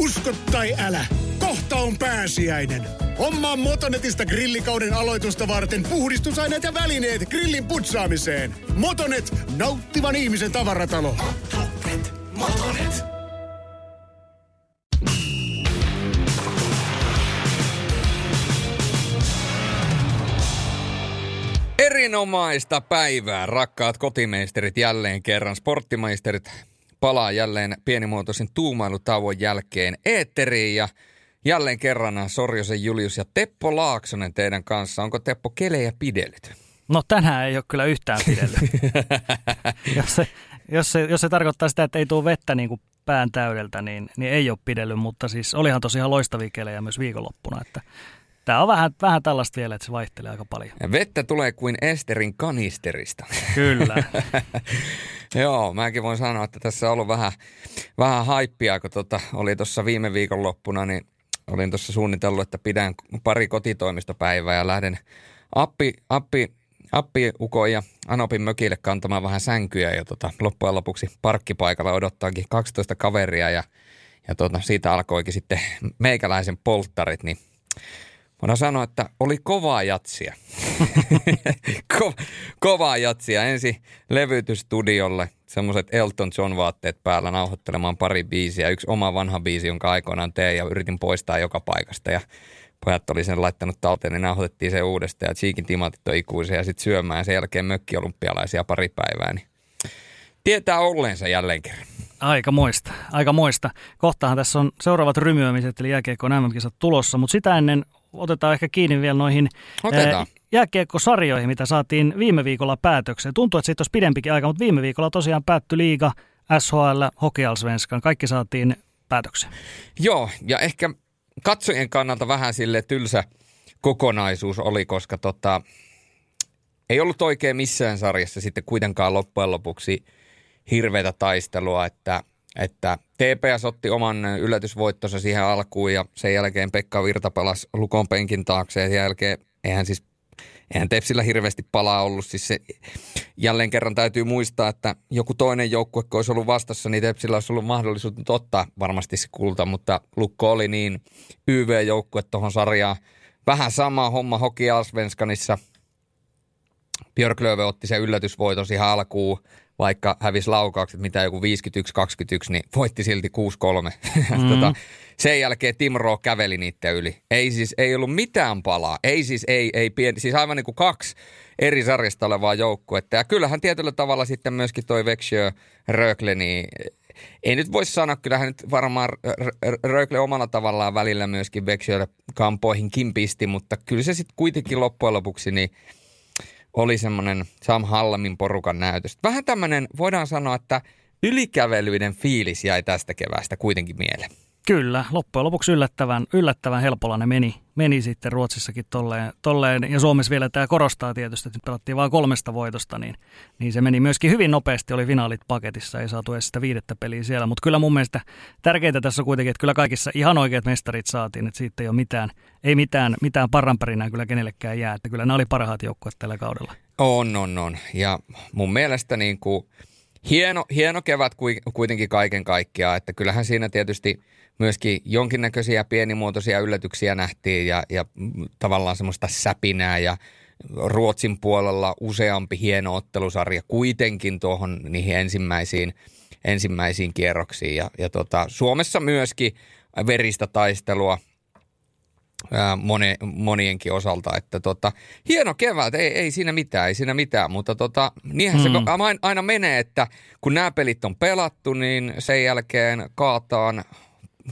Usko tai älä, kohta on pääsiäinen. Hommaa Motonetista grillikauden aloitusta varten puhdistusaineet ja välineet grillin putsaamiseen. Motonet, nauttivan ihmisen tavaratalo. Motonet, Motonet. Erinomaista päivää, rakkaat kotimeisterit jälleen kerran. Sporttimeisterit palaa jälleen pienimuotoisen tuumailutauon jälkeen eetteriin ja jälleen kerran Sorjosen Julius ja Teppo Laaksonen teidän kanssa. Onko Teppo kelejä pidellyt? No tänään ei ole kyllä yhtään pidellyt. jos, se, jos, se, jos se tarkoittaa sitä, että ei tule vettä niin kuin pään täydeltä, niin, niin ei ole pidellyt, mutta siis olihan tosiaan loistavia kelejä myös viikonloppuna, että Tämä on vähän, vähän tällaista vielä, että se vaihtelee aika paljon. Ja vettä tulee kuin Esterin kanisterista. Kyllä. Joo, mäkin voin sanoa, että tässä on ollut vähän, vähän haippia, kun tota, oli tuossa viime viikon loppuna, niin olin tuossa suunnitellut, että pidän pari kotitoimistopäivää ja lähden appi, appi, appi Uko ja Anopin mökille kantamaan vähän sänkyjä ja tota, loppujen lopuksi parkkipaikalla odottaakin 12 kaveria ja, ja tota, siitä alkoikin sitten meikäläisen polttarit, niin Voidaan sanoa, että oli kovaa jatsia. Ko- kovaa jatsia. Ensin levytystudiolle semmoiset Elton John vaatteet päällä nauhoittelemaan pari biisiä. Yksi oma vanha biisi, jonka aikoinaan tein ja yritin poistaa joka paikasta. Ja pojat oli sen laittanut talteen, niin nauhoitettiin se uudestaan. Ja Cheekin timatit on ikuisia ja sitten syömään. Sen jälkeen mökkiolympialaisia pari päivää. Niin tietää olleensa jälleen kerran. Aika moista, aika moista. Kohtahan tässä on seuraavat rymyömiset, eli jääkiekko MM-kisat tulossa, mutta sitä ennen otetaan ehkä kiinni vielä noihin Otetaan. jääkiekkosarjoihin, mitä saatiin viime viikolla päätökseen. Tuntuu, että siitä olisi pidempikin aika, mutta viime viikolla tosiaan päättyi liiga, SHL, Hockeyallsvenskan, kaikki saatiin päätökseen. Joo, ja ehkä katsojien kannalta vähän sille tylsä kokonaisuus oli, koska tota, ei ollut oikein missään sarjassa sitten kuitenkaan loppujen lopuksi hirveätä taistelua, että että TPS otti oman yllätysvoittonsa siihen alkuun ja sen jälkeen Pekka Virta palasi Lukon penkin taakse ja sen jälkeen eihän siis eihän Tepsillä hirveästi palaa ollut. Siis se, jälleen kerran täytyy muistaa, että joku toinen joukkue, kun olisi ollut vastassa, niin Tepsillä olisi ollut mahdollisuus ottaa varmasti se kulta, mutta Lukko oli niin YV-joukkue tuohon sarjaan. Vähän sama homma Hoki Alsvenskanissa. Björklöve otti sen yllätysvoiton siihen alkuun vaikka hävisi laukaukset, mitä joku 51-21, niin voitti silti 6-3. Mm. tota, sen jälkeen Tim Ro käveli niiden yli. Ei siis, ei ollut mitään palaa. Ei siis, ei, ei pieni, siis aivan niin kuin kaksi eri sarjasta olevaa joukkuetta. Ja kyllähän tietyllä tavalla sitten myöskin toi Vexjö Rögle, niin ei nyt voi sanoa, kyllähän nyt varmaan Rögle omalla tavallaan välillä myöskin Vexjölle kampoihinkin pisti, mutta kyllä se sitten kuitenkin loppujen lopuksi niin – oli semmoinen Sam Hallamin porukan näytös. Vähän tämmöinen, voidaan sanoa, että ylikävelyiden fiilis jäi tästä keväästä kuitenkin mieleen. Kyllä, loppujen lopuksi yllättävän, yllättävän helpolla ne meni, meni sitten Ruotsissakin tolleen, tolleen, ja Suomessa vielä tämä korostaa tietysti, että nyt pelattiin vain kolmesta voitosta, niin, niin se meni myöskin hyvin nopeasti, oli finaalit paketissa, ei saatu edes sitä viidettä peliä siellä, mutta kyllä mun mielestä tärkeintä tässä on kuitenkin, että kyllä kaikissa ihan oikeat mestarit saatiin, että siitä ei ole mitään, ei mitään, mitään parranpärinää kyllä kenellekään jää, että kyllä nämä oli parhaat joukkueet tällä kaudella. On, on, on, ja mun mielestä niin kuin, hieno, hieno kevät kuitenkin kaiken kaikkiaan, että kyllähän siinä tietysti – myöskin jonkinnäköisiä pienimuotoisia yllätyksiä nähtiin ja, ja tavallaan semmoista säpinää ja Ruotsin puolella useampi hieno ottelusarja kuitenkin tuohon niihin ensimmäisiin, ensimmäisiin kierroksiin. Ja, ja tota, Suomessa myöskin veristä taistelua ää, moni, monienkin osalta. Että tota, hieno kevät, ei, ei siinä mitään, ei siinä mitään, mutta tota, niinhän mm. se aina menee, että kun nämä pelit on pelattu, niin sen jälkeen kaataan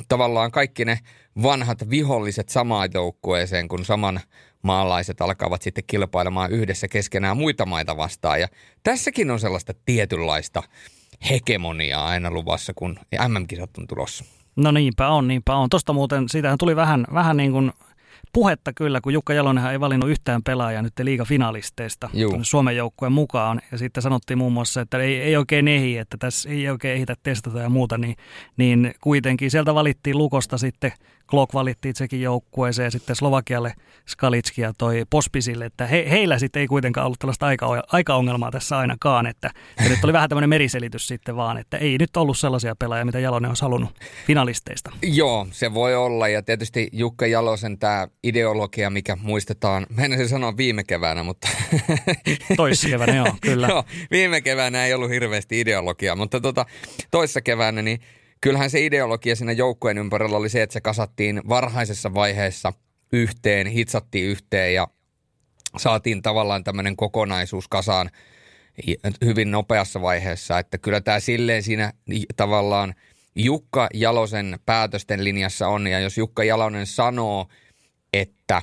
tavallaan kaikki ne vanhat viholliset samaan joukkueeseen, kun saman maalaiset alkavat sitten kilpailemaan yhdessä keskenään muita maita vastaan. Ja tässäkin on sellaista tietynlaista hegemoniaa aina luvassa, kun MM-kisat on tulossa. No niinpä on, niinpä on. Tuosta muuten, siitähän tuli vähän, vähän niin kuin puhetta kyllä, kun Jukka Jalonenhan ei valinnut yhtään pelaajaa nyt liigafinalisteista Suomen joukkueen mukaan. Ja sitten sanottiin muun muassa, että ei, ei oikein ehi, että tässä ei oikein ehitä testata ja muuta, niin, niin kuitenkin sieltä valittiin Lukosta sitten Klok valittiin sekin joukkueeseen ja sitten Slovakialle Skalitski ja toi Pospisille, että he, heillä sitten ei kuitenkaan ollut tällaista aika, aikaongelmaa tässä ainakaan, että ja nyt oli vähän tämmöinen meriselitys sitten vaan, että ei nyt ollut sellaisia pelaajia, mitä Jalonen on halunnut finalisteista. Joo, se voi olla ja tietysti Jukka Jalosen tämä ideologia, mikä muistetaan, mä en sanoa viime keväänä, mutta... Toissa keväänä, joo, kyllä. joo, viime keväänä ei ollut hirveästi ideologiaa, mutta tota, toissa keväänä niin kyllähän se ideologia siinä joukkueen ympärillä oli se, että se kasattiin varhaisessa vaiheessa yhteen, hitsattiin yhteen ja saatiin tavallaan tämmöinen kokonaisuus kasaan hyvin nopeassa vaiheessa. Että kyllä tämä silleen siinä tavallaan Jukka Jalosen päätösten linjassa on. Ja jos Jukka Jalonen sanoo, että...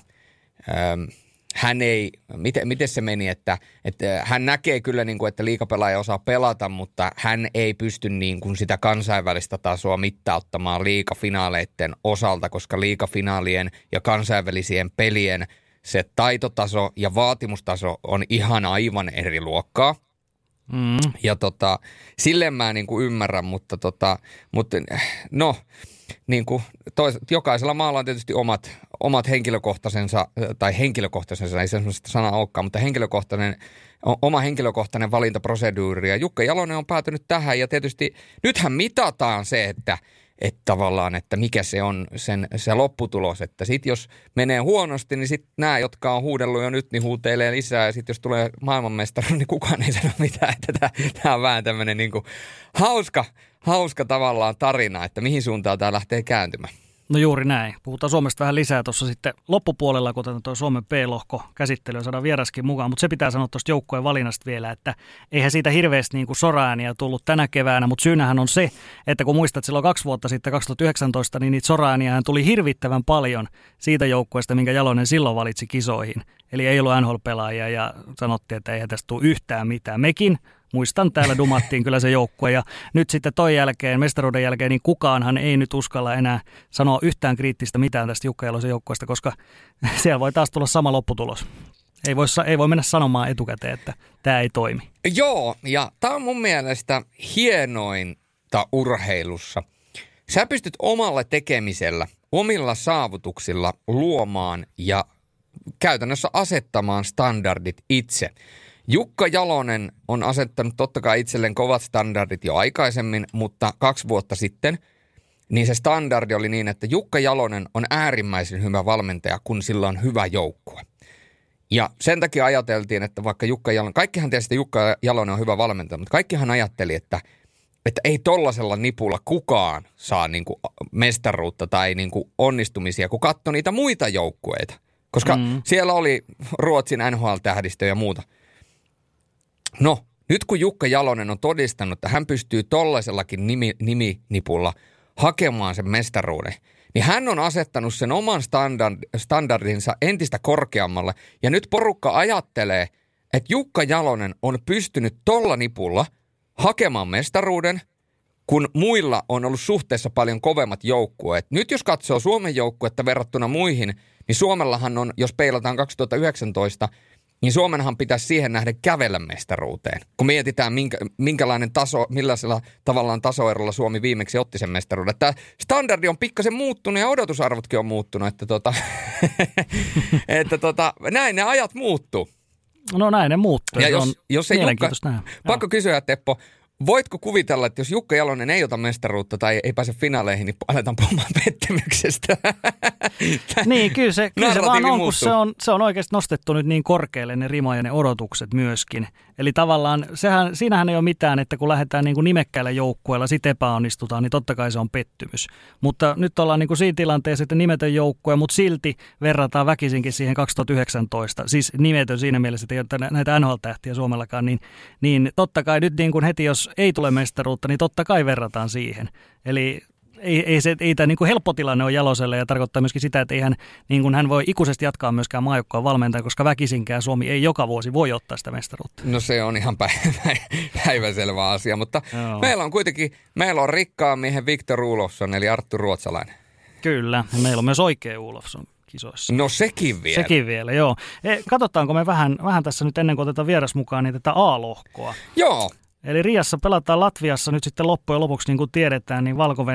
Ähm, hän ei, miten, miten se meni, että, että hän näkee kyllä, niin kuin, että liikapelaaja osaa pelata, mutta hän ei pysty niin kuin sitä kansainvälistä tasoa mittauttamaan liikafinaaleiden osalta, koska liikafinaalien ja kansainvälisien pelien se taitotaso ja vaatimustaso on ihan aivan eri luokkaa. Mm. Ja tota, silleen mä niin kuin ymmärrän, mutta, tota, mutta no, niin kuin tois, jokaisella maalla on tietysti omat, omat henkilökohtaisensa, tai henkilökohtaisensa, ei sellaista sanaa olekaan, mutta henkilökohtainen, oma henkilökohtainen valintaproseduuri. Ja Jukka Jalonen on päätynyt tähän, ja tietysti nythän mitataan se, että että tavallaan, että mikä se on sen, se lopputulos. Että sitten jos menee huonosti, niin sitten nämä, jotka on huudellut jo nyt, niin huutelee lisää. Ja sitten jos tulee maailmanmestari, niin kukaan ei sano mitään. Että tämä on vähän tämmöinen niin hauska, hauska tavallaan tarina, että mihin suuntaan tämä lähtee kääntymään. No juuri näin. Puhutaan Suomesta vähän lisää tuossa sitten loppupuolella, kun tuo Suomen P-lohko käsittely saadaan vieraskin mukaan. Mutta se pitää sanoa tuosta joukkojen valinnasta vielä, että eihän siitä hirveästi niin kuin soraääniä tullut tänä keväänä, mutta syynähän on se, että kun muistat silloin kaksi vuotta sitten, 2019, niin niitä soraääniä tuli hirvittävän paljon siitä joukkueesta, minkä Jalonen silloin valitsi kisoihin. Eli ei ollut NHL-pelaajia ja sanottiin, että ei tästä tule yhtään mitään. Mekin muistan, täällä dumattiin kyllä se joukkue. Ja nyt sitten toi jälkeen, mestaruuden jälkeen, niin kukaanhan ei nyt uskalla enää sanoa yhtään kriittistä mitään tästä Jukka Jalosen joukkueesta, koska siellä voi taas tulla sama lopputulos. Ei voi, ei voi mennä sanomaan etukäteen, että tämä ei toimi. Joo, ja tämä on mun mielestä hienointa urheilussa. Sä pystyt omalla tekemisellä, omilla saavutuksilla luomaan ja käytännössä asettamaan standardit itse. Jukka Jalonen on asettanut totta kai itselleen kovat standardit jo aikaisemmin, mutta kaksi vuotta sitten niin se standardi oli niin, että Jukka Jalonen on äärimmäisen hyvä valmentaja, kun sillä on hyvä joukkue. Ja sen takia ajateltiin, että vaikka Jukka Jalonen, kaikkihan tietysti että Jukka Jalonen on hyvä valmentaja, mutta kaikkihan ajatteli, että, että ei tollasella nipulla kukaan saa niin kuin mestaruutta tai niin kuin onnistumisia, kun katsoi niitä muita joukkueita. Koska mm. siellä oli Ruotsin NHL-tähdistö ja muuta – No, nyt kun Jukka Jalonen on todistanut, että hän pystyy tollaisellakin nimi, niminipulla hakemaan sen mestaruuden, niin hän on asettanut sen oman standard, standardinsa entistä korkeammalle. Ja nyt porukka ajattelee, että Jukka Jalonen on pystynyt tolla nipulla hakemaan mestaruuden, kun muilla on ollut suhteessa paljon kovemmat joukkueet. Nyt jos katsoo Suomen joukkuetta verrattuna muihin, niin Suomellahan on, jos peilataan 2019, niin Suomenhan pitäisi siihen nähdä kävellä mestaruuteen. Kun mietitään, minkä, minkälainen taso, millaisella tavallaan tasoerolla Suomi viimeksi otti sen mestaruuden. Tämä standardi on pikkasen muuttunut ja odotusarvotkin on muuttunut, että, tota, että tota, näin ne ajat muuttuu. No näin ne muuttuu. Ja jos, on jos ei Jukka, pakko kysyä Teppo, Voitko kuvitella, että jos Jukka Jalonen ei ota mestaruutta tai ei pääse finaaleihin, niin aletaan puhumaan pettymyksestä? niin, kyllä se, kyllä se vaan on, kun se on, se on oikeasti nostettu nyt niin korkealle ne rima ja ne odotukset myöskin. Eli tavallaan sehän, siinähän ei ole mitään, että kun lähdetään niin kuin nimekkäillä joukkueilla, sitten epäonnistutaan, niin totta kai se on pettymys. Mutta nyt ollaan niin kuin siinä tilanteessa, että nimetön joukkue, mutta silti verrataan väkisinkin siihen 2019. Siis nimetön siinä mielessä, että ei ole näitä NHL-tähtiä Suomellakaan, niin, niin totta kai nyt niin kuin heti, jos ei tule mestaruutta, niin totta kai verrataan siihen. Eli ei, ei, se, ei tämä niin kuin helppo tilanne ole Jaloselle ja tarkoittaa myöskin sitä, että ei hän, niin kuin hän voi ikuisesti jatkaa myöskään maajoukkoa valmentaja, koska väkisinkään Suomi ei joka vuosi voi ottaa sitä mestaruutta. No se on ihan päiväselvä asia, mutta Joo. meillä on kuitenkin, meillä on rikkaan miehen Viktor Ulofsson eli Arttu Ruotsalainen. Kyllä, ja meillä on myös oikea Ulofsson MM-kisoissa. No sekin vielä. Sekin vielä, joo. E, katsotaanko me vähän, vähän tässä nyt ennen kuin otetaan vieras mukaan, niin tätä A-lohkoa. Joo. Eli Riassa pelataan Latviassa nyt sitten loppujen lopuksi, niin kuin tiedetään, niin valko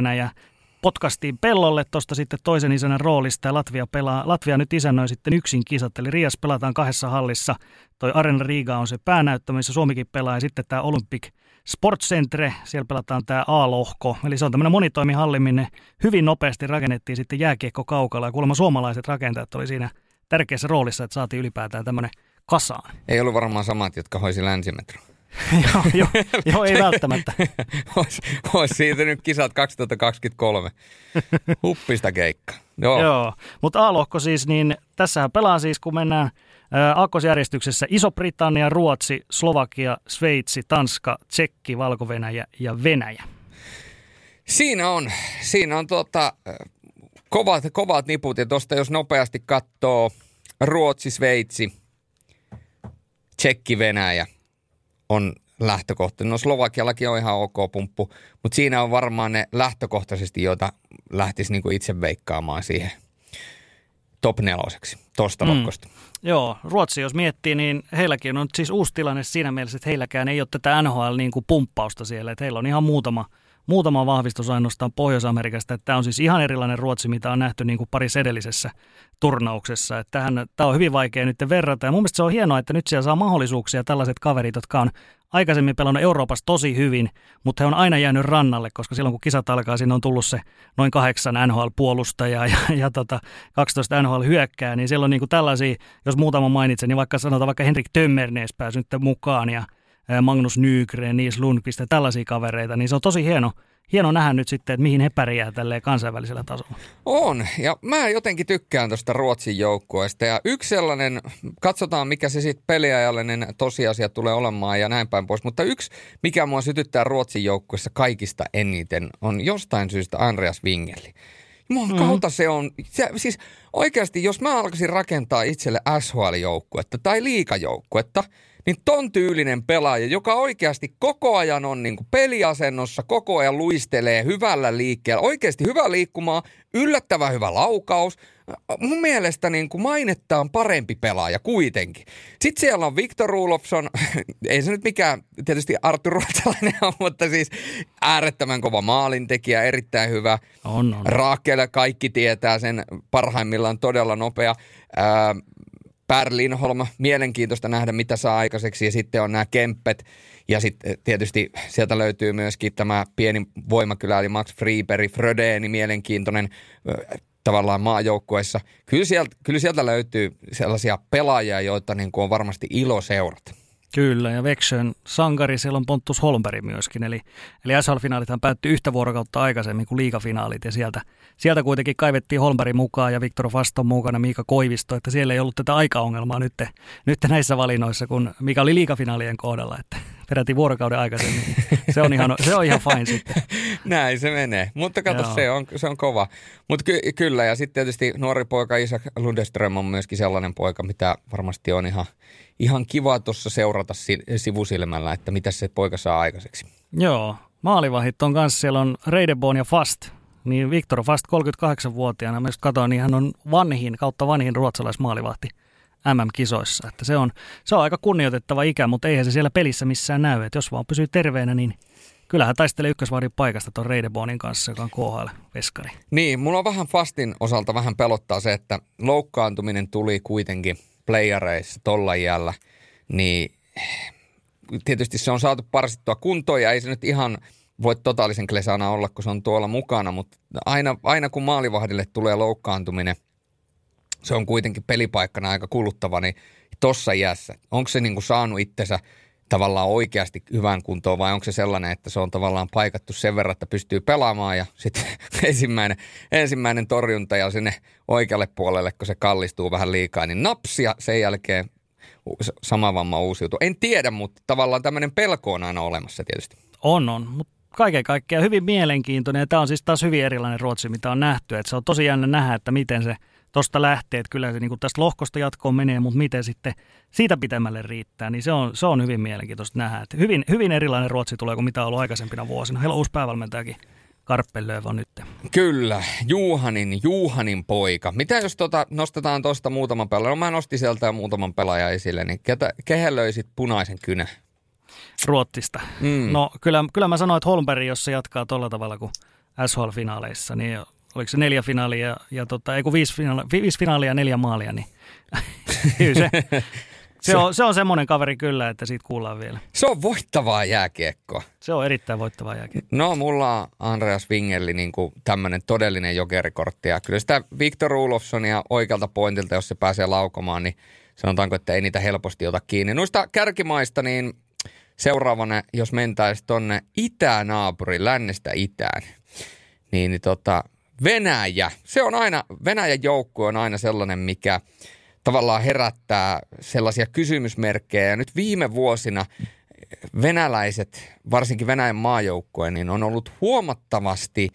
potkastiin pellolle tuosta sitten toisen isännän roolista ja Latvia, pelaa, Latvia nyt isännöi sitten yksin kisat. Eli Rias pelataan kahdessa hallissa. Toi Arena Riga on se päänäyttö, missä Suomikin pelaa ja sitten tämä Olympic Sports Centre, siellä pelataan tämä A-lohko. Eli se on tämmöinen monitoimihalli, minne hyvin nopeasti rakennettiin sitten jääkiekko kaukalla ja kuulemma suomalaiset rakentajat oli siinä tärkeässä roolissa, että saatiin ylipäätään tämmöinen kasaan. Ei ollut varmaan samat, jotka hoisi länsimetro. joo, jo, jo, ei välttämättä. Olisi olis siitä nyt kisat 2023. Huppista keikka. Joo. joo. Mutta A-lohko siis, niin tässähän pelaa siis, kun mennään aakkosjärjestyksessä Iso-Britannia, Ruotsi, Slovakia, Sveitsi, Tanska, Tsekki, valko ja Venäjä. Siinä on, siinä on tuota, kovat, kovat niput ja tuosta jos nopeasti katsoo Ruotsi, Sveitsi, Tsekki, Venäjä – on lähtökohta. No Slovakiallakin on ihan ok pumppu, mutta siinä on varmaan ne lähtökohtaisesti, joita lähtisi niin kuin itse veikkaamaan siihen top neloseksi tuosta mm. lohkosta. Joo, Ruotsi jos miettii, niin heilläkin on siis uusi tilanne siinä mielessä, että heilläkään ei ole tätä NHL niin kuin pumppausta siellä. Että heillä on ihan muutama, muutama vahvistus ainoastaan Pohjois-Amerikasta. Että tämä on siis ihan erilainen Ruotsi, mitä on nähty niin kuin parissa edellisessä turnauksessa. Että tähän, tämä on hyvin vaikea nyt verrata. Ja mun mielestä se on hienoa, että nyt siellä saa mahdollisuuksia tällaiset kaverit, jotka on aikaisemmin pelannut Euroopassa tosi hyvin, mutta he on aina jäänyt rannalle, koska silloin kun kisat alkaa, siinä on tullut se noin kahdeksan NHL-puolustajaa ja, ja tota, 12 NHL-hyökkää, niin siellä on niin kuin tällaisia, jos muutama mainitsen, niin vaikka sanotaan vaikka Henrik Tömmernees pääsi nyt mukaan ja Magnus Nygren, Niis Lundqvist ja tällaisia kavereita, niin se on tosi hieno, hieno nähdä nyt sitten, että mihin he pärjää tälleen kansainvälisellä tasolla. On, ja mä jotenkin tykkään tuosta Ruotsin joukkueesta. Ja yksi sellainen, katsotaan mikä se sitten peliajallinen tosiasia tulee olemaan ja näin päin pois. Mutta yksi, mikä mua sytyttää Ruotsin joukkueessa kaikista eniten, on jostain syystä Andreas Wingeli. Mun mm. kautta se on, se, siis oikeasti jos mä alkaisin rakentaa itselle SHL-joukkuetta tai liikajoukkuetta – niin ton tyylinen pelaaja, joka oikeasti koko ajan on niin kuin peliasennossa, koko ajan luistelee hyvällä liikkeellä, oikeasti hyvä liikkumaa, yllättävän hyvä laukaus, mun mielestä niin kuin mainettaan parempi pelaaja kuitenkin. Sitten siellä on Viktor Rulofsson, ei se nyt mikään tietysti Artur Ruotsalainen on, mutta siis äärettömän kova maalintekijä, erittäin hyvä. On, on. Raakele kaikki tietää sen parhaimmillaan todella nopea. Ää, Per Lindholm, mielenkiintoista nähdä mitä saa aikaiseksi ja sitten on nämä Kemppet ja sitten tietysti sieltä löytyy myöskin tämä pieni voimakylä eli Max Freeberi, Frödeeni, mielenkiintoinen tavallaan maajoukkueessa. Kyllä sieltä, kyllä sieltä löytyy sellaisia pelaajia, joita niin kuin on varmasti ilo seurata. Kyllä, ja Veksön sankari siellä on Pontus Holmberg myöskin, eli, eli SHL-finaalithan päättyi yhtä vuorokautta aikaisemmin kuin liigafinaalit, ja sieltä, sieltä kuitenkin kaivettiin Holmberg mukaan ja Viktor Faston mukana, Miika Koivisto, että siellä ei ollut tätä aikaongelmaa nyt, nyt näissä valinnoissa, kun mikä oli liigafinaalien kohdalla, että peräti vuorokauden aikaisemmin. Se on ihan, se on ihan fine sitten. Näin se menee. Mutta kato, se on, se on kova. Mutta ky- kyllä, ja sitten tietysti nuori poika Isak Lundström on myöskin sellainen poika, mitä varmasti on ihan, ihan kiva tuossa seurata sivusilmällä, että mitä se poika saa aikaiseksi. Joo, maalivahit on kanssa, siellä on Reidebon ja Fast, niin Viktor Fast 38-vuotiaana, mä just katsoin, niin hän on vanhin, kautta vanhin ruotsalaismaalivahti MM-kisoissa. Että se, on, se on aika kunnioitettava ikä, mutta eihän se siellä pelissä missään näy. Että jos vaan pysyy terveenä, niin kyllähän taistelee ykkösvaarin paikasta tuon Reidebonin kanssa, joka on KHL-veskari. Niin, mulla on vähän Fastin osalta vähän pelottaa se, että loukkaantuminen tuli kuitenkin playareissa tolla iällä, niin tietysti se on saatu parsittua kuntoon ja ei se nyt ihan voi totaalisen klesana olla, kun se on tuolla mukana, mutta aina, aina kun maalivahdille tulee loukkaantuminen – se on kuitenkin pelipaikkana aika kuluttava, niin tossa iässä, onko se niin kuin saanut itsensä tavallaan oikeasti hyvään kuntoon vai onko se sellainen, että se on tavallaan paikattu sen verran, että pystyy pelaamaan ja sitten ensimmäinen, ensimmäinen torjunta ja sinne oikealle puolelle, kun se kallistuu vähän liikaa, niin napsia sen jälkeen sama vamma uusiutuu. En tiedä, mutta tavallaan tämmöinen pelko on aina olemassa tietysti. On, on, mutta kaiken kaikkiaan hyvin mielenkiintoinen ja tämä on siis taas hyvin erilainen Ruotsi, mitä on nähty. Että se on tosi jännä nähdä, että miten se – tuosta lähtee, että kyllä se niin kuin tästä lohkosta jatkoon menee, mutta miten sitten siitä pitemmälle riittää, niin se on, se on hyvin mielenkiintoista nähdä. Että hyvin, hyvin erilainen Ruotsi tulee kuin mitä on ollut aikaisempina vuosina. Heillä on uusi päävalmentajakin Karppelöv on nyt. Kyllä, Juhanin, Juhanin poika. Mitä jos tota, nostetaan tuosta muutaman pelaajan? No mä nostin sieltä muutaman pelaajan esille, niin ketä, kehen löysit punaisen kynä? Ruottista. Mm. No kyllä, kyllä mä sanoin, että Holmberg, jos se jatkaa tuolla tavalla kuin SHL-finaaleissa, niin oliko se neljä finaalia, ja tota, ei kun viisi, finaalia, viisi finaalia ja neljä maalia, niin se, se, on, se on semmoinen kaveri kyllä, että siitä kuullaan vielä. Se on voittavaa jääkiekkoa. Se on erittäin voittavaa jääkiekkoa. No mulla on Andreas Wingelli niin tämmöinen todellinen jokerikortti. Ja kyllä sitä Victor Ulofsonia oikealta pointilta, jos se pääsee laukomaan, niin sanotaanko, että ei niitä helposti ota kiinni. Noista kärkimaista, niin seuraavana, jos mentäisiin tonne itänaapuri, lännestä itään, niin, niin tota, Venäjä. Se on aina, Venäjän joukkue on aina sellainen, mikä tavallaan herättää sellaisia kysymysmerkkejä. Ja nyt viime vuosina venäläiset, varsinkin Venäjän maajoukkue, niin on ollut huomattavasti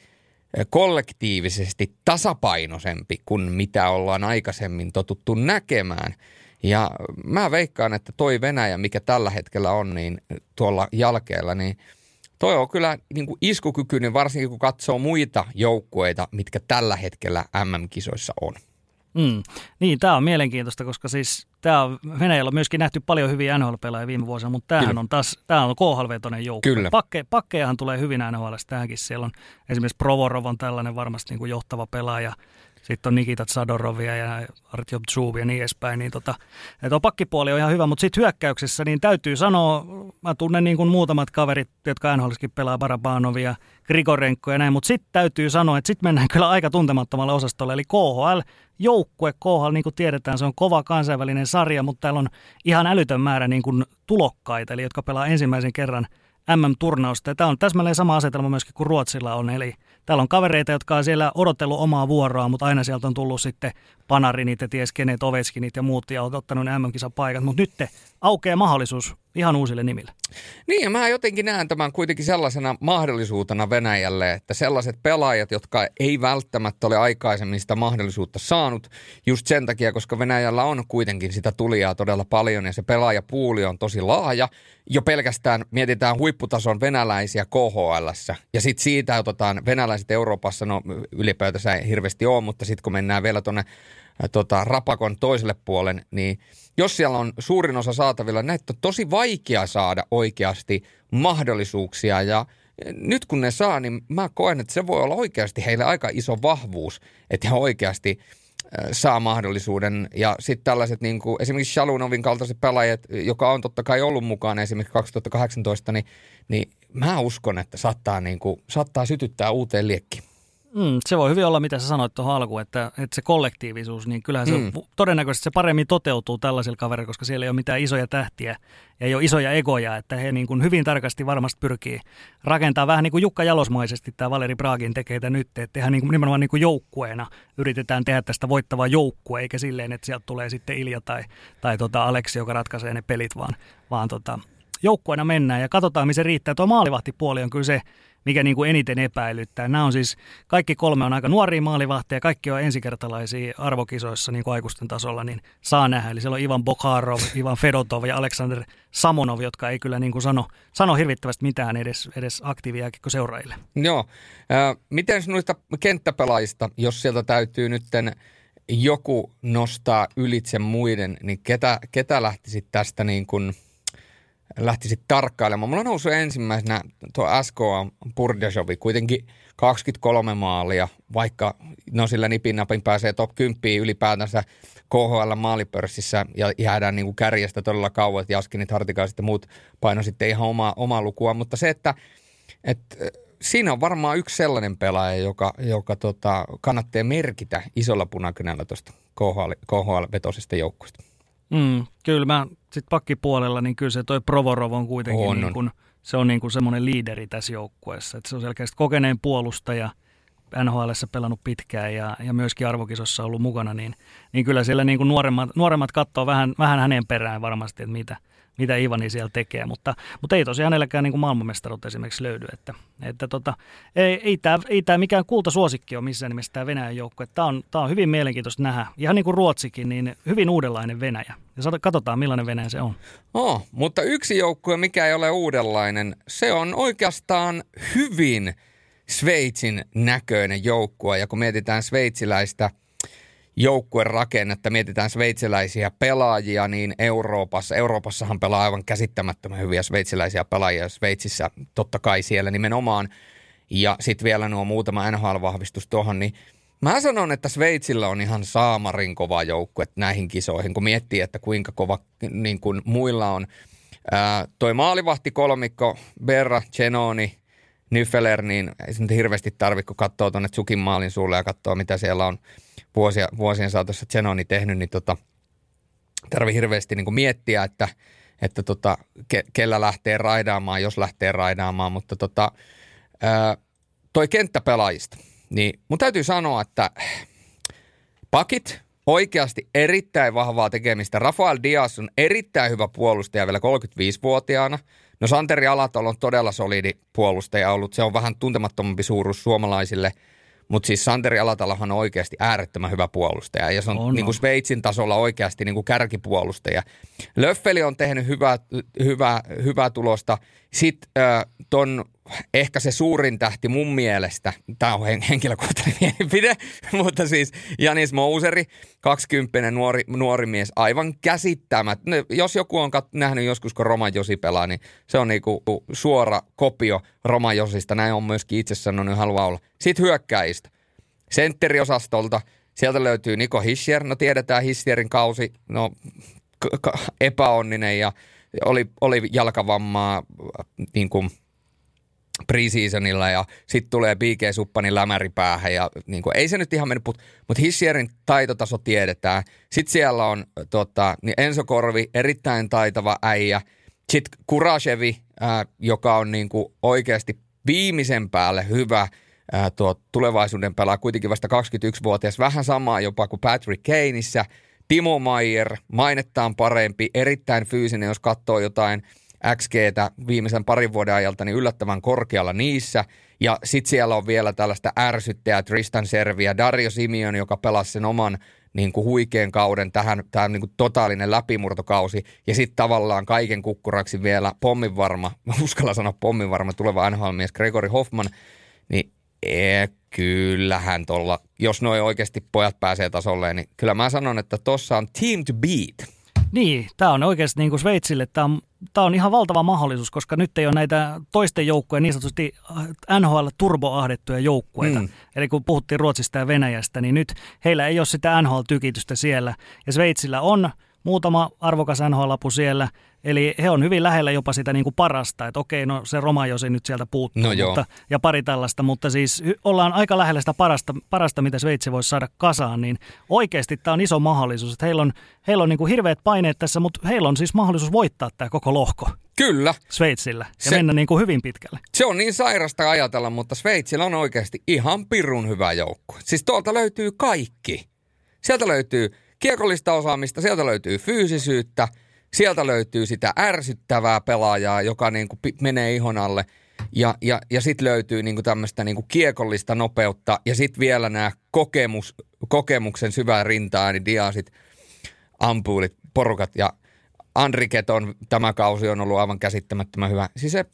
kollektiivisesti tasapainoisempi kuin mitä ollaan aikaisemmin totuttu näkemään. Ja mä veikkaan, että toi Venäjä, mikä tällä hetkellä on niin tuolla jalkeella, niin toi on kyllä niin kuin iskukykyinen, varsinkin kun katsoo muita joukkueita, mitkä tällä hetkellä MM-kisoissa on. Mm. Niin, tämä on mielenkiintoista, koska siis tämä on, Venäjällä on myöskin nähty paljon hyviä NHL-pelaajia viime vuosina, mutta tämähän on taas, tämä on KHL-vetoinen joukko. Kyllä. Pakke, pakkejahan tulee hyvin NHL, tähänkin siellä on esimerkiksi Provorov on tällainen varmasti niin kuin johtava pelaaja, sitten on Nikita Sadorovia ja Artyom Tsub ja niin edespäin. Niin tota, että pakkipuoli on ihan hyvä, mutta sitten hyökkäyksessä niin täytyy sanoa, mä tunnen niin kuin muutamat kaverit, jotka NHLskin pelaa Barabanovia, Grigorenko ja näin, mutta sitten täytyy sanoa, että sitten mennään kyllä aika tuntemattomalle osastolle, eli KHL, joukkue KHL, niin kuin tiedetään, se on kova kansainvälinen sarja, mutta täällä on ihan älytön määrä niin kuin tulokkaita, eli jotka pelaa ensimmäisen kerran MM-turnausta. Tämä on täsmälleen sama asetelma myöskin kuin Ruotsilla on, eli Täällä on kavereita, jotka on siellä odotellut omaa vuoroa, mutta aina sieltä on tullut sitten Panarinit ja ties kenet, Ovechkinit ja muut ja on ottanut ne MM-kisan paikat. Mutta nyt aukeaa mahdollisuus ihan uusille nimille. Niin ja mä jotenkin näen tämän kuitenkin sellaisena mahdollisuutena Venäjälle, että sellaiset pelaajat, jotka ei välttämättä ole aikaisemmin sitä mahdollisuutta saanut, just sen takia, koska Venäjällä on kuitenkin sitä tulijaa todella paljon ja se pelaajapuuli on tosi laaja. Jo pelkästään mietitään huipputason venäläisiä KHL ja sitten siitä otetaan venäläiset Euroopassa, no ylipäätänsä ei hirveästi ole, mutta sitten kun mennään vielä tuonne tota, rapakon toiselle puolen, niin jos siellä on suurin osa saatavilla, näitä on tosi vaikea saada oikeasti mahdollisuuksia ja nyt kun ne saa, niin mä koen, että se voi olla oikeasti heille aika iso vahvuus, että he oikeasti saa mahdollisuuden. Ja sitten tällaiset niin kuin esimerkiksi Shalunovin kaltaiset pelaajat, joka on totta kai ollut mukana esimerkiksi 2018, niin, niin mä uskon, että saattaa, niin kuin, saattaa sytyttää uuteen liekkiin. Mm, se voi hyvin olla, mitä sä sanoit tuohon alkuun, että, että se kollektiivisuus, niin kyllähän se mm. todennäköisesti se paremmin toteutuu tällaisilla kaverilla, koska siellä ei ole mitään isoja tähtiä ja ei ole isoja egoja, että he niin kuin hyvin tarkasti varmasti pyrkii rakentaa vähän niin kuin Jukka Jalosmaisesti tämä Valeri Braagin tekee tätä nyt, että tehdään niin kuin, nimenomaan niin kuin joukkueena, yritetään tehdä tästä voittavaa joukkue, eikä silleen, että sieltä tulee sitten Ilja tai, tai tota Aleksi, joka ratkaisee ne pelit, vaan, vaan tota, joukkueena mennään ja katsotaan, missä riittää. Tuo maalivahtipuoli on kyllä se, mikä niin kuin eniten epäilyttää. Nämä on siis, kaikki kolme on aika nuoria maalivahteja, kaikki on ensikertalaisia arvokisoissa niin kuin aikuisten tasolla, niin saa nähdä. Eli siellä on Ivan Bokharov, Ivan Fedotov ja Aleksander Samonov, jotka ei kyllä niin kuin sano, sano hirvittävästi mitään edes, edes seuraajille. Joo. Äh, miten noista kenttäpelaajista, jos sieltä täytyy nytten joku nostaa ylitse muiden, niin ketä, ketä lähtisit tästä niin kuin – lähtisit tarkkailemaan. Mulla noussut ensimmäisenä tuo SKA Purdejovi, kuitenkin 23 maalia, vaikka no sillä nipin napin pääsee top 10 ylipäätänsä KHL maalipörssissä ja jäädään niin kuin kärjestä todella kauan, että Jaskinit, Hartikaiset ja muut paino sitten ihan omaa, omaa lukua, mutta se, että, että siinä on varmaan yksi sellainen pelaaja, joka, joka tota, kannattaa merkitä isolla punakynällä tuosta KHL, KHL-vetoisesta joukkueesta. Mm, kyllä mä sitten pakkipuolella, niin kyllä se toi Provorov on kuitenkin on, niin kuin, se on niin kuin semmoinen liideri tässä joukkueessa. Että se on selkeästi kokeneen puolustaja, nhl pelannut pitkään ja, ja myöskin arvokisossa ollut mukana, niin, niin kyllä siellä niin kuin nuoremmat, nuoremmat katsoo vähän, vähän hänen perään varmasti, että mitä, mitä Ivani siellä tekee, mutta, mutta ei tosiaan hänelläkään niin maailmanmestaruutta esimerkiksi löydy. Että, että tota, ei, ei, tämä, ei tämä mikään kultasuosikki ole missään nimessä tämä Venäjän joukko. Tämä on, tämä on hyvin mielenkiintoista nähdä. Ihan niin kuin Ruotsikin, niin hyvin uudenlainen Venäjä. Ja katsotaan, millainen Venäjä se on. Oh, mutta yksi joukkue, mikä ei ole uudenlainen, se on oikeastaan hyvin Sveitsin näköinen joukkue. Ja kun mietitään sveitsiläistä joukkuerakennetta, mietitään sveitsiläisiä pelaajia, niin Euroopassa, Euroopassahan pelaa aivan käsittämättömän hyviä sveitsiläisiä pelaajia, Sveitsissä totta kai siellä nimenomaan. Ja sitten vielä nuo muutama NHL-vahvistus tuohon, niin Mä sanon, että Sveitsillä on ihan saamarin kova joukkue näihin kisoihin, kun miettii, että kuinka kova niin kuin muilla on. Ää, toi maalivahti kolmikko, Berra, Genoni, Nyfeler, niin ei se nyt hirveästi tarvitse, kun katsoo tuonne Tsukin maalin suulle ja katsoo, mitä siellä on vuosia, vuosien saatossa Genoni tehnyt, niin tota, tarvii hirveästi niin kuin miettiä, että, että tota, ke, kellä lähtee raidaamaan, jos lähtee raidaamaan, mutta tota, ää, toi kenttäpelaajista – niin mun täytyy sanoa, että pakit oikeasti erittäin vahvaa tekemistä. Rafael Diaz on erittäin hyvä puolustaja vielä 35-vuotiaana. No Santeri Alatalo on todella solidi puolustaja ollut. Se on vähän tuntemattomampi suuruus suomalaisille – mutta siis Santeri Alatalohan on oikeasti äärettömän hyvä puolustaja ja se on, on, niin kuin Sveitsin tasolla oikeasti niin kuin kärkipuolustaja. Löffeli on tehnyt hyvää, hyvää, hyvää tulosta. Sitten äh, ton ehkä se suurin tähti mun mielestä, tämä on henkilökohtainen mielipide, mutta siis Janis Mouseri, 20 nuori, nuori mies, aivan käsittämät. Jos joku on kat- nähnyt joskus, kun Roma Josi pelaa, niin se on niinku suora kopio Roma Josista. Näin on myöskin itse sanonut, haluaa olla. Sitten hyökkäistä. Sentteriosastolta, sieltä löytyy Niko Hischier. No tiedetään Hischierin kausi, no epäonninen ja oli, oli jalkavammaa niin kuin – preseasonilla ja sitten tulee BG Suppanin lämäri päähän ja niin kuin, ei se nyt ihan mennyt, mutta mut Hissierin taitotaso tiedetään. Sitten siellä on tota, niin Enso Korvi, erittäin taitava äijä. Sitten Kurashevi, ää, joka on niin kuin oikeasti viimeisen päälle hyvä ää, tuo tulevaisuuden pelaa, kuitenkin vasta 21-vuotias, vähän samaa jopa kuin Patrick Kaneissa. Timo Maier, mainettaan parempi, erittäin fyysinen, jos katsoo jotain – XGtä viimeisen parin vuoden ajalta niin yllättävän korkealla niissä. Ja sitten siellä on vielä tällaista ärsyttäjää Tristan Serviä, Dario Simeon, joka pelasi sen oman niin kuin huikean kauden, tähän, tähän niin kuin totaalinen läpimurtokausi. Ja sitten tavallaan kaiken kukkuraksi vielä pomminvarma, uskalla sanoa pomminvarma tuleva NHL-mies Gregory Hoffman, niin ee, kyllähän tuolla, jos noin oikeasti pojat pääsee tasolle, niin kyllä mä sanon, että tossa on team to beat. Niin, tämä on oikeasti niin kuin Sveitsille, tämä on, tämä on ihan valtava mahdollisuus, koska nyt ei ole näitä toisten joukkoja niin sanotusti NHL turboahdettuja joukkueita. Mm. Eli kun puhuttiin Ruotsista ja Venäjästä, niin nyt heillä ei ole sitä NHL-tykitystä siellä. Ja Sveitsillä on muutama arvokas NHL-lapu siellä, eli he on hyvin lähellä jopa sitä niin kuin parasta, että okei, no se Romajosi nyt sieltä puuttuu, no mutta, ja pari tällaista, mutta siis ollaan aika lähellä sitä parasta, parasta mitä Sveitsi voisi saada kasaan, niin oikeasti tämä on iso mahdollisuus, että heillä on, heillä on niin kuin hirveät paineet tässä, mutta heillä on siis mahdollisuus voittaa tämä koko lohko. Kyllä. Sveitsillä ja se, mennä niin kuin hyvin pitkälle. Se on niin sairasta ajatella, mutta Sveitsillä on oikeasti ihan pirun hyvä joukko. Siis tuolta löytyy kaikki. Sieltä löytyy kiekollista osaamista, sieltä löytyy fyysisyyttä, sieltä löytyy sitä ärsyttävää pelaajaa, joka niin kuin menee ihon alle. Ja, ja, ja sitten löytyy niin kuin tämmöistä niin kuin kiekollista nopeutta ja sitten vielä nämä kokemus, kokemuksen syvää rintaa, niin diasit, ampuulit, porukat ja Andriket on tämä kausi on ollut aivan käsittämättömän hyvä. Siis se,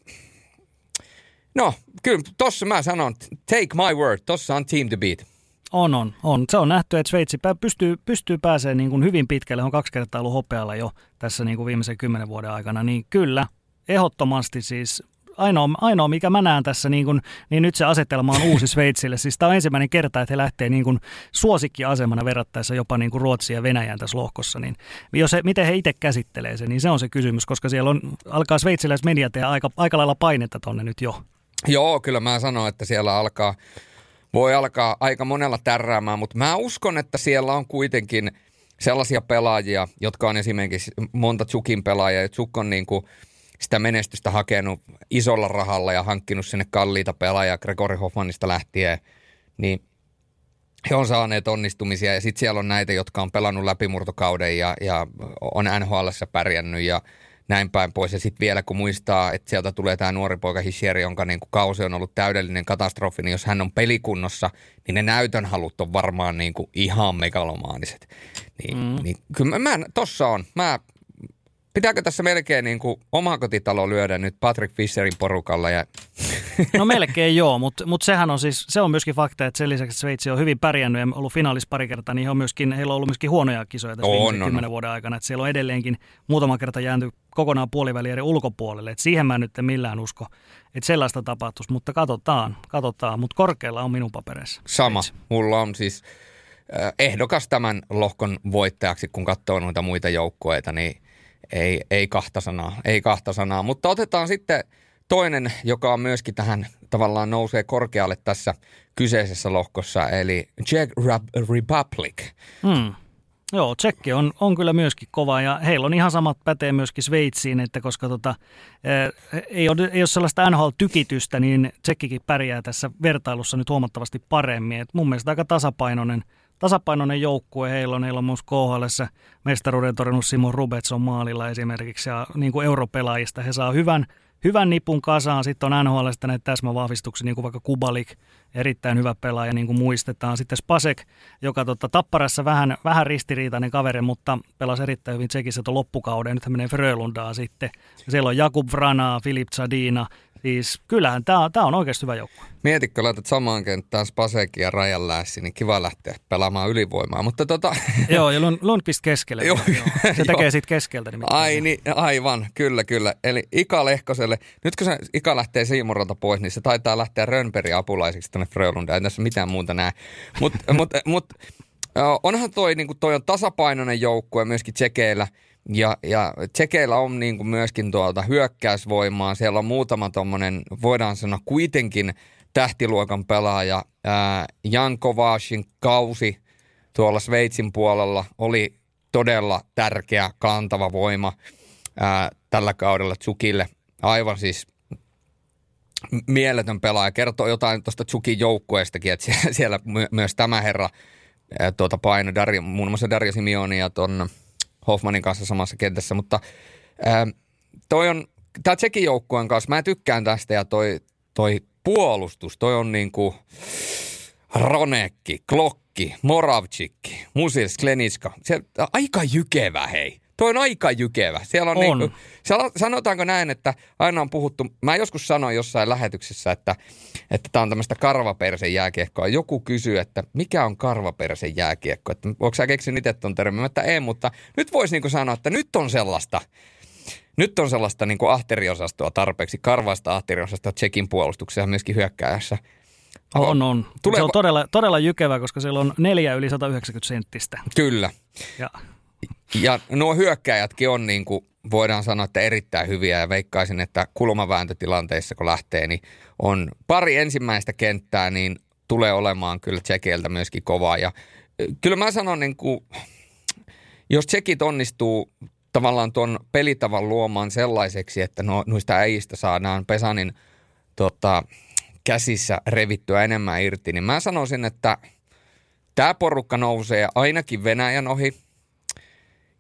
no kyllä tossa mä sanon, take my word, tossa on team to beat. On, on, on. Se on nähty, että Sveitsi pystyy, pystyy pääsemään niin kuin hyvin pitkälle. On kaksi kertaa ollut hopealla jo tässä niin kuin viimeisen kymmenen vuoden aikana. Niin kyllä, ehdottomasti siis ainoa, ainoa mikä mä näen tässä, niin, kuin, niin nyt se asetelma on uusi Sveitsille. Siis tämä on ensimmäinen kerta, että he lähtee niin kuin suosikkiasemana verrattaessa jopa niin kuin Ruotsia ja Venäjän tässä lohkossa. Niin jos he, miten he itse käsittelee sen, niin se on se kysymys, koska siellä on, alkaa sveitsiläismediat ja aika, aika lailla painetta tonne nyt jo. Joo, kyllä mä sanon, että siellä alkaa voi alkaa aika monella tärräämään, mutta mä uskon, että siellä on kuitenkin sellaisia pelaajia, jotka on esimerkiksi monta Tsukin pelaajia, ja Tsuk on niin kuin sitä menestystä hakenut isolla rahalla ja hankkinut sinne kalliita pelaajia Gregory Hoffmanista lähtien, niin he on saaneet onnistumisia ja sitten siellä on näitä, jotka on pelannut läpimurtokauden ja, ja on nhl pärjännyt ja näin päin pois. Ja sitten vielä kun muistaa, että sieltä tulee tämä nuori poika Hishieri, jonka niin kuin kausi on ollut täydellinen katastrofi, niin jos hän on pelikunnossa, niin ne näytönhalut on varmaan niin kuin ihan megalomaaniset. Niin, mm. niin kyllä mä, mä, tossa on. Mä pitääkö tässä melkein niin kuin omakotitalo lyödä nyt Patrick Fisherin porukalla? Ja... No melkein joo, mutta mut sehän on siis, se on myöskin fakta, että sen lisäksi Sveitsi on hyvin pärjännyt ja ollut finaalissa pari kertaa, niin on myöskin, heillä on ollut myöskin huonoja kisoja tässä on, viimeisen kymmenen vuoden aikana. Että siellä on edelleenkin muutama kerta jäänty kokonaan puolivälierien ulkopuolelle. Että siihen mä nyt en millään usko, että sellaista tapahtuisi, mutta katsotaan, katsotaan. Mutta korkealla on minun papereissa. Sama, mulla on siis ehdokas tämän lohkon voittajaksi, kun katsoo noita muita joukkueita, niin ei, ei kahta sanaa, ei kahta sanaa. Mutta otetaan sitten toinen, joka on myöskin tähän tavallaan nousee korkealle tässä kyseisessä lohkossa, eli Czech Republic. Hmm. Joo, Tsekki on, on kyllä myöskin kova ja heillä on ihan samat pätee myöskin Sveitsiin, että koska tota, ei, ole, ei ole sellaista NHL-tykitystä, niin Tsekkikin pärjää tässä vertailussa nyt huomattavasti paremmin. Et mun mielestä aika tasapainoinen – tasapainoinen joukkue heillä on. Heillä on myös KHL mestaruuden torjunut Simon Rubetson maalilla esimerkiksi ja niin kuin europelaajista he saa hyvän, hyvän nipun kasaan. Sitten on NHL näitä täsmävahvistuksia, niin kuin vaikka Kubalik, erittäin hyvä pelaaja, niin kuin muistetaan. Sitten Spasek, joka tota, tapparassa vähän, vähän ristiriitainen kaveri, mutta pelasi erittäin hyvin Tsekissä tuon loppukauden. Nyt hän menee Frölundaa sitten. Siellä on Jakub Vrana, Filip Zadina, Siis kyllähän tämä tää on oikeasti hyvä joukkue. Mietitkö, laitat samaan kenttään Spasekin ja Rajan Lässi, niin kiva lähteä pelaamaan ylivoimaa. Mutta tota... joo, ja Lundqvist keskelle. joo, Se tekee siitä keskeltä. Niin Ai, niin, aivan, kyllä, kyllä. Eli Ika Lehkoselle, nyt kun se Ika lähtee Siimuralta pois, niin se taitaa lähteä Rönnbergin apulaisiksi tänne Frölundaan. Ei tässä mitään muuta näe. Mutta mut, mut, onhan toi, niin toi on tasapainoinen joukkue myöskin tsekeillä – ja, ja Tsekeillä on niin kuin myöskin tuolta hyökkäysvoimaa. Siellä on muutama tuommoinen, voidaan sanoa kuitenkin tähtiluokan pelaaja. Ää, Jan Kovashin kausi tuolla Sveitsin puolella oli todella tärkeä, kantava voima ää, tällä kaudella Tsukille. Aivan siis mieletön pelaaja. Kertoo jotain tuosta Tsukin joukkueestakin, että siellä my- myös tämä herra tuota paino, muun muassa Dario Simioni ja tuon Hoffmanin kanssa samassa kentässä, mutta ää, toi on, tämä Tsekin joukkueen kanssa, mä tykkään tästä ja toi, toi puolustus, toi on niinku Ronekki, Klokki, Moravcikki, Musil, Sklenitska, se aika jykevä hei. Tuo on aika jykevä. Siellä on, on. Niin kuin, sanotaanko näin, että aina on puhuttu, mä joskus sanoin jossain lähetyksessä, että että tämä on tämmöistä karvapersen jääkiekkoa. Joku kysyy, että mikä on karvapersen jääkiekko? Että onko sä keksinyt itse tuon termin? Että ei, mutta nyt voisi niin sanoa, että nyt on sellaista, nyt on sellaista niin ahteriosastoa tarpeeksi, karvaista ahteriosastoa Tsekin puolustuksessa myöskin hyökkääjässä. On, on. Tulee... Se on todella, todella jykevä, koska siellä on neljä yli 190 senttistä. Kyllä. Ja ja nuo hyökkäjätkin on niin kuin, voidaan sanoa, että erittäin hyviä ja veikkaisin, että kulmavääntötilanteissa kun lähtee, niin on pari ensimmäistä kenttää, niin tulee olemaan kyllä Tsekeiltä myöskin kovaa. Ja kyllä mä sanon, niin kuin, jos Tsekit onnistuu tavallaan tuon pelitavan luomaan sellaiseksi, että no, noista äijistä saadaan Pesanin tota, käsissä revittyä enemmän irti, niin mä sanoisin, että tämä porukka nousee ainakin Venäjän ohi –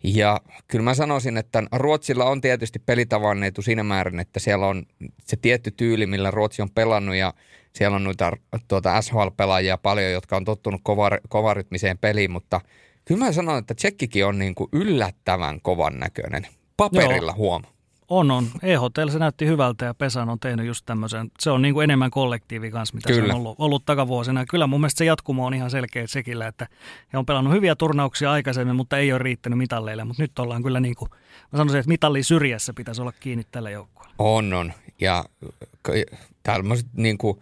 ja kyllä mä sanoisin, että Ruotsilla on tietysti pelitavan etu siinä määrin, että siellä on se tietty tyyli, millä Ruotsi on pelannut ja siellä on noita tuota SHL-pelaajia paljon, jotka on tottunut kova, kovarytmiseen peliin, mutta kyllä mä sanon, että Tsekkikin on niin kuin yllättävän kovan näköinen. Paperilla Joo. huoma. On, on. EHTL se näytti hyvältä ja Pesan on tehnyt just tämmöisen. Se on niin kuin enemmän kollektiivi kanssa, mitä Kyllä. se on ollut, ollut takavuosina. Kyllä mun mielestä se jatkumo on ihan selkeä sekillä, että he on pelannut hyviä turnauksia aikaisemmin, mutta ei ole riittänyt mitalleille. Mutta nyt ollaan kyllä niin kuin, mä sanoisin, että mitalli syrjässä pitäisi olla kiinni tällä joukkueella. On, on. Ja tämmöiset niin kuin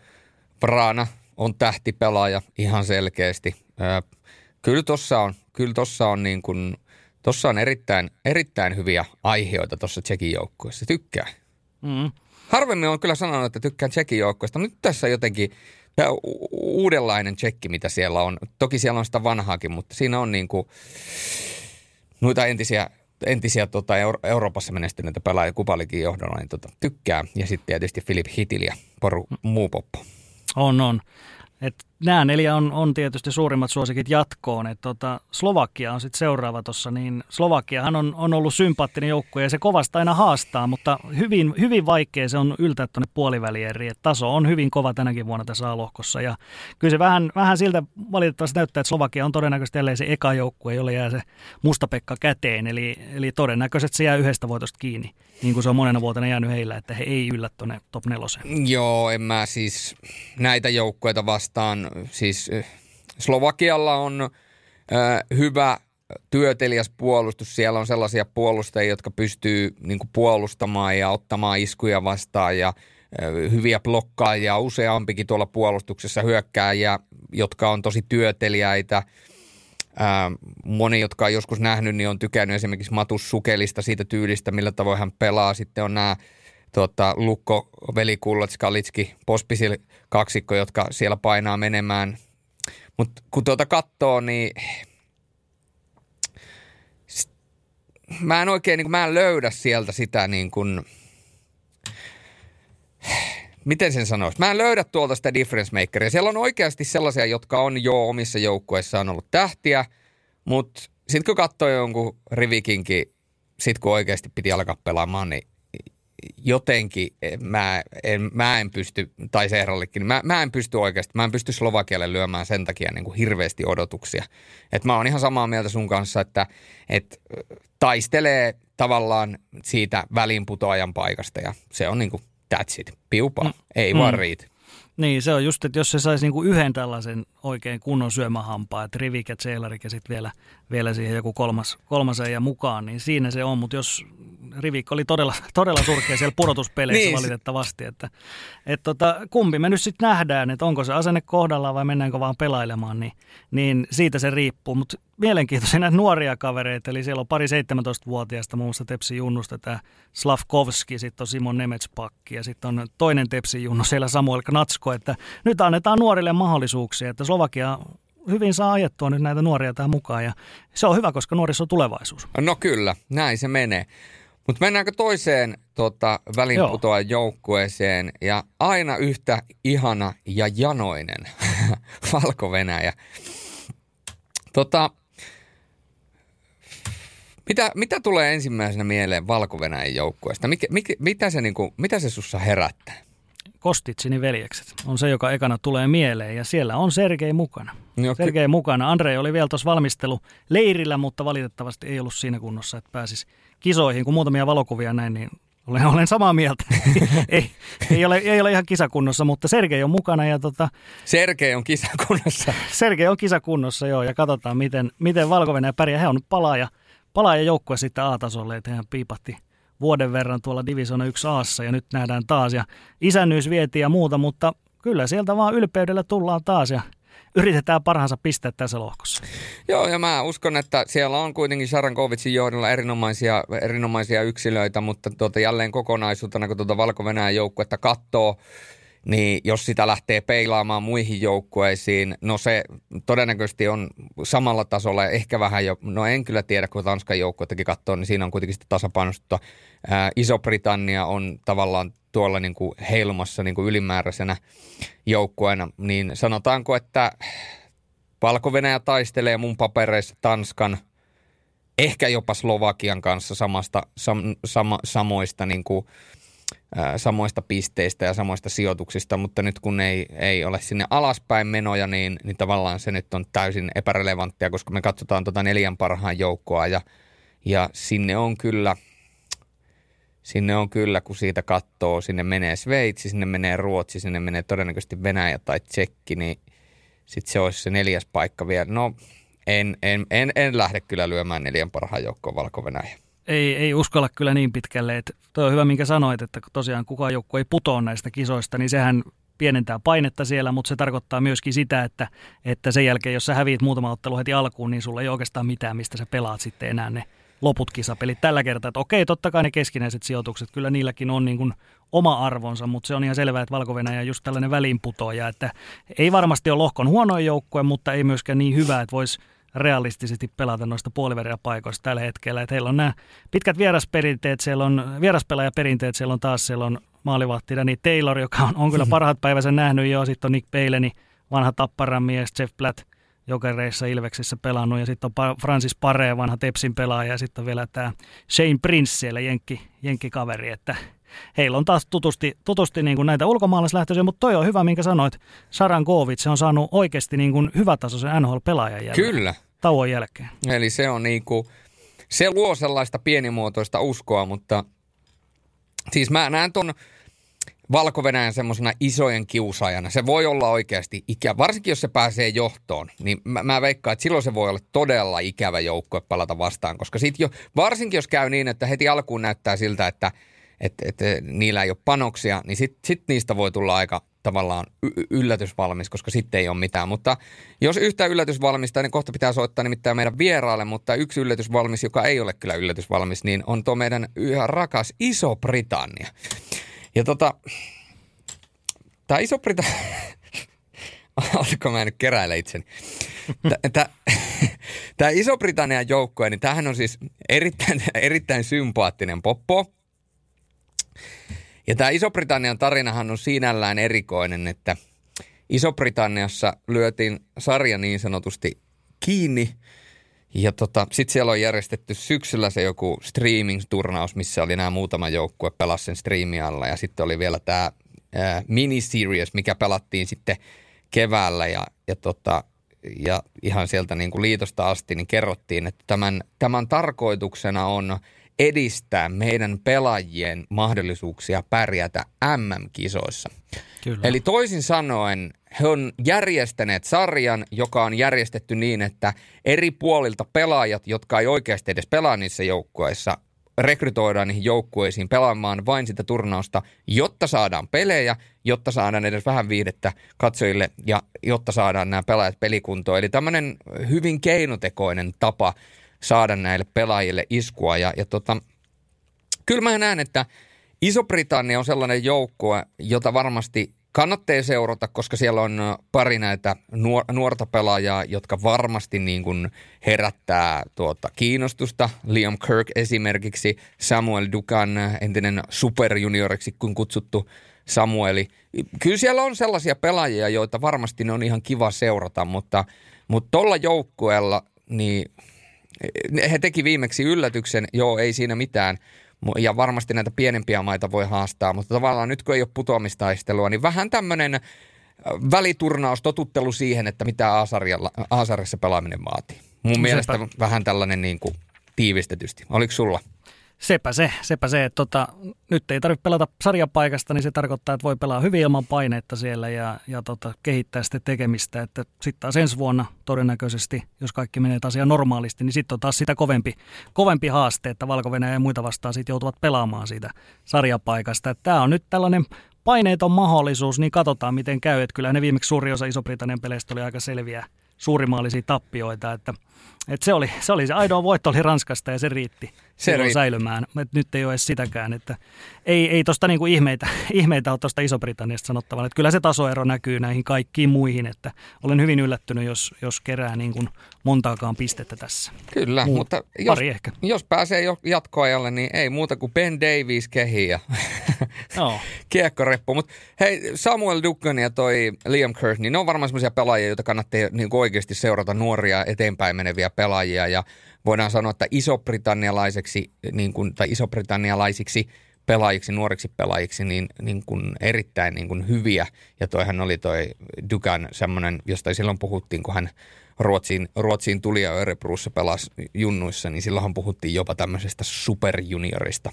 Praana on tähtipelaaja ihan selkeästi. Kyllä tuossa on, kyllä tossa on niin kuin – Tuossa on erittäin, erittäin hyviä aiheita tuossa Tsekin joukkueessa. Tykkää. Mm. Harvemmin on kyllä sanonut, että tykkään Tsekin joukkueesta, nyt tässä jotenkin tämä uudenlainen tsekki, mitä siellä on. Toki siellä on sitä vanhaakin, mutta siinä on niin kuin noita entisiä, entisiä tota, Euro- Euroopassa menestyneitä pelaajia Kupalikin johdolla, niin tota, tykkää. Ja sitten tietysti Filip Hitil ja Poru muu poppo. On, on. Et nämä neljä on, on tietysti suurimmat suosikit jatkoon. Et tota, Slovakia on sitten seuraava tuossa, niin Slovakiahan on, on ollut sympaattinen joukkue ja se kovasta aina haastaa, mutta hyvin, hyvin vaikea se on yltää tuonne puolivälieriin. Et taso on hyvin kova tänäkin vuonna tässä A-lohkossa ja kyllä se vähän, vähän siltä valitettavasti näyttää, että Slovakia on todennäköisesti jälleen se eka joukkue, jolle jää se mustapekka käteen, eli, eli todennäköisesti se jää yhdestä voitosta kiinni, niin kuin se on monena vuotena jäänyt heillä, että he ei yllä tuonne top neloseen. Joo, en mä siis näitä joukkueita vastaan, siis Slovakialla on äh, hyvä työtelijäs puolustus. Siellä on sellaisia puolustajia, jotka pystyy niin puolustamaan ja ottamaan iskuja vastaan ja hyviä blokkaajia, useampikin tuolla puolustuksessa hyökkääjiä, jotka on tosi työtelijäitä. Moni, jotka on joskus nähnyt, niin on tykännyt esimerkiksi Matus Sukelista siitä tyylistä, millä tavoin hän pelaa. Sitten on nämä tota, Lukko, Velikullat, Skalitski, Pospisil kaksikko, jotka siellä painaa menemään. Mutta kun tuota katsoo, niin mä en oikein, niin kuin, mä en löydä sieltä sitä niin kuin, miten sen sanoisi? Mä en löydä tuolta sitä difference makeria. Siellä on oikeasti sellaisia, jotka on jo omissa joukkueissaan ollut tähtiä, mutta sitten kun katsoo jonkun rivikinkin, sitten kun oikeasti piti alkaa pelaamaan, niin jotenkin mä en, mä en pysty, tai Sehrallekin, mä, mä en pysty oikeasti, mä en pysty Slovakialle lyömään sen takia niin kuin hirveästi odotuksia. Et mä oon ihan samaa mieltä sun kanssa, että et taistelee tavallaan siitä välinputoajan paikasta ja se on niin kuin that's it, piupa, mm. ei mm. vaan riitä. Niin, se on just, että jos se saisi niinku yhden tällaisen oikein kunnon syömähampaa, että Rivik ja sitten vielä, vielä siihen joku kolmas, kolmasen ja mukaan, niin siinä se on. Mutta jos Rivik oli todella, todella surkea siellä pudotuspeleissä niin. valitettavasti, että et tota, kumpi me nyt sitten nähdään, että onko se asenne kohdallaan vai mennäänkö vaan pelailemaan, niin, niin siitä se riippuu. Mutta mielenkiintoisia näitä nuoria kavereita, eli siellä on pari 17-vuotiaista, muun muassa Tepsi Junnusta, tämä Slavkovski, sitten on Simon Nemetspakki ja sitten on toinen Tepsi Junnu siellä Samuel Knatsko, että nyt annetaan nuorille mahdollisuuksia, että Slovakia hyvin saa ajettua nyt näitä nuoria tähän mukaan ja se on hyvä, koska nuorissa on tulevaisuus. No kyllä, näin se menee. Mutta mennäänkö toiseen tota, välinputoa joukkueeseen ja aina yhtä ihana ja janoinen Valko-Venäjä. Tota, mitä, mitä tulee ensimmäisenä mieleen valko joukkueesta? Mik, mik, mitä, se, niinku, mitä se sussa herättää? Kostitsini veljekset on se, joka ekana tulee mieleen ja siellä on Sergei mukana. No, Sergei mukana. Andrei oli vielä tuossa valmistelu leirillä, mutta valitettavasti ei ollut siinä kunnossa, että pääsisi kisoihin. Kun muutamia valokuvia näin, niin olen, olen samaa mieltä. ei, ei, ole, ei ole ihan kisakunnossa, mutta Sergei on mukana. Ja tota, Sergei on kisakunnossa. Sergei on kisakunnossa, joo, ja katsotaan, miten, miten valko pärjää. He on nyt palaaja, palaaja joukkue sitten A-tasolle, että hän piipahti vuoden verran tuolla Divisiona 1 Aassa ja nyt nähdään taas. Ja isännyys vietiin ja muuta, mutta kyllä sieltä vaan ylpeydellä tullaan taas ja yritetään parhaansa pistää tässä lohkossa. Joo, ja mä uskon, että siellä on kuitenkin Sharankovitsin johdolla erinomaisia, erinomaisia yksilöitä, mutta tuota, jälleen kokonaisuutena, kun tuota Valko-Venäjän joukkuetta katsoo, niin jos sitä lähtee peilaamaan muihin joukkueisiin, no se todennäköisesti on samalla tasolla ja ehkä vähän jo, no en kyllä tiedä, kun Tanskan joukkuettakin katsoo, niin siinä on kuitenkin sitä tasapainosta. Iso-Britannia on tavallaan tuolla niin kuin heilumassa niin kuin ylimääräisenä joukkueena, niin sanotaanko, että valko taistelee mun papereissa Tanskan, ehkä jopa Slovakian kanssa samasta, sam, sama, samoista niin kuin, samoista pisteistä ja samoista sijoituksista, mutta nyt kun ei, ei ole sinne alaspäin menoja, niin, niin tavallaan se nyt on täysin epärelevanttia, koska me katsotaan tuota neljän parhaan joukkoa ja, ja sinne on kyllä – sinne on kyllä, kun siitä katsoo, sinne menee Sveitsi, sinne menee Ruotsi, sinne menee todennäköisesti Venäjä tai Tsekki, niin sitten se olisi se neljäs paikka vielä. No, en, en, en, en lähde kyllä lyömään neljän parhaan joukkoon valko. Ei, ei uskalla kyllä niin pitkälle. Että toi on hyvä, minkä sanoit, että tosiaan kukaan joukko ei putoa näistä kisoista, niin sehän pienentää painetta siellä, mutta se tarkoittaa myöskin sitä, että, että sen jälkeen, jos sä häviit muutama ottelu heti alkuun, niin sulla ei oikeastaan mitään, mistä sä pelaat sitten enää ne loput kisapelit tällä kertaa. Että okei, totta kai ne keskinäiset sijoitukset, kyllä niilläkin on niin kuin oma arvonsa, mutta se on ihan selvää, että valko on just tällainen väliinputoaja, että ei varmasti ole lohkon huonoin joukkue, mutta ei myöskään niin hyvä, että voisi realistisesti pelata noista paikoista tällä hetkellä. Että heillä on nämä pitkät vierasperinteet, siellä on vieraspelaajaperinteet, siellä on taas siellä on maalivahti Danny Taylor, joka on, on kyllä parhaat päivänsä nähnyt jo, sitten on Nick Paleni vanha tapparan mies Jeff Blatt jokereissa Ilveksissä pelannut ja sitten on Francis Pare, vanha Tepsin pelaaja ja sitten vielä tämä Shane Prince siellä, jenkki, jenkkikaveri, että heillä on taas tutusti, tutusti niin kuin näitä ulkomaalaislähtöisiä, mutta toi on hyvä, minkä sanoit. Saran Kovic, se on saanut oikeasti niin kuin hyvätasoisen NHL-pelaajan jälkeen. Kyllä. Tauon jälkeen. Eli se on niin kuin, se luo sellaista pienimuotoista uskoa, mutta siis mä näen ton valko semmoisena isojen kiusaajana. Se voi olla oikeasti ikävä, varsinkin jos se pääsee johtoon, niin mä, mä veikkaan, että silloin se voi olla todella ikävä joukkue palata vastaan, koska sit jo, varsinkin jos käy niin, että heti alkuun näyttää siltä, että että et, niillä ei ole panoksia, niin sitten sit niistä voi tulla aika tavallaan y- yllätysvalmis, koska sitten ei ole mitään. Mutta jos yhtä yllätysvalmista, niin kohta pitää soittaa nimittäin meidän vieraalle, mutta yksi yllätysvalmis, joka ei ole kyllä yllätysvalmis, niin on tuo meidän yhä rakas Iso-Britannia. Ja tota, tämä Iso-Britannia, Oletko mä nyt keräile itseni? Tämä Iso-Britannian joukkue, niin tämähän on siis erittäin, erittäin sympaattinen poppo. Ja tämä Iso-Britannian tarinahan on sinällään erikoinen, että Iso-Britanniassa lyötiin sarja niin sanotusti kiinni. Ja tota, sitten siellä on järjestetty syksyllä se joku streaming-turnaus, missä oli nämä muutama joukkue pelasi sen striimin alla. Ja sitten oli vielä tämä miniseries, mikä pelattiin sitten keväällä. Ja, ja, tota, ja ihan sieltä niin kuin liitosta asti niin kerrottiin, että tämän, tämän tarkoituksena on – edistää meidän pelaajien mahdollisuuksia pärjätä MM-kisoissa. Kyllä. Eli toisin sanoen he on järjestäneet sarjan, joka on järjestetty niin, että eri puolilta pelaajat, jotka ei oikeasti edes pelaa niissä joukkueissa, rekrytoidaan niihin joukkueisiin pelaamaan vain sitä turnausta, jotta saadaan pelejä, jotta saadaan edes vähän viihdettä katsojille ja jotta saadaan nämä pelaajat pelikuntoon. Eli tämmöinen hyvin keinotekoinen tapa saada näille pelaajille iskua. Ja, ja tota, kyllä mä näen, että Iso-Britannia on sellainen joukkue, jota varmasti kannattaa seurata, koska siellä on pari näitä nuorta pelaajaa, jotka varmasti niin kuin herättää tuota kiinnostusta. Liam Kirk esimerkiksi, Samuel Dukan, entinen superjunioriksi kun kutsuttu Samueli. Kyllä siellä on sellaisia pelaajia, joita varmasti ne on ihan kiva seurata, mutta mutta tuolla joukkueella niin he teki viimeksi yllätyksen, joo ei siinä mitään, ja varmasti näitä pienempiä maita voi haastaa, mutta tavallaan nyt kun ei ole putoamistaistelua, niin vähän tämmöinen äh, väliturnaus, totuttelu siihen, että mitä Aasarissa pelaaminen vaatii. Mun no mielestä sepä. vähän tällainen niin kuin tiivistetysti. Oliko sulla? Sepä se, sepä se, että tota, nyt ei tarvitse pelata sarjapaikasta, niin se tarkoittaa, että voi pelaa hyvin ilman paineetta siellä ja, ja tota, kehittää sitten tekemistä. Että sitten taas ensi vuonna todennäköisesti, jos kaikki menee taas normaalisti, niin sitten on taas sitä kovempi, kovempi haaste, että valko ja muita vastaan sitten joutuvat pelaamaan siitä sarjapaikasta. Tämä on nyt tällainen paineeton mahdollisuus, niin katsotaan miten käy. Että kyllä ne viimeksi suuri osa Iso-Britannian peleistä oli aika selviä suurimaalisia tappioita, että, että se, oli, se oli se ainoa voitto oli Ranskasta ja se riitti se riitti. säilymään. Et nyt ei ole edes sitäkään, että ei, ei tuosta niinku ihmeitä, ihmeitä ole tuosta Iso-Britanniasta sanottavan. Että kyllä se tasoero näkyy näihin kaikkiin muihin, että olen hyvin yllättynyt, jos, jos kerää niin kuin montaakaan pistettä tässä. Kyllä, Muu, mutta jos, ehkä. jos pääsee jatkoajalle, niin ei muuta kuin Ben Davies kehiin ja no. kiekkoreppu. Mutta hei, Samuel Duggan ja toi Liam Kirk, niin ne on varmaan sellaisia pelaajia, joita kannattaa niin oikeasti seurata nuoria eteenpäin meneviä pelaajia ja voidaan sanoa, että iso-britannialaiseksi niin kuin, tai iso-britannialaisiksi pelaajiksi, nuoriksi pelaajiksi, niin, niin kuin erittäin niin kuin hyviä. Ja toihan oli toi Dugan semmoinen, josta silloin puhuttiin, kun hän Ruotsiin, Ruotsiin tuli ja Örebruussa pelasi junnuissa, niin silloinhan puhuttiin jopa tämmöisestä superjuniorista.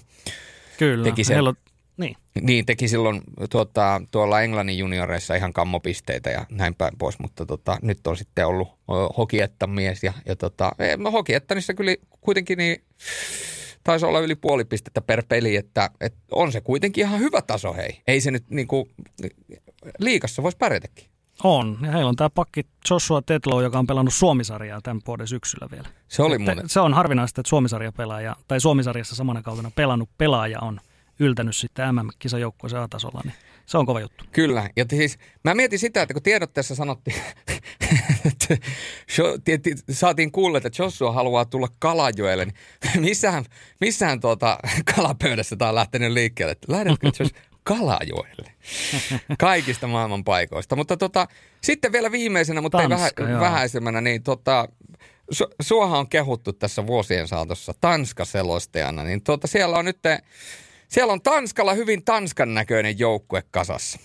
Kyllä, teki se, heillä on, niin. niin. teki silloin tuota, tuolla Englannin junioreissa ihan kammopisteitä ja näin päin pois, mutta tota, nyt on sitten ollut Hokiettan mies ja, ja tota, Hokiettanissa kyllä kuitenkin niin taisi olla yli puoli pistettä per peli, että, että on se kuitenkin ihan hyvä taso, hei. Ei se nyt niin kuin, liikassa voisi pärjätäkin. On, ja heillä on tämä pakki Joshua Tetlow, joka on pelannut Suomisarjaa tämän vuoden syksyllä vielä. Se oli muuten. Se on harvinaista, että Suomisarja pelaaja, tai Suomisarjassa samana kautena pelannut pelaaja on yltänyt sitten MM-kisajoukkueen A-tasolla, niin se on kova juttu. Kyllä, ja siis mä mietin sitä, että kun tiedotteessa sanottiin, että saatiin kuulla, että Joshua haluaa tulla Kalajoelle, niin missähän, missähän tuota kalapöydässä tämä on lähtenyt liikkeelle, että lähdetkö Kalajoelle. Kaikista maailman paikoista. Mutta tota, sitten vielä viimeisenä, mutta Tanska, ei vähä, vähäisemmänä, niin tota, su, suohan on kehuttu tässä vuosien saatossa Tanska-selostajana, niin tota, siellä on nyt, siellä on Tanskalla hyvin Tanskan näköinen joukkue kasassa.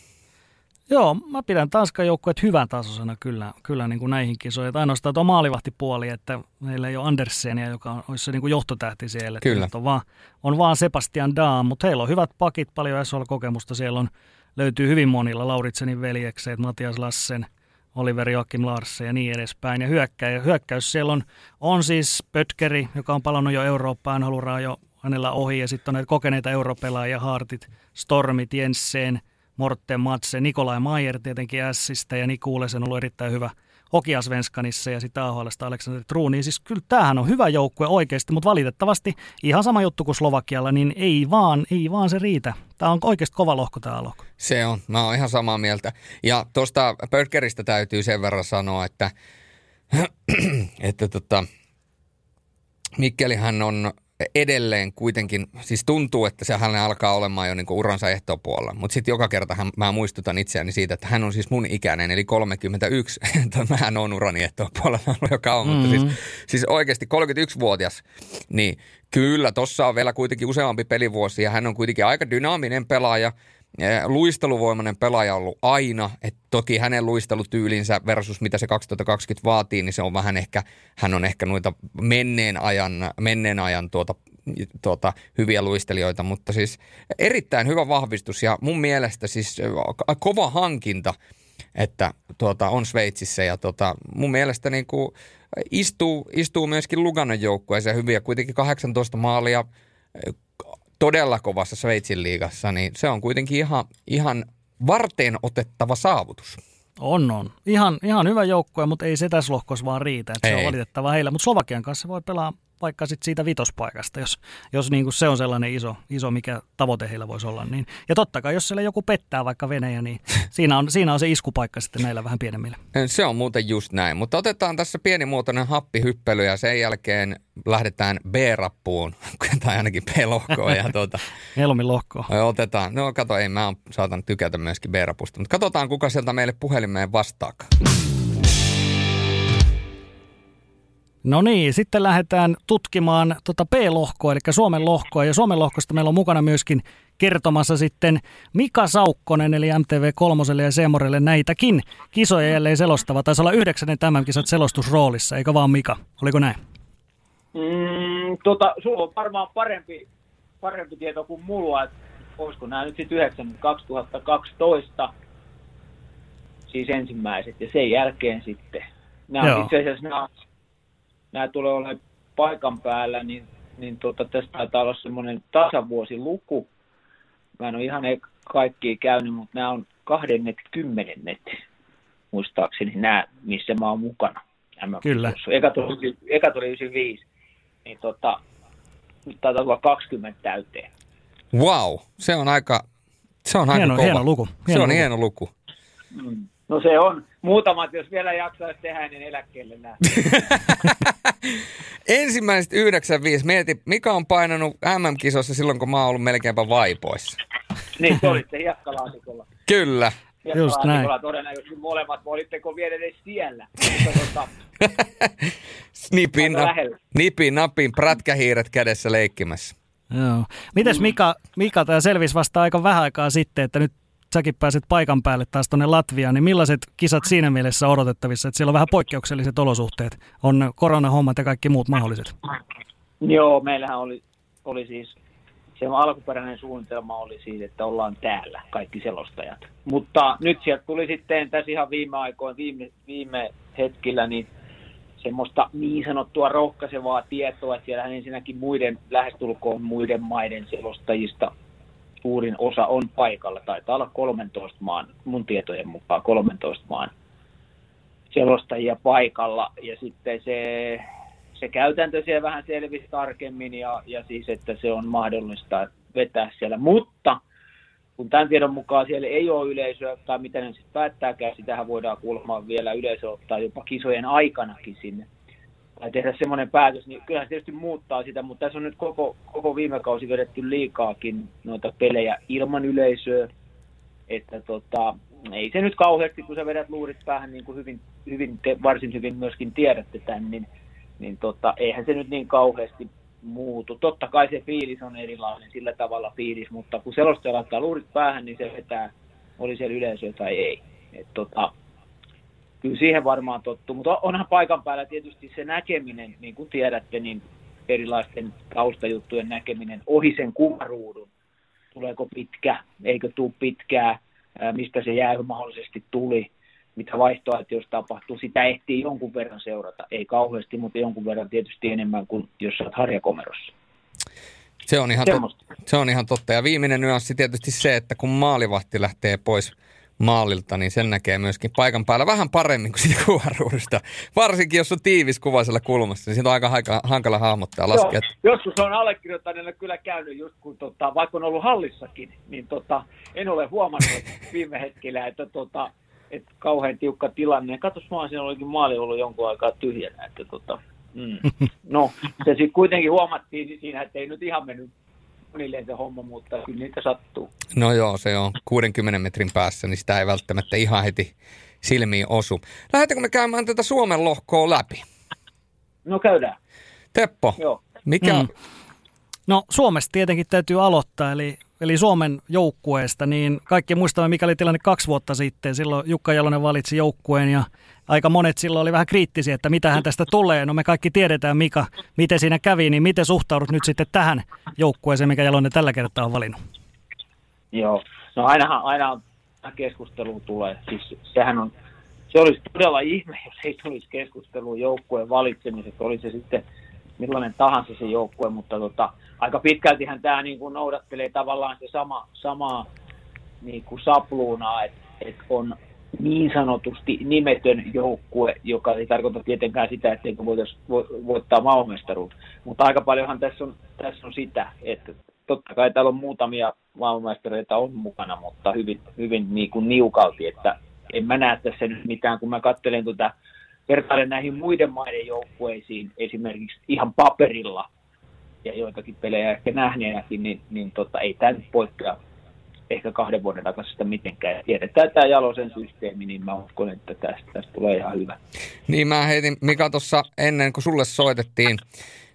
Joo, mä pidän Tanskan joukkueet hyvän tasoisena kyllä, kyllä niin kuin näihin kisoihin. Että ainoastaan tuo maalivahtipuoli, että meillä ei ole Andersenia, joka on, olisi se niin kuin johtotähti siellä. Kyllä. On vaan, on vaan Sebastian Daam, mutta heillä on hyvät pakit, paljon SHL-kokemusta. Siellä on, löytyy hyvin monilla, Lauritsenin veljekset, Matias Lassen, Oliver Joakim Larsen ja niin edespäin. Ja hyökkäy, hyökkäys siellä on, on siis Pötkeri, joka on palannut jo Eurooppaan, haluaa jo hänellä ohi. Ja sitten on näitä kokeneita europelaajia, Hartit, Stormit, Jensen – Morten Matse, Nikolai Maier tietenkin Ässistä ja Nikuulesen on ollut erittäin hyvä Hokiasvenskanissa ja sitten AHLista Aleksandr Truuni. Siis kyllä tämähän on hyvä joukkue oikeasti, mutta valitettavasti ihan sama juttu kuin Slovakialla, niin ei vaan, ei vaan se riitä. Tämä on oikeasti kova lohko tämä lohko. Se on, mä oon ihan samaa mieltä. Ja tuosta Pörkeristä täytyy sen verran sanoa, että, että tota, Mikkelihän on edelleen kuitenkin, siis tuntuu, että se hän alkaa olemaan jo niinku uransa ehtopuolella. Mutta sitten joka kerta hän, mä muistutan itseäni siitä, että hän on siis mun ikäinen, eli 31. Mähän on urani ehtopuolella ollut jo kauan, mm-hmm. mutta siis, siis oikeasti 31-vuotias, niin kyllä, tossa on vielä kuitenkin useampi pelivuosi ja hän on kuitenkin aika dynaaminen pelaaja – luisteluvoimainen pelaaja ollut aina, että toki hänen luistelutyylinsä versus mitä se 2020 vaatii, niin se on vähän ehkä, hän on ehkä noita menneen ajan, menneen ajan tuota, tuota, hyviä luistelijoita, mutta siis erittäin hyvä vahvistus ja mun mielestä siis kova hankinta, että tuota, on Sveitsissä ja tuota, mun mielestä niin kuin istuu, istuu myöskin Luganon joukkueeseen hyviä, kuitenkin 18 maalia, todella kovassa Sveitsin liigassa, niin se on kuitenkin ihan, ihan varteen otettava saavutus. On, on. Ihan, ihan hyvä joukkue, mutta ei se tässä lohkossa vaan riitä. Että se on valitettava heillä. Mutta Slovakian kanssa voi pelaa vaikka sit siitä vitospaikasta, jos, jos niin kuin se on sellainen iso, iso, mikä tavoite heillä voisi olla. Niin. Ja totta kai, jos siellä joku pettää vaikka Venäjä, niin siinä on, siinä on se iskupaikka sitten näillä vähän pienemmillä. Se on muuten just näin, mutta otetaan tässä pienimuotoinen happihyppely ja sen jälkeen lähdetään B-rappuun, tai ainakin B-lohkoon. Ja tuota, Helmi lohkoon. Otetaan, no kato, ei mä saatan tykätä myöskin B-rapusta, mutta katsotaan kuka sieltä meille puhelimeen vastaakaan. No niin, sitten lähdetään tutkimaan tuota P-lohkoa, eli Suomen lohkoa. Ja Suomen lohkosta meillä on mukana myöskin kertomassa sitten Mika Saukkonen, eli MTV Kolmoselle ja Semorelle näitäkin kisoja jälleen selostava. Taisi olla yhdeksännen tämän kisat selostusroolissa, eikö vaan Mika? Oliko näin? Mm, tota, sulla on varmaan parempi, parempi tieto kuin mulla, että olisiko nämä nyt sitten 9 2012, siis ensimmäiset, ja sen jälkeen sitten. Nämä on itse asiassa nämä nämä tulee olemaan paikan päällä, niin, niin tuota, tästä taitaa olla semmoinen tasavuosiluku. Mä en ole ihan kaikki käynyt, mutta nämä on kahdennet kymmenennet, muistaakseni nämä, missä mä oon mukana. Nämä Kyllä. Eka tuli, eka tuli 95, niin tota, nyt taitaa olla 20 täyteen. Wow, se on aika, se on hieno, aika kova. Hieno luku. Hieno se on luku. hieno luku. Mm. No se on. Muutamat, jos vielä jaksaisi tehdä, niin eläkkeelle nää. Ensimmäiset 95. Mieti, mikä on painanut MM-kisossa silloin, kun mä oon ollut melkeinpä vaipoissa. niin, te olitte hiekkalaatikolla. Kyllä. Just näin. Todennäköisesti molemmat, olitteko vielä edes siellä. Tota, nipin, na, nipin, napin, prätkähiiret kädessä leikkimässä. Joo. Mites Mika, Mika tämä selvisi vasta aika vähän aikaa sitten, että nyt säkin pääset paikan päälle taas tuonne Latviaan, niin millaiset kisat siinä mielessä odotettavissa, että siellä on vähän poikkeukselliset olosuhteet, on koronahommat ja kaikki muut mahdolliset? Joo, meillähän oli, oli siis, se alkuperäinen suunnitelma oli siis, että ollaan täällä kaikki selostajat. Mutta nyt sieltä tuli sitten tässä ihan viime aikoina, viime, viime hetkillä, niin semmoista niin sanottua rohkaisevaa tietoa, että siellä ensinnäkin muiden, lähestulkoon muiden maiden selostajista suurin osa on paikalla. Taitaa olla 13 maan, mun tietojen mukaan 13 maan selostajia paikalla. Ja sitten se, se käytäntö siellä vähän selvisi tarkemmin ja, ja siis, että se on mahdollista vetää siellä. Mutta kun tämän tiedon mukaan siellä ei ole yleisöä, tai mitä ne sitten päättääkään, sitähän voidaan kuulemma vielä yleisö ottaa jopa kisojen aikanakin sinne tai tehdä semmoinen päätös, niin kyllähän se tietysti muuttaa sitä, mutta tässä on nyt koko, koko viime kausi vedetty liikaakin noita pelejä ilman yleisöä, että tota, ei se nyt kauheasti, kun sä vedät luurit päähän, niin kuin hyvin, hyvin te, varsin hyvin myöskin tiedätte tämän, niin, niin tota, eihän se nyt niin kauheasti muutu. Totta kai se fiilis on erilainen, sillä tavalla fiilis, mutta kun selostaja laittaa luurit päähän, niin se vetää, oli siellä yleisö tai ei. Et tota, kyllä siihen varmaan tottuu, mutta onhan paikan päällä tietysti se näkeminen, niin kuin tiedätte, niin erilaisten taustajuttujen näkeminen ohi sen kuvaruudun. Tuleeko pitkä, eikö tule pitkää, mistä se jäähy mahdollisesti tuli, mitä vaihtoehtoja tapahtuu. Sitä ehtii jonkun verran seurata, ei kauheasti, mutta jonkun verran tietysti enemmän kuin jos olet harjakomerossa. Se on, ihan totta, se on ihan totta. Ja viimeinen nyanssi tietysti se, että kun maalivahti lähtee pois maalilta, niin sen näkee myöskin paikan päällä vähän paremmin kuin siitä kuvaruudusta. Varsinkin jos on tiivis kuva siellä kulmassa, niin siitä on aika hankala, hankala hahmottaa laskea. Joo, joskus on allekirjoittaneena kyllä käynyt just kun, tota, vaikka on ollut hallissakin, niin tota, en ole huomannut viime hetkellä, että tota, et kauhean tiukka tilanne. Katos vaan, siinä olikin maali ollut jonkun aikaa tyhjänä. Että tota, mm. No, se sitten kuitenkin huomattiin siinä, että ei nyt ihan mennyt monilleen se homma, mutta kyllä niitä sattuu. No joo, se on 60 metrin päässä, niin sitä ei välttämättä ihan heti silmiin osu. Lähdetäänkö me käymään tätä Suomen lohkoa läpi? No käydään. Teppo, Joo. mikä... Mm. No Suomesta tietenkin täytyy aloittaa, eli, eli Suomen joukkueesta, niin kaikki muistamme, mikä oli tilanne kaksi vuotta sitten. Silloin Jukka Jalonen valitsi joukkueen ja aika monet silloin oli vähän kriittisiä, että mitä hän tästä tulee. No me kaikki tiedetään, Mika, miten siinä kävi, niin miten suhtaudut nyt sitten tähän joukkueeseen, mikä Jalonen tällä kertaa on valinnut? Joo, no ainahan, aina keskustelu tulee. Siis sehän on, se olisi todella ihme, jos ei tulisi keskustelua joukkueen valitsemisestä, oli se sitten millainen tahansa se joukkue, mutta tota, aika pitkältihän tämä niin kuin noudattelee tavallaan se sama, samaa niin kuin sapluunaa, että et on niin sanotusti nimetön joukkue, joka ei tarkoita tietenkään sitä, etteikö voitaisiin voittaa maailmanmestaruus. Mutta aika paljonhan tässä on, tässä on sitä, että totta kai täällä on muutamia maailmanmestareita on mukana, mutta hyvin, hyvin niin kuin niukalti, että en mä näe tässä nyt mitään, kun mä katselen tuota, vertailen näihin muiden maiden joukkueisiin esimerkiksi ihan paperilla ja joitakin pelejä ehkä nähneenäkin, niin, niin tota, ei tämä nyt poikkea ehkä kahden vuoden takaisesta mitenkään. Tiedetään tämä Jalosen systeemi, niin mä uskon, että tästä, tästä tulee ihan hyvä. Niin mä heitin Mika tuossa ennen kuin sulle soitettiin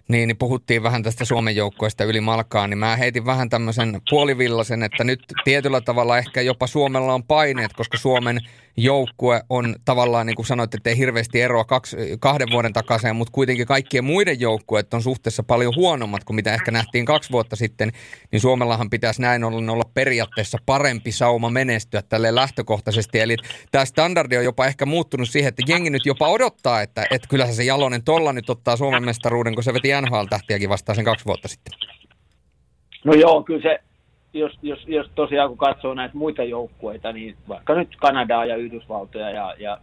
niin, niin puhuttiin vähän tästä Suomen joukkueesta yli malkaan, niin mä heitin vähän tämmöisen puolivillasen, että nyt tietyllä tavalla ehkä jopa Suomella on paineet, koska Suomen joukkue on tavallaan, niin kuin sanoit, että ei hirveästi eroa kaksi, kahden vuoden takaisin, mutta kuitenkin kaikkien muiden joukkueet on suhteessa paljon huonommat kuin mitä ehkä nähtiin kaksi vuotta sitten, niin Suomellahan pitäisi näin ollen olla periaatteessa parempi sauma menestyä tälle lähtökohtaisesti. Eli tämä standardi on jopa ehkä muuttunut siihen, että jengi nyt jopa odottaa, että, että kyllä se Jalonen tolla nyt ottaa Suomen mestaruuden, kun se veti NHL-tähtiäkin vastaan sen kaksi vuotta sitten. No joo, kyllä se jos, jos, jos tosiaan kun katsoo näitä muita joukkueita, niin vaikka nyt Kanadaa ja Yhdysvaltoja ja, ja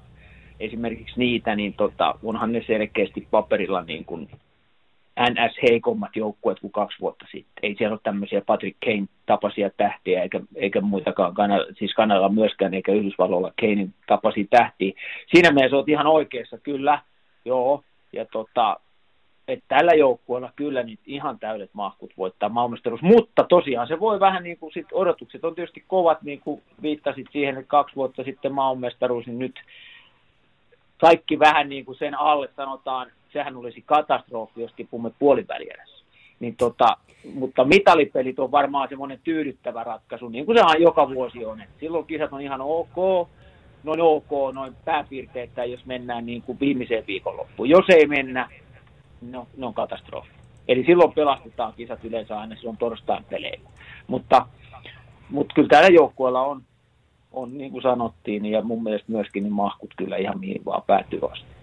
esimerkiksi niitä, niin tota, onhan ne selkeästi paperilla niin kuin NS heikommat joukkueet kuin kaksi vuotta sitten. Ei siellä ole tämmöisiä Patrick Kane tapaisia tähtiä, eikä, eikä muitakaan, Kanada, siis Kanadalla myöskään, eikä Yhdysvalloilla Kanein tapaisia tähtiä. Siinä mielessä olet ihan oikeassa, kyllä, joo, ja tota, että tällä joukkueella kyllä niin ihan täydet mahkut voittaa maailmastaruus, mutta tosiaan se voi vähän niin kuin sit odotukset on tietysti kovat, niin kuin viittasit siihen, että kaksi vuotta sitten maailmanmestaruus, niin nyt kaikki vähän niin kuin sen alle sanotaan, sehän olisi katastrofi, jos tipumme puolivälierässä. Niin tota, mutta mitalipelit on varmaan semmoinen tyydyttävä ratkaisu, niin kuin se joka vuosi on. Et silloin kisat on ihan ok, noin ok, noin pääpiirteitä, jos mennään niin kuin viimeiseen viikonloppuun. Jos ei mennä, no, ne on katastrofi. Eli silloin pelastetaan kisat yleensä aina silloin torstain peleillä. Mutta, mutta kyllä tällä joukkueella on, on, niin kuin sanottiin, ja mun mielestä myöskin niin mahkut kyllä ihan mihin vaan päätyy asti.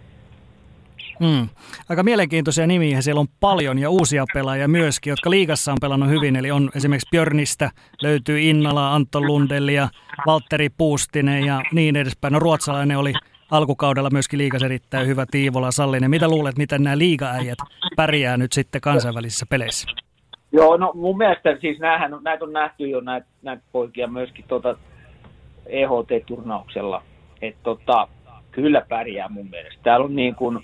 Mm. Aika mielenkiintoisia nimiä. Siellä on paljon ja uusia pelaajia myöskin, jotka liigassa on pelannut hyvin. Eli on esimerkiksi Björnistä, löytyy Innala, Antto Lundelli ja Valtteri Puustinen ja niin edespäin. No ruotsalainen oli alkukaudella myöskin liikas erittäin hyvä Tiivola Sallinen. Mitä luulet, miten nämä liigaäijät pärjää nyt sitten kansainvälisissä peleissä? Joo, no mun mielestä siis näähän, näitä on nähty jo näitä, näitä poikia myöskin tuota EHT-turnauksella. Että tota, kyllä pärjää mun mielestä. Täällä on niin kuin,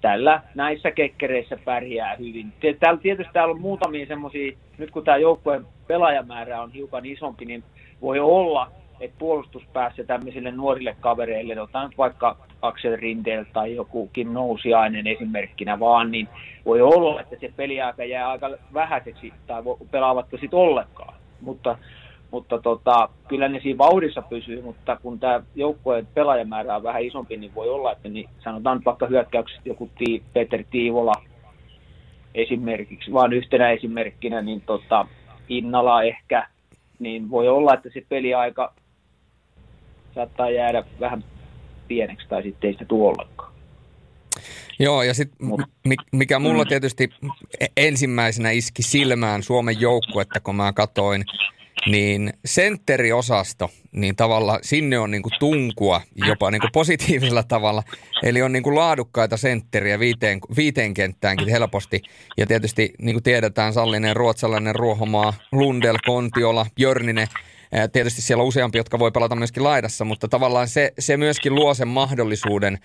tällä näissä kekkereissä pärjää hyvin. Täällä tietysti täällä on muutamia semmoisia, nyt kun tämä joukkueen pelaajamäärä on hiukan isompi, niin voi olla, että puolustuspäässä tämmöisille nuorille kavereille, otetaan nyt vaikka Axel Rindel tai joku Kim Nousiainen esimerkkinä vaan, niin voi olla, että se peliaika jää aika vähäiseksi tai pelaavatko sitten ollenkaan. Mutta, mutta tota, kyllä ne siinä vauhdissa pysyy, mutta kun tämä joukkueen pelaajamäärä on vähän isompi, niin voi olla, että niin sanotaan vaikka hyökkäyksessä joku tii, Peter Tiivola esimerkiksi, vaan yhtenä esimerkkinä, niin tota, Innala ehkä, niin voi olla, että se peliaika saattaa jäädä vähän pieneksi tai sitten ei sitä tule ollenkaan. Joo, ja sitten mikä mulla mm. tietysti e-, ensimmäisenä iski silmään Suomen joukkuetta, kun mä katoin, niin sentteriosasto, niin tavallaan sinne on niinku tunkua jopa niinku positiivisella tavalla. Eli on niinku laadukkaita sentteriä viiteen, viiteen kenttäänkin helposti. Ja tietysti niin kuin tiedetään, Sallinen, Ruotsalainen, Ruohomaa, Lundel, Kontiola, Jörninen – Tietysti siellä on useampi, jotka voi pelata myöskin laidassa, mutta tavallaan se, se myöskin luo sen mahdollisuuden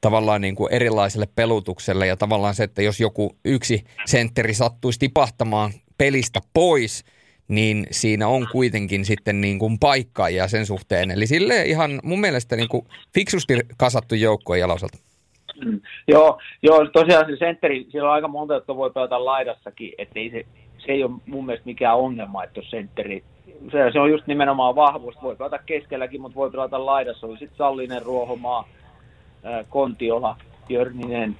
tavallaan niin kuin erilaiselle pelutukselle ja tavallaan se, että jos joku yksi sentteri sattuisi tipahtamaan pelistä pois, niin siinä on kuitenkin sitten niin kuin paikkaajia sen suhteen. Eli sille ihan mun mielestä niin kuin fiksusti kasattu joukko Jaloselta. Mm. Joo, joo, tosiaan se sentteri, siellä on aika monta, jotka voi pelata laidassakin, että se, se ei ole mun mielestä mikään ongelma, että jos sentteri se, se on just nimenomaan vahvuus. Voi pelata keskelläkin, mutta voi pelata laidassa. Oli sitten Sallinen, Ruohomaa, Kontiola, Jörninen,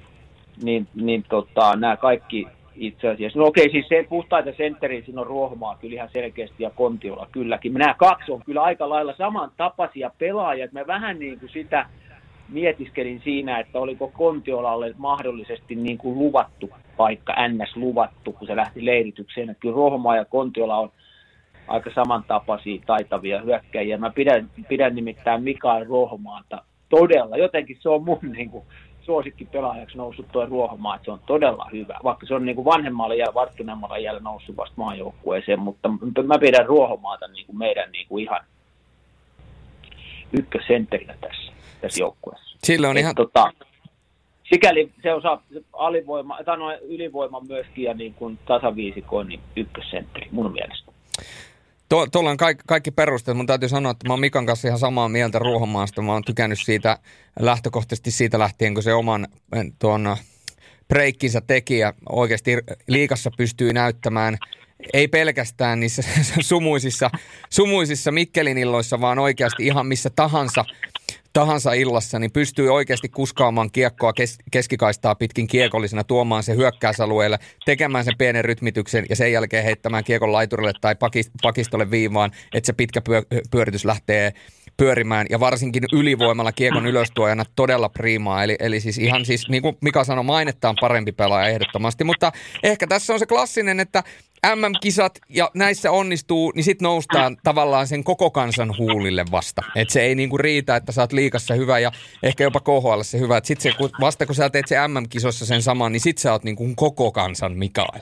niin, niin tota, nämä kaikki itse asiassa. No okei, siis se, puhtaita sentteri, siinä on Ruohomaa kyllä ihan selkeästi ja Kontiola kylläkin. Nämä kaksi on kyllä aika lailla samantapaisia pelaajia. Mä vähän niin kuin sitä mietiskelin siinä, että oliko Kontiolalle mahdollisesti niin kuin luvattu paikka, NS luvattu, kun se lähti leiritykseen. Että kyllä Ruohomaa ja Kontiola on aika samantapaisia taitavia hyökkäjiä. Mä pidän, pidän nimittäin Mikael Ruohomaata todella, jotenkin se on mun niin kuin, pelaajaksi noussut tuo Ruohomaa, että se on todella hyvä, vaikka se on niin kuin vanhemmalla ja varttuneemmalla jäljellä noussut vasta maajoukkueeseen, mutta mä pidän Ruohomaata niin kuin meidän niin kuin ihan ykkösentterinä tässä, tässä joukkueessa. Sillä on Et, ihan... Tota, sikäli se osaa alivoima, tai no ylivoima myöskin ja niin kuin tasaviisikoin niin ykkössentteri mun mielestä. Tuolla on kaikki, kaikki perusteet. Mun täytyy sanoa, että mä oon Mikan kanssa ihan samaa mieltä Ruohomaasta. Mä oon tykännyt siitä lähtökohtaisesti siitä lähtien, kun se oman eh, tuon breikkinsä tekijä oikeasti liikassa pystyy näyttämään ei pelkästään niissä sumuisissa, sumuisissa Mikkelin illoissa, vaan oikeasti ihan missä tahansa tahansa illassa, niin pystyy oikeasti kuskaamaan kiekkoa kes- keskikaistaa pitkin kiekollisena, tuomaan se hyökkäysalueelle, tekemään sen pienen rytmityksen ja sen jälkeen heittämään kiekon laiturille tai pakistolle viivaan, että se pitkä pyö- pyöritys lähtee pyörimään ja varsinkin ylivoimalla kiekon ylöstuojana todella priimaa. Eli, eli siis ihan siis, niin kuin Mika sanoi, mainettaan parempi pelaaja ehdottomasti, mutta ehkä tässä on se klassinen, että MM-kisat ja näissä onnistuu, niin sitten noustaan tavallaan sen koko kansan huulille vasta. Että se ei niinku riitä, että sä oot liikassa hyvä ja ehkä jopa KHL se hyvä. Sitten se, vasta kun sä teet se MM-kisossa sen saman, niin sitten sä oot niinku koko kansan Mikael.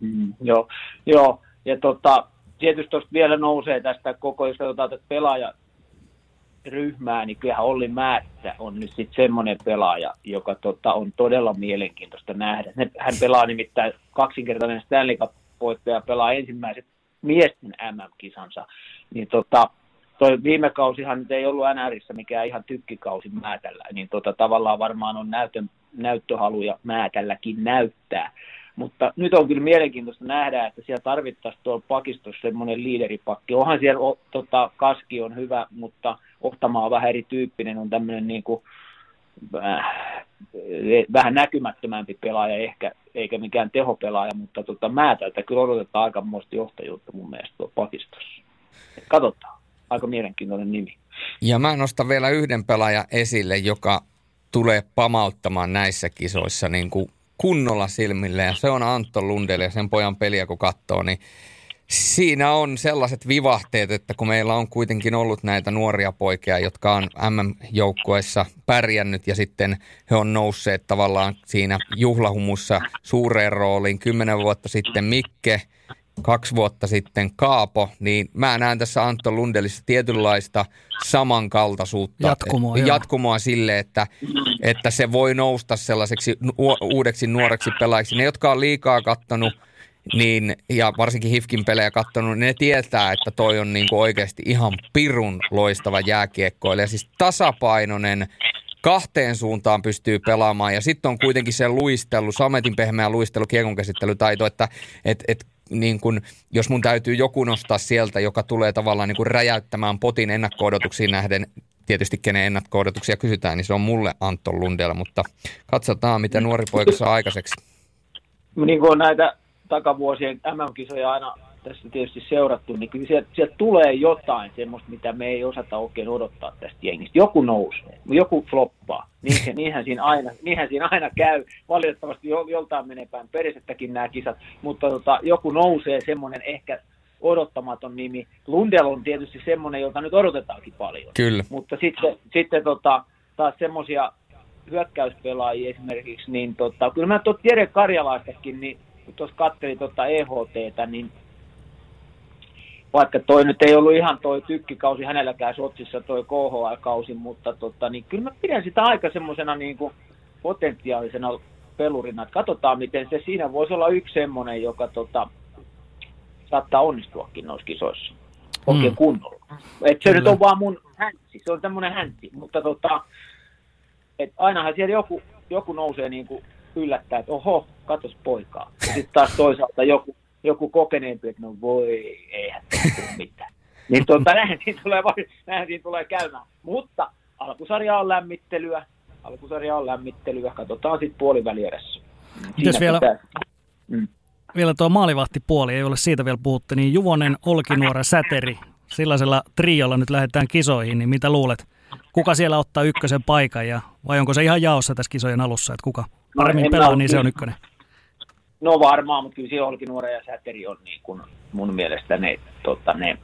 Mm, joo, joo. Ja tota, tietysti tuosta vielä nousee tästä koko, jos katsotaan tätä pelaaja ryhmää, niin kyllähän Olli Määttä on nyt sitten semmoinen pelaaja, joka tota, on todella mielenkiintoista nähdä. Hän pelaa nimittäin kaksinkertainen Stanley Cup voittaja pelaa ensimmäiset miesten MM-kisansa, niin tota, toi viime kausihan nyt ei ollut NRissä mikään ihan tykkikausi Määtällä, niin tota, tavallaan varmaan on näytön, näyttöhaluja Määtälläkin näyttää. Mutta nyt on kyllä mielenkiintoista nähdä, että siellä tarvittaisiin tuolla pakistossa semmoinen liideripakki. Onhan siellä o, tota, Kaski on hyvä, mutta Ohtamaa on vähän erityyppinen, on tämmöinen niin kuin, äh, vähän näkymättömämpi pelaaja ehkä, eikä mikään tehopelaaja, mutta tota, Määtältä kyllä odotetaan aika muista johtajuutta mun mielestä tuolla pakistossa. katsotaan, aika mielenkiintoinen nimi. Ja mä nostan vielä yhden pelaajan esille, joka tulee pamauttamaan näissä kisoissa niin kuin kunnolla silmille ja se on Antto Lundell ja sen pojan peliä kun katsoo, niin siinä on sellaiset vivahteet, että kun meillä on kuitenkin ollut näitä nuoria poikia, jotka on MM-joukkueessa pärjännyt ja sitten he on nousseet tavallaan siinä juhlahumussa suureen rooliin. Kymmenen vuotta sitten Mikke kaksi vuotta sitten Kaapo, niin mä näen tässä Antto Lundelissa tietynlaista samankaltaisuutta. Jatkumoa, Jatkumoa sille, että, että se voi nousta sellaiseksi uudeksi nuoreksi pelaajaksi. Ne, jotka on liikaa kattanut niin, ja varsinkin Hifkin pelejä katsonut, niin ne tietää, että toi on niin kuin oikeasti ihan pirun loistava jääkiekkoilija. Siis tasapainoinen, kahteen suuntaan pystyy pelaamaan ja sitten on kuitenkin se luistelu, sametin pehmeä luistelu, kiekon käsittelytaito, että et, et, niin kun, jos mun täytyy joku nostaa sieltä, joka tulee tavallaan niin kuin räjäyttämään potin ennakko nähden, tietysti kenen ennakko kysytään, niin se on mulle Anton Lundella, mutta katsotaan, mitä nuori poika saa aikaiseksi. Niin kuin näitä takavuosien MM-kisoja aina tässä tietysti seurattu, niin kyllä sieltä, sieltä tulee jotain semmoista, mitä me ei osata oikein odottaa tästä jengistä. Joku nousee, joku floppaa. Niin niinhän, siinä aina, niinhän siinä aina käy. Valitettavasti joltain menee päin perisettäkin nämä kisat, mutta tota, joku nousee semmoinen ehkä odottamaton nimi. Lundell on tietysti semmoinen, jota nyt odotetaankin paljon. Kyllä. Mutta sitten, sitten tota, taas semmoisia hyökkäyspelaajia esimerkiksi, niin tota, kyllä mä tuot Jere Karjalaistakin, niin kun tuossa katselin tuota EHTtä, niin vaikka toi nyt ei ollut ihan toi tykkikausi hänelläkään Sotsissa toi KHL-kausi, mutta tota, niin kyllä mä pidän sitä aika semmoisena niin kuin potentiaalisena pelurina, että katsotaan miten se siinä voisi olla yksi semmoinen, joka tota, saattaa onnistuakin noissa kisoissa oikein mm. kunnolla. Et se kyllä. nyt on vaan mun häntsi, se on tämmöinen häntsi, mutta tota, et ainahan siellä joku, joku nousee niin kuin yllättää, että oho, katos poikaa. Ja sitten taas toisaalta joku, joku kokeneempi, että no voi, eihän mitään. Niin tuota, näin siinä tulee, näin siinä tulee käymään. Mutta alkusarja on lämmittelyä, alkusarja on lämmittelyä, katsotaan sitten puolivälierässä. Mitäs vielä, mm. vielä tuo maalivahtipuoli, ei ole siitä vielä puhuttu, niin Juvonen, Olkinuora, Säteri, sellaisella triolla nyt lähdetään kisoihin, niin mitä luulet? Kuka siellä ottaa ykkösen paikan ja vai onko se ihan jaossa tässä kisojen alussa, että kuka paremmin no, pelaa, niin se on ykkönen? No varmaan, mutta kyllä siellä Olkinuora ja Säteri on niin kuin mun mielestä ne, tota, ne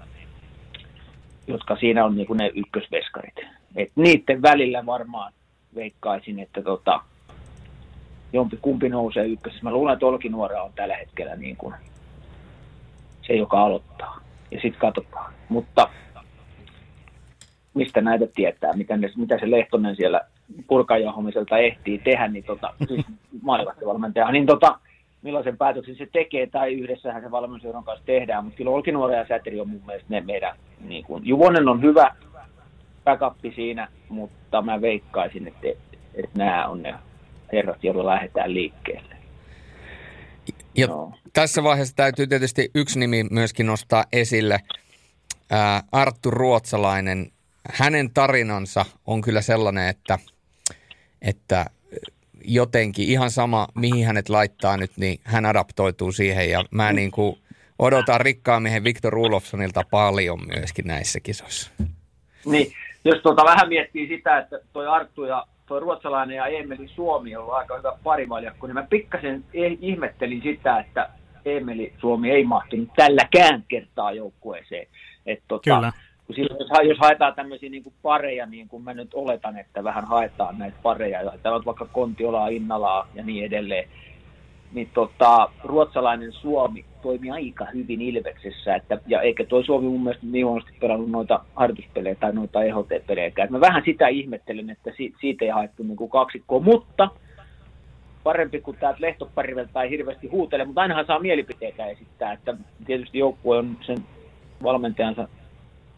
jotka siinä on niin kuin ne ykkösveskarit. Et niiden välillä varmaan veikkaisin, että tota, jompi kumpi nousee ykkösessä. Mä luulen, että Olkinuora on tällä hetkellä niin kuin se, joka aloittaa. Ja sitten katsotaan. Mutta mistä näitä tietää, mitä, ne, mitä se Lehtonen siellä purkajahomiselta ehtii tehdä, niin tota, siis maalivahtivalmentaja, niin tota, millaisen päätöksen se tekee, tai yhdessähän se valmennusjohdon kanssa tehdään, mutta kyllä Olkinuora ja Säteri on mun mielestä ne meidän, niin kuin, Juvonen on hyvä backup siinä, mutta mä veikkaisin, että, että nämä on ne herrat, joilla lähdetään liikkeelle. Ja no. tässä vaiheessa täytyy tietysti yksi nimi myöskin nostaa esille. Ää, Arttu Ruotsalainen, hänen tarinansa on kyllä sellainen, että, että jotenkin ihan sama, mihin hänet laittaa nyt, niin hän adaptoituu siihen ja mä mm. niin kuin odotan rikkaan miehen Viktor Ulofssonilta paljon myöskin näissä kisoissa. Niin, jos tuota vähän miettii sitä, että toi Arttu ja toi ruotsalainen ja Emeli Suomi on ollut aika hyvä parivaljakko, niin mä pikkasen ihmettelin sitä, että Emeli Suomi ei mahtunut tälläkään kertaa joukkueeseen. Et tota, Kyllä kun silloin, jos, jos haetaan tämmöisiä niin kuin pareja, niin kuin mä nyt oletan, että vähän haetaan näitä pareja, täällä on vaikka Kontiolaa, Innalaa ja niin edelleen, niin tota, ruotsalainen Suomi toimi aika hyvin Ilveksessä, että, ja eikä toi Suomi mun mielestä niin huonosti pelannut noita harjoituspelejä tai noita EHT-pelejä. Mä vähän sitä ihmettelen, että siitä ei haettu niin kuin kaksikkoa, mutta parempi kuin täältä Lehtoparivelta ei hirveästi huutele, mutta ainahan saa mielipiteitä esittää, että tietysti joukkue on sen valmentajansa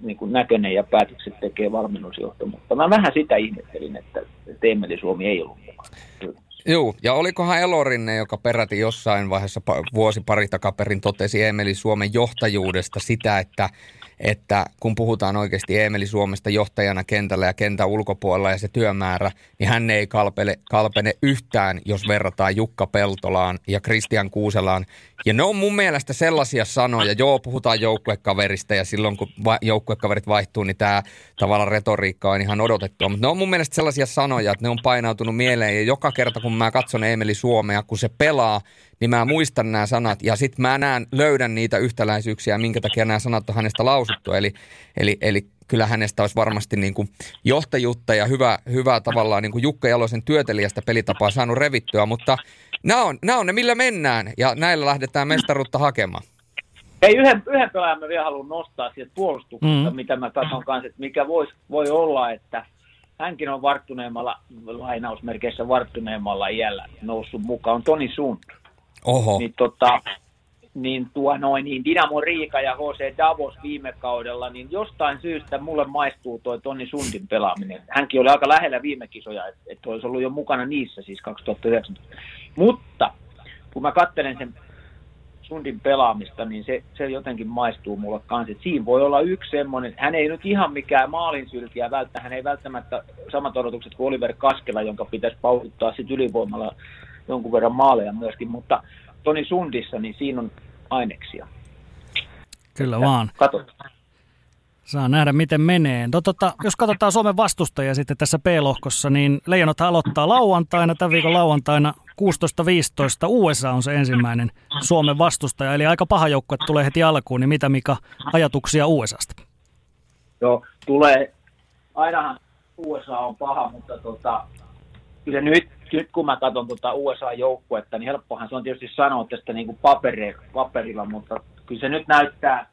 niin kuin näköinen ja päätökset tekee valmennusjohto, mutta mä vähän sitä ihmettelin, että Teemeli Suomi ei ollut mukana. Joo, ja olikohan Elorinne, joka peräti jossain vaiheessa vuosi pari takaperin totesi Emeli Suomen johtajuudesta sitä, että että kun puhutaan oikeasti Emeli Suomesta johtajana kentällä ja kentän ulkopuolella ja se työmäärä, niin hän ei kalpene, kalpene yhtään, jos verrataan Jukka Peltolaan ja Kristian Kuuselaan. Ja ne on mun mielestä sellaisia sanoja, joo puhutaan joukkuekaverista ja silloin kun va- joukkuekaverit vaihtuu, niin tämä tavallaan retoriikka on ihan odotettua. Mutta ne on mun mielestä sellaisia sanoja, että ne on painautunut mieleen ja joka kerta kun mä katson Emeli Suomea, kun se pelaa, niin mä muistan nämä sanat ja sitten mä näen, löydän niitä yhtäläisyyksiä, minkä takia nämä sanat on hänestä lausuttu. Eli, eli, eli kyllä hänestä olisi varmasti niin kuin johtajuutta ja hyvä, hyvää tavallaan niin kuin Jukka Jalosen työtelijästä pelitapaa saanut revittyä, mutta nämä on, nämä on ne, millä mennään ja näillä lähdetään mestaruutta hakemaan. Ei, yhden, yhden pelaajan mä vielä haluan nostaa sieltä puolustuksesta, Mm. mitä mä katson kanssa, että mikä vois, voi olla, että hänkin on varttuneemmalla, lainausmerkeissä varttuneemmalla iällä noussut mukaan, on Toni Sund. Oho, Niin, tota, niin, tuo noin, niin Dynamo Riika ja HC Davos viime kaudella, niin jostain syystä mulle maistuu toi Toni Sundin pelaaminen. Hänkin oli aika lähellä viime kisoja, että et olisi ollut jo mukana niissä siis 2019. Mutta kun mä katselen sen Sundin pelaamista, niin se, se jotenkin maistuu mulle kanssa. Et siinä voi olla yksi semmoinen, hän ei nyt ihan mikään maalinsylkiä välttämättä, hän ei välttämättä samat odotukset kuin Oliver Kaskela, jonka pitäisi pauhuttaa sitten ylivoimalla jonkun verran maaleja myöskin, mutta Toni Sundissa, niin siinä on aineksia. Kyllä vaan. Katsotaan. Saa nähdä, miten menee. No, tota, jos katsotaan Suomen vastustajia sitten tässä B-lohkossa, niin Leijonat aloittaa lauantaina, tämän viikon lauantaina 16.15. USA on se ensimmäinen Suomen vastustaja, eli aika paha joukko, että tulee heti alkuun. Niin mitä Mika ajatuksia USAsta? Joo, tulee, ainahan USA on paha, mutta tota, kyllä nyt, nyt kun mä katson tota USA-joukkuetta, niin helppohan se on tietysti sanoa tästä niin kuin paperi, paperilla, mutta kyllä se nyt näyttää,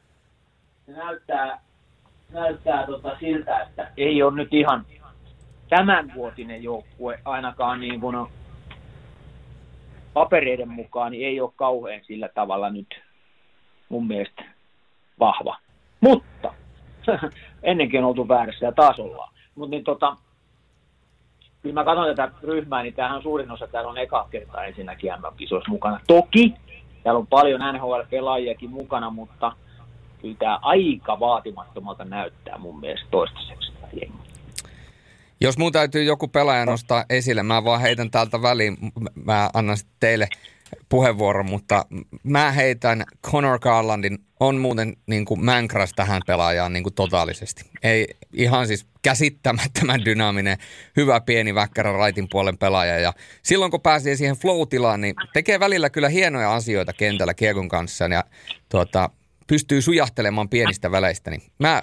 se näyttää, näyttää tota siltä, että ei ole nyt ihan tämänvuotinen joukkue ainakaan niin kuin papereiden mukaan, niin ei ole kauhean sillä tavalla nyt mun mielestä vahva. Mutta ennenkin on oltu väärässä ja taas ollaan. Mutta niin tota, kyllä mä katson tätä ryhmää, niin tämähän on suurin osa, täällä on eka kertaa ensinnäkin MM-kisoissa mukana. Toki täällä on paljon NHL-pelaajiakin mukana, mutta kyllä tämä aika vaatimattomalta näyttää mun mielestä toistaiseksi jengi. jos mun täytyy joku pelaaja nostaa esille, mä vaan heitän täältä väliin, mä annan sitten teille puheenvuoron, mutta mä heitän Connor Garlandin, on muuten niin kuin mänkras tähän pelaajaan niin kuin totaalisesti. Ei ihan siis käsittämättömän dynaaminen, hyvä pieni väkkärä raitin puolen pelaaja. Ja silloin kun pääsee siihen flow-tilaan, niin tekee välillä kyllä hienoja asioita kentällä kiekon kanssa ja tuota, pystyy sujahtelemaan pienistä väleistä. Niin mä,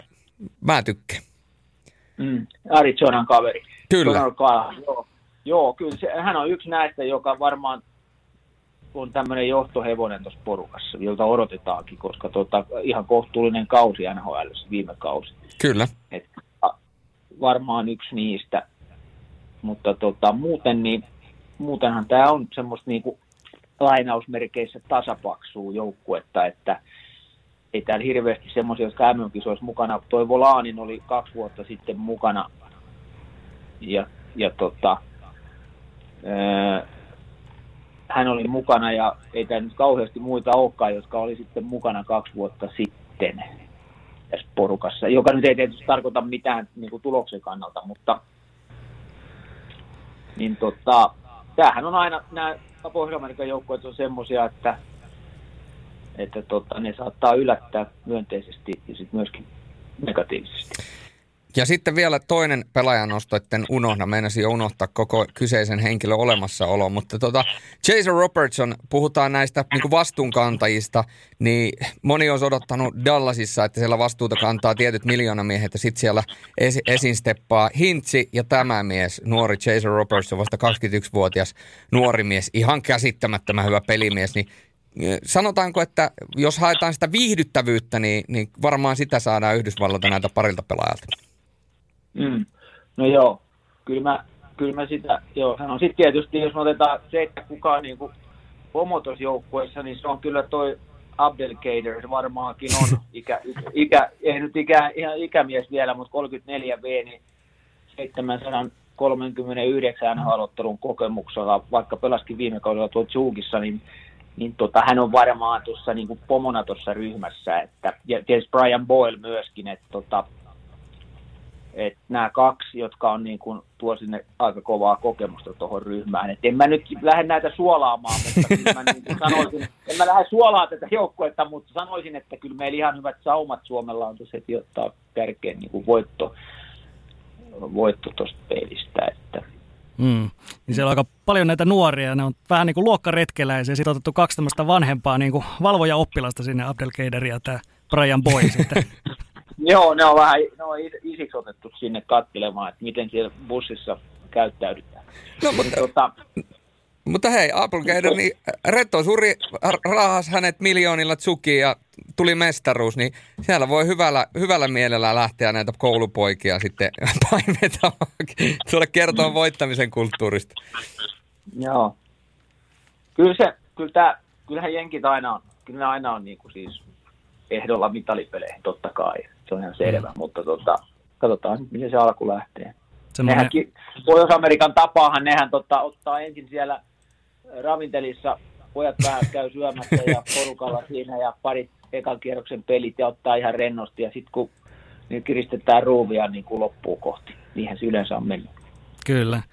mä tykkään. Mm. Arizonan kaveri. Kyllä. Garland, joo. joo, kyllä se, hän on yksi näistä, joka varmaan on tämmöinen johtohevonen tuossa porukassa, jolta odotetaankin, koska tota, ihan kohtuullinen kausi NHL viime kausi. Kyllä. Et, varmaan yksi niistä, mutta tota, muuten niin, muutenhan tämä on semmoista niinku lainausmerkeissä tasapaksua joukkuetta, että ei täällä hirveästi semmoisia, jotka MM-kisoissa mukana. Toivo Laanin oli kaksi vuotta sitten mukana ja, ja tota, ää, hän oli mukana ja ei täällä nyt kauheasti muita olekaan, jotka oli sitten mukana kaksi vuotta sitten tässä porukassa, joka nyt ei tietysti tarkoita mitään niin kuin tuloksen kannalta, mutta niin tota, tämähän on aina, nämä Pohjois-Amerikan joukkueet on semmoisia, että, että tota, ne saattaa yllättää myönteisesti ja sitten myöskin negatiivisesti. Ja sitten vielä toinen pelaajanosto, etten unohda, meinasin jo unohtaa koko kyseisen henkilön olemassaolo, mutta tota, Jason Robertson, puhutaan näistä niin vastuunkantajista, niin moni on odottanut Dallasissa, että siellä vastuuta kantaa tietyt miljoonamiehet ja sitten siellä esi- esiin steppaa Hintsi ja tämä mies, nuori Jason Robertson, vasta 21-vuotias nuori mies, ihan käsittämättömän hyvä pelimies, niin Sanotaanko, että jos haetaan sitä viihdyttävyyttä, niin, niin varmaan sitä saadaan Yhdysvalloilta näitä parilta pelaajalta. Mm. No joo, kyllä mä, kyllä mä sitä, joo, sanon. Sitten tietysti, jos me otetaan se, että kuka on niin kuin joukkueessa, niin se on kyllä toi Abdelkader, se varmaankin on ikä, ikä, ei nyt ikä, ihan ikämies vielä, mutta 34 V, niin 739 NHL-ottelun kokemuksella, vaikka pelaskin viime kaudella tuolla Zugissa, niin niin tota, hän on varmaan tuossa niin kuin pomona tuossa ryhmässä, että, ja tietysti Brian Boyle myöskin, että tota, et nämä kaksi, jotka on niin kuin, tuo sinne aika kovaa kokemusta tuohon ryhmään. Et en mä nyt lähde näitä suolaamaan, mutta kyllä mä niin sanoisin, en mä lähde suolaa tätä joukkuetta, mutta sanoisin, että kyllä meillä ihan hyvät saumat Suomella on tuossa heti ottaa tärkein niin kuin voitto, voitto tuosta pelistä. Että. Mm. Niin siellä on aika paljon näitä nuoria, ne on vähän niin kuin luokkaretkeläisiä, sitten on otettu kaksi tämmöistä vanhempaa niin kuin valvoja-oppilasta sinne Abdelkader ja tämä Brian Boy sitten. Joo, ne on vähän ne on isiksi otettu sinne katselemaan, että miten siellä bussissa käyttäydytään. No, mutta, tota, mutta hei, Applegader, niin Retto Suri rahas hänet miljoonilla tsukiin ja tuli mestaruus, niin siellä voi hyvällä, hyvällä mielellä lähteä näitä koulupoikia sitten painetaan tuolle kertoa voittamisen kulttuurista. Joo. Kyllä se, kyllä tää, kyllähän jenkit aina on, kyllä ne aina on niin kuin siis ehdolla mitalipeleihin, totta kai. Se on ihan selvä, mm. mutta tota, katsotaan miten se alku lähtee. Semmoinen... Pohjois-Amerikan tapaahan nehän tota, ottaa ensin siellä ravintelissa, pojat vähän käy syömässä ja porukalla siinä ja parit ekan kierroksen pelit ja ottaa ihan rennosti ja sitten kun niin kiristetään ruuvia niin kuin loppuu kohti. Niinhän se yleensä on mennyt. Kyllä.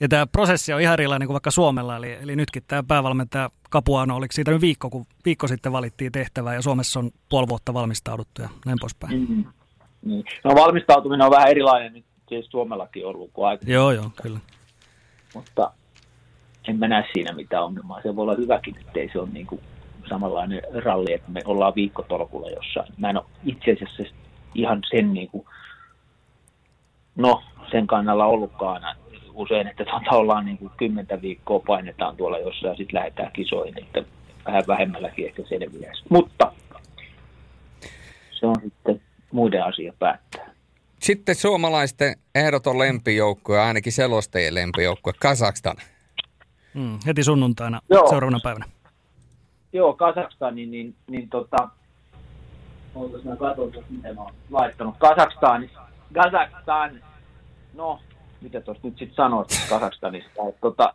Ja tämä prosessi on ihan erilainen kuin vaikka Suomella, eli, eli nytkin tämä päävalmentaja Kapuano, oliko siitä nyt viikko, kun viikko sitten valittiin tehtävää ja Suomessa on puoli vuotta valmistauduttu ja näin poispäin. Mm-hmm. Niin. No valmistautuminen on vähän erilainen nyt tietysti Suomellakin ollut kuin aikaisemmin. Joo, joo, kyllä. Mutta en mä näe siinä mitään ongelmaa. Se voi olla hyväkin, ettei se ole niin kuin samanlainen ralli, että me ollaan viikkotolkulla jossain. Mä en ole itse asiassa ihan sen, niin kuin, no, sen kannalla ollutkaan usein, että tuota ollaan niin kuin kymmentä viikkoa painetaan tuolla jossain ja sitten lähdetään kisoihin, että vähän vähemmälläkin ehkä selviäisi. Mutta se on sitten muiden asia päättää. Sitten suomalaisten ehdoton lempijoukkue, ainakin selostajien lempijoukkue, Kazakstan. Mm, heti sunnuntaina Joo. seuraavana päivänä. Joo, Kazakstan, niin, niin, niin tota, ootas mä katson, miten mä oon laittanut. Kazakstan, Kazakstan, no, mitä tuossa nyt sitten sanoit Kazakstanista, että tota,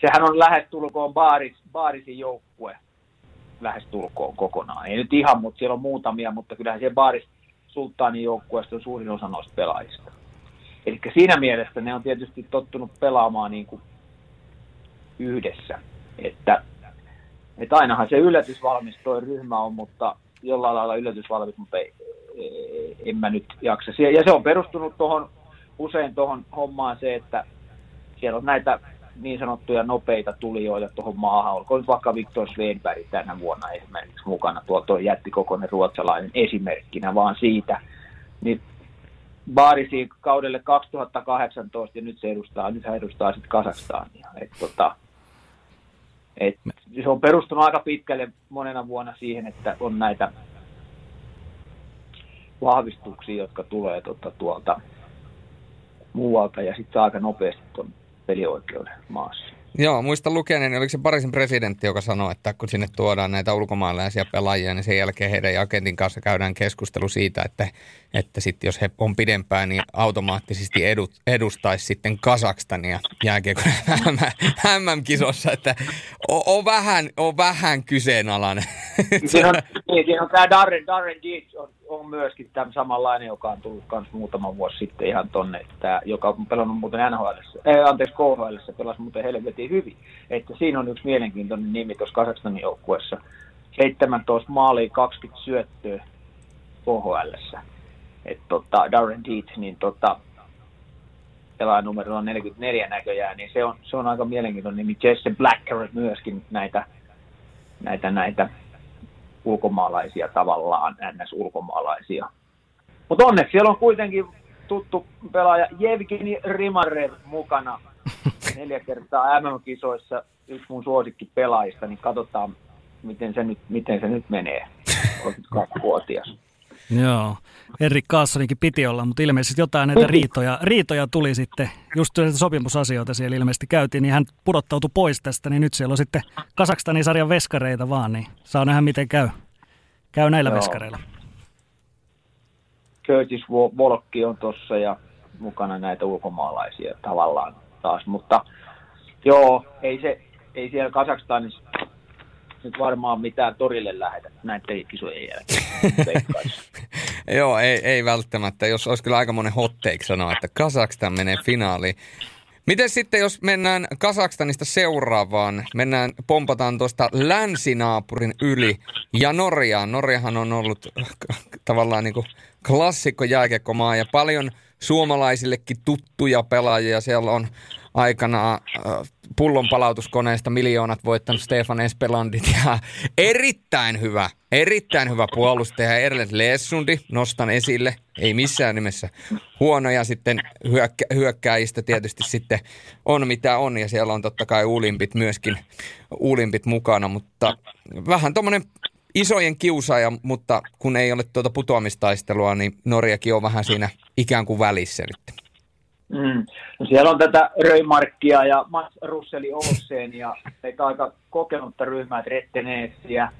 sehän on lähestulkoon Baaris, Baarisin joukkue lähestulkoon kokonaan. Ei nyt ihan, mutta siellä on muutamia, mutta kyllähän siellä Baaris Sultaanin joukkueesta on suurin osa noista pelaajista. Eli siinä mielessä ne on tietysti tottunut pelaamaan niin kuin yhdessä. Että, että ainahan se yllätysvalmis toi ryhmä on, mutta jollain lailla yllätysvalmis, mutta ei, en mä nyt jaksa. Ja se on perustunut tuohon usein tuohon hommaan se, että siellä on näitä niin sanottuja nopeita tulijoita tuohon maahan. Olkoon nyt vaikka Viktor Svedberg tänä vuonna esimerkiksi mukana, tuo tuo jättikokoinen ruotsalainen esimerkkinä vaan siitä. Niin Baarisi kaudelle 2018 ja nyt se edustaa, nyt hän edustaa sitten Kasakstania. Et tota, et se on perustunut aika pitkälle monena vuonna siihen, että on näitä vahvistuksia, jotka tulee tota, tuolta muualta ja sitten saa aika nopeasti tuon pelioikeuden maassa. Joo, muistan lukeneen, oliko se Pariisin presidentti, joka sanoi, että kun sinne tuodaan näitä ulkomaalaisia pelaajia, niin sen jälkeen heidän agentin kanssa käydään keskustelu siitä, että, että sitten jos he on pidempään, niin automaattisesti edut, edustaisi sitten Kasakstania jääkiekon MM-kisossa, että on, on, vähän, on vähän kyseenalainen. Siinä on, niin, siinä on tämä Darren, Darren Deeds on, on myöskin tämä samanlainen, joka on tullut myös muutama vuosi sitten ihan tonne, että, joka on pelannut muuten NHL, äh, anteeksi KHL, pelasi muuten helvetin hyvin. Että siinä on yksi mielenkiintoinen nimi tuossa Kasakstanin joukkueessa. 17 maalia, 20 syöttöä KHL. Että tota, Darren Deeds, niin tota, pelaaja numero on 44 näköjään, niin se on, se on aika mielenkiintoinen nimi. Jesse Blacker myöskin näitä, näitä, näitä ulkomaalaisia tavallaan, ns-ulkomaalaisia. Mutta onneksi siellä on kuitenkin tuttu pelaaja Jevgeni Rimarev mukana neljä kertaa MM-kisoissa, yksi mun suosikki pelaajista, niin katsotaan, miten se nyt, miten se nyt menee. 32-vuotias. Joo, Erik Kaassonikin piti olla, mutta ilmeisesti jotain näitä riitoja, riitoja tuli sitten, just näitä sopimusasioita siellä ilmeisesti käytiin, niin hän pudottautui pois tästä, niin nyt siellä on sitten Kasakstanin sarjan veskareita vaan, niin saa nähdä miten käy, käy näillä Joo. veskareilla. Curtis Volkki on tuossa ja mukana näitä ulkomaalaisia tavallaan taas, mutta joo, ei, se, ei siellä Kasakstanissa nyt varmaan mitään torille lähetä näiden kisojen jälkeen. Joo, ei, ei välttämättä. Jos olisi kyllä aika monen hot take sanoa, että Kazakstan menee finaaliin. Miten sitten, jos mennään Kasakstanista seuraavaan, mennään, pompataan tuosta länsinaapurin yli ja Norjaan. Norjahan on ollut tavallaan niin klassikko jääkiekkomaa ja paljon suomalaisillekin tuttuja pelaajia. Siellä on aikana äh, pullon palautuskoneesta miljoonat voittanut Stefan Espelandit ja erittäin hyvä, erittäin hyvä puolustaja Erlet Leessundi, nostan esille, ei missään nimessä huonoja sitten hyökkä, hyökkääjistä tietysti sitten on mitä on ja siellä on totta kai uulimpit myöskin uulimpit mukana, mutta vähän tuommoinen isojen kiusaaja, mutta kun ei ole tuota putoamistaistelua, niin Norjakin on vähän siinä ikään kuin välissä nyt. Mm. No siellä on tätä Röimarkkia ja Mats Russeli Olsen ja aika kokenutta ryhmää, Retteneessiä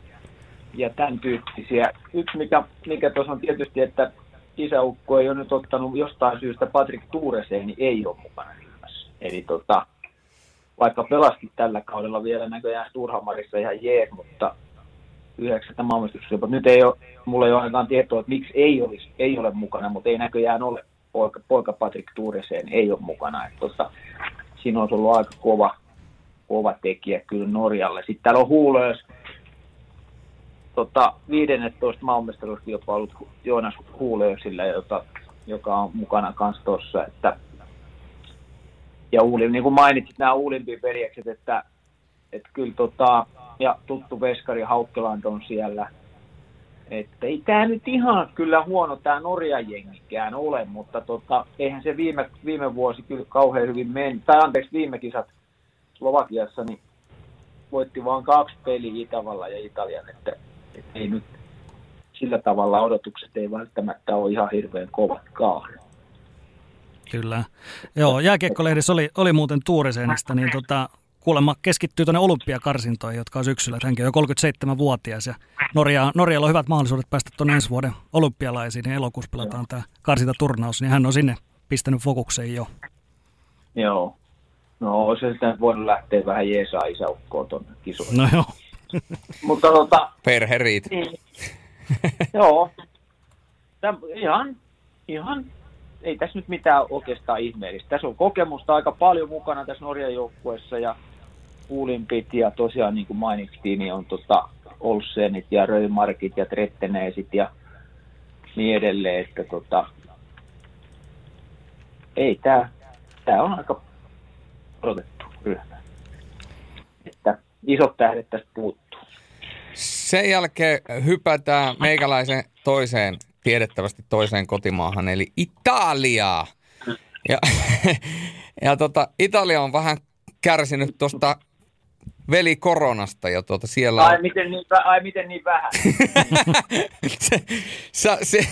ja tämän tyyppisiä. Yksi, mikä, mikä tuossa on tietysti, että isäukko ei ole nyt ottanut jostain syystä Patrick Tuureseen, niin ei ole mukana ryhmässä. Eli tota, vaikka pelasti tällä kaudella vielä näköjään Sturhamarissa ihan jees, mutta yhdeksättä maailmastuksessa, mutta nyt ei ole, mulla ei ole ainakaan tietoa, että miksi ei, olisi, ei ole mukana, mutta ei näköjään ole poika, poika Patrick Tuureseen ei ole mukana. Että tossa, siinä on ollut aika kova, kova tekijä kyllä Norjalle. Sitten täällä on Huulöös, tota, 15 maailmanmestaruuskilpailut Joonas Huulöösillä, jota, joka on mukana kanssa tuossa, että ja Uuli, niin kuin mainitsit nämä Uulimpin veljekset, että, että kyllä tota, ja tuttu veskari Haukkeland on siellä. Että ei tämä nyt ihan kyllä huono tämä Norjan jengikään ole, mutta tota, eihän se viime, viime vuosi kyllä kauhean hyvin meni. Tai anteeksi, viime kisat Slovakiassa, niin voitti vain kaksi peliä Itävalla ja Italian, että, että ei nyt sillä tavalla odotukset ei välttämättä ole ihan hirveän kovatkaan. Kyllä. Joo, jääkiekkolehdessä oli, oli muuten Tuuriseenistä, niin tota, kuulemma keskittyy tuonne olympiakarsintoihin, jotka on syksyllä. Hänkin on jo 37-vuotias ja Norja, Norjalla on hyvät mahdollisuudet päästä tuonne ensi vuoden olympialaisiin. Niin elokuussa pelataan tämä karsintaturnaus, niin hän on sinne pistänyt fokukseen jo. Joo. No olisi sitten voinut lähteä vähän jeesaa isäukkoon tuonne kisoihin. No joo. Mutta tota... Perhe riit. Niin, joo. Täm, ihan, ihan ei tässä nyt mitään oikeastaan ihmeellistä. Tässä on kokemusta aika paljon mukana tässä Norjan joukkueessa ja Uulimpit ja tosiaan niin kuin mainittiin, niin on tota Olsenit ja Röimarkit ja Tretteneesit ja niin edelleen, että tota, ei tämä, tämä on aika odotettu ryhmä. Että isot tähdet tästä puuttuu. Sen jälkeen hypätään meikäläisen toiseen tiedettävästi toiseen kotimaahan, eli Italiaa. Ja, ja tota, Italia on vähän kärsinyt tuosta veli koronasta ja tuota siellä on... Ai miten niin, ai, miten niin vähän? se, se,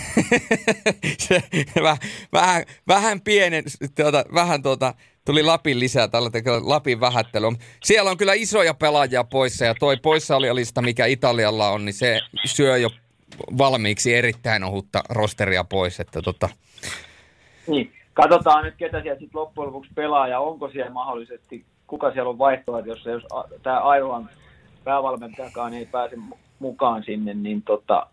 se, se vähän, vähän, vähän pienen, tuota, vähän tuota, tuli Lapin lisää tällä Lapin vähättely. Siellä on kyllä isoja pelaajia poissa ja toi poissaolijalista, mikä Italialla on, niin se syö jo valmiiksi erittäin ohutta rosteria pois. Että tota. Niin, katsotaan nyt ketä siellä sitten loppujen lopuksi pelaa ja onko siellä mahdollisesti, kuka siellä on vaihtoehto, jos tämä Aivan päävalmentajakaan ei pääse mukaan sinne, niin tota,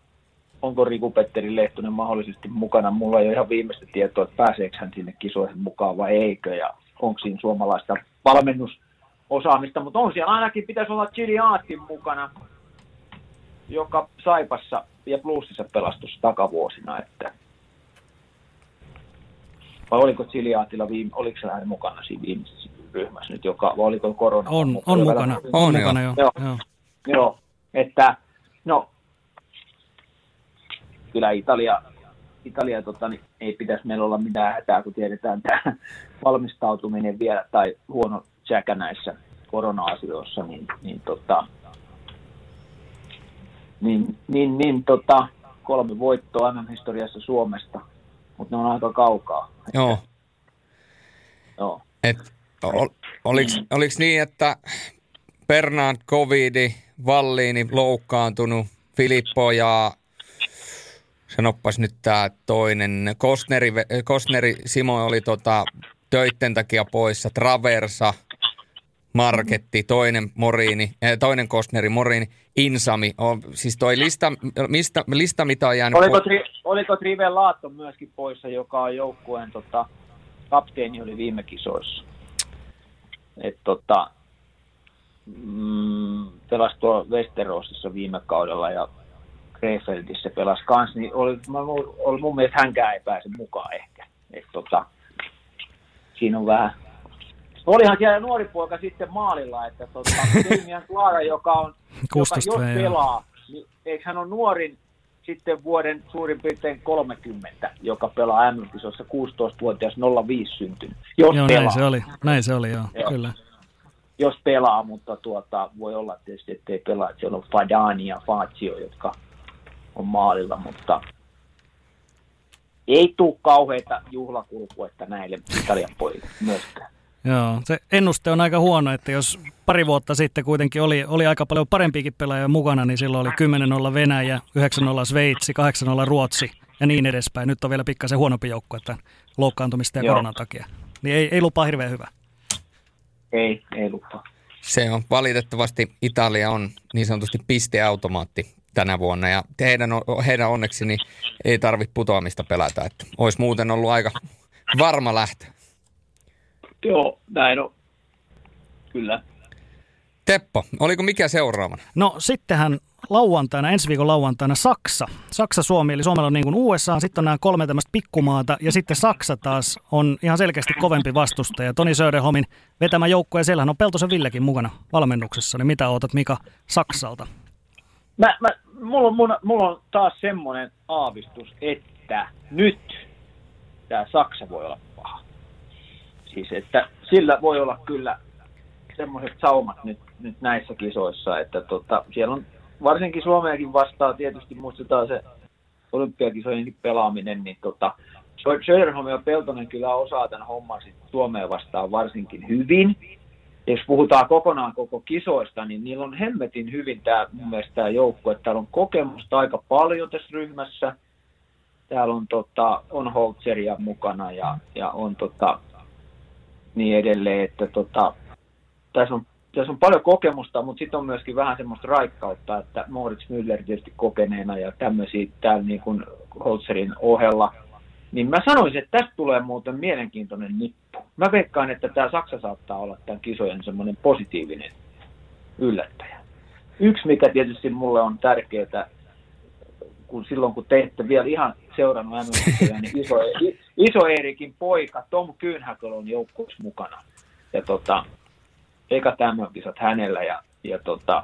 onko Riku Petteri Lehtonen mahdollisesti mukana. Mulla ei ole ihan viimeistä tietoa, että pääseekö hän sinne kisoihin mukaan vai eikö, ja onko siinä suomalaista valmennusosaamista, mutta on siellä ainakin pitäisi olla Chili Aattin mukana, joka Saipassa ja Bluesissa pelastus takavuosina, että vai oliko Siliaatilla viime, oliko se hän mukana siinä viimeisessä ryhmässä nyt, joka, oliko korona? On, on mukana, on, on mukana jo. Joo. Joo. joo. että no, kyllä Italia, Italia tota, niin ei pitäisi meillä olla mitään hätää, kun tiedetään tämä valmistautuminen vielä tai huono tsäkä näissä korona-asioissa, niin, niin tota, niin, niin, niin tota, kolme voittoa MM-historiassa Suomesta, mutta ne on aika kaukaa. Joo. Joo. Et, ol, oliks, oliks niin, että Bernard Covidi, Valliini loukkaantunut, Filippo ja sanoppas nyt tämä toinen, Kostneri, Kostneri Simo oli tota, töitten takia poissa, Traversa – Marketti, toinen Moriini, eh, toinen Kostneri, Moriini, Insami. On, siis toi lista, mistä, lista mitä on jäänyt... Oliko, tri, oliko Trive Laatto myöskin poissa, joka on joukkueen tota, kapteeni oli viime kisoissa? Et, tota, mm, pelasi tuolla Westerosissa viime kaudella ja Krefeldissä pelasi kans, niin oli, oli mun mielestä hänkään ei pääse mukaan ehkä. Et, tota, siinä on vähän Olihan siellä nuori poika sitten maalilla, että tota, Damian Clara, joka on, joka, jos pelaa, niin eikö hän on nuorin sitten vuoden suurin piirtein 30, joka pelaa mm 16-vuotias 05 syntynyt. Jos joo, pelaa. näin se oli, näin se oli joo, joo. kyllä. jos pelaa, mutta tuota, voi olla tietysti, ettei pelaa. Että siellä on Fadani ja Fazio, jotka on maalilla, mutta ei tule kauheita juhlakulkuetta näille Italian pojille myöskään. Joo, se ennuste on aika huono, että jos pari vuotta sitten kuitenkin oli, oli aika paljon parempiakin pelaajia mukana, niin silloin oli 10-0 Venäjä, 9-0 Sveitsi, 8-0 Ruotsi ja niin edespäin. Nyt on vielä pikkasen huonompi joukko, että loukkaantumista ja Joo. koronan takia. Niin ei, ei lupaa hirveän hyvä. Ei, ei lupaa. Se on valitettavasti, Italia on niin sanotusti pisteautomaatti tänä vuonna ja heidän, heidän onneksi niin ei tarvitse putoamista pelätä, että olisi muuten ollut aika varma lähtö. Joo, näin on. Kyllä. Teppo, oliko mikä seuraavana? No sittenhän lauantaina, ensi viikon lauantaina Saksa. Saksa-Suomi, eli Suomella on niin kuin USA, sitten on nämä kolme tämmöistä pikkumaata, ja sitten Saksa taas on ihan selkeästi kovempi vastustaja. Toni Söderholmin vetämä joukko, ja siellähän on Peltosen Villekin mukana valmennuksessa. Niin mitä ootat Mika Saksalta? Mä, mä, mulla, on, mulla, mulla on taas semmoinen aavistus, että nyt tämä Saksa voi olla. Siis että sillä voi olla kyllä semmoiset saumat nyt, nyt näissä kisoissa, että tota, siellä on varsinkin Suomeakin vastaan tietysti muistetaan se olympiakisojen pelaaminen, niin tota, Söderholm ja Peltonen kyllä osaa tämän homman sit Suomeen vastaan varsinkin hyvin. Jos puhutaan kokonaan koko kisoista, niin niillä on hemmetin hyvin tämä mun mielestä tämä joukkue. Täällä on kokemusta aika paljon tässä ryhmässä. Täällä on, tota, on Holtzeria mukana ja, ja on tota, niin edelleen, että tota, tässä on tässä on paljon kokemusta, mutta sitten on myöskin vähän semmoista raikkautta, että Moritz Müller tietysti kokeneena ja tämmöisiä täällä niin kuin Holzerin ohella. Niin mä sanoisin, että tästä tulee muuten mielenkiintoinen nippu. Mä veikkaan, että tämä Saksa saattaa olla tämän kisojen semmoinen positiivinen yllättäjä. Yksi, mikä tietysti mulle on tärkeää, kun silloin kun teitte vielä ihan seurannut niin iso, iso Eerikin poika Tom Kyynhäköl on joukkueessa mukana. Ja tota, eka tämän kisat hänellä ja, ja tota,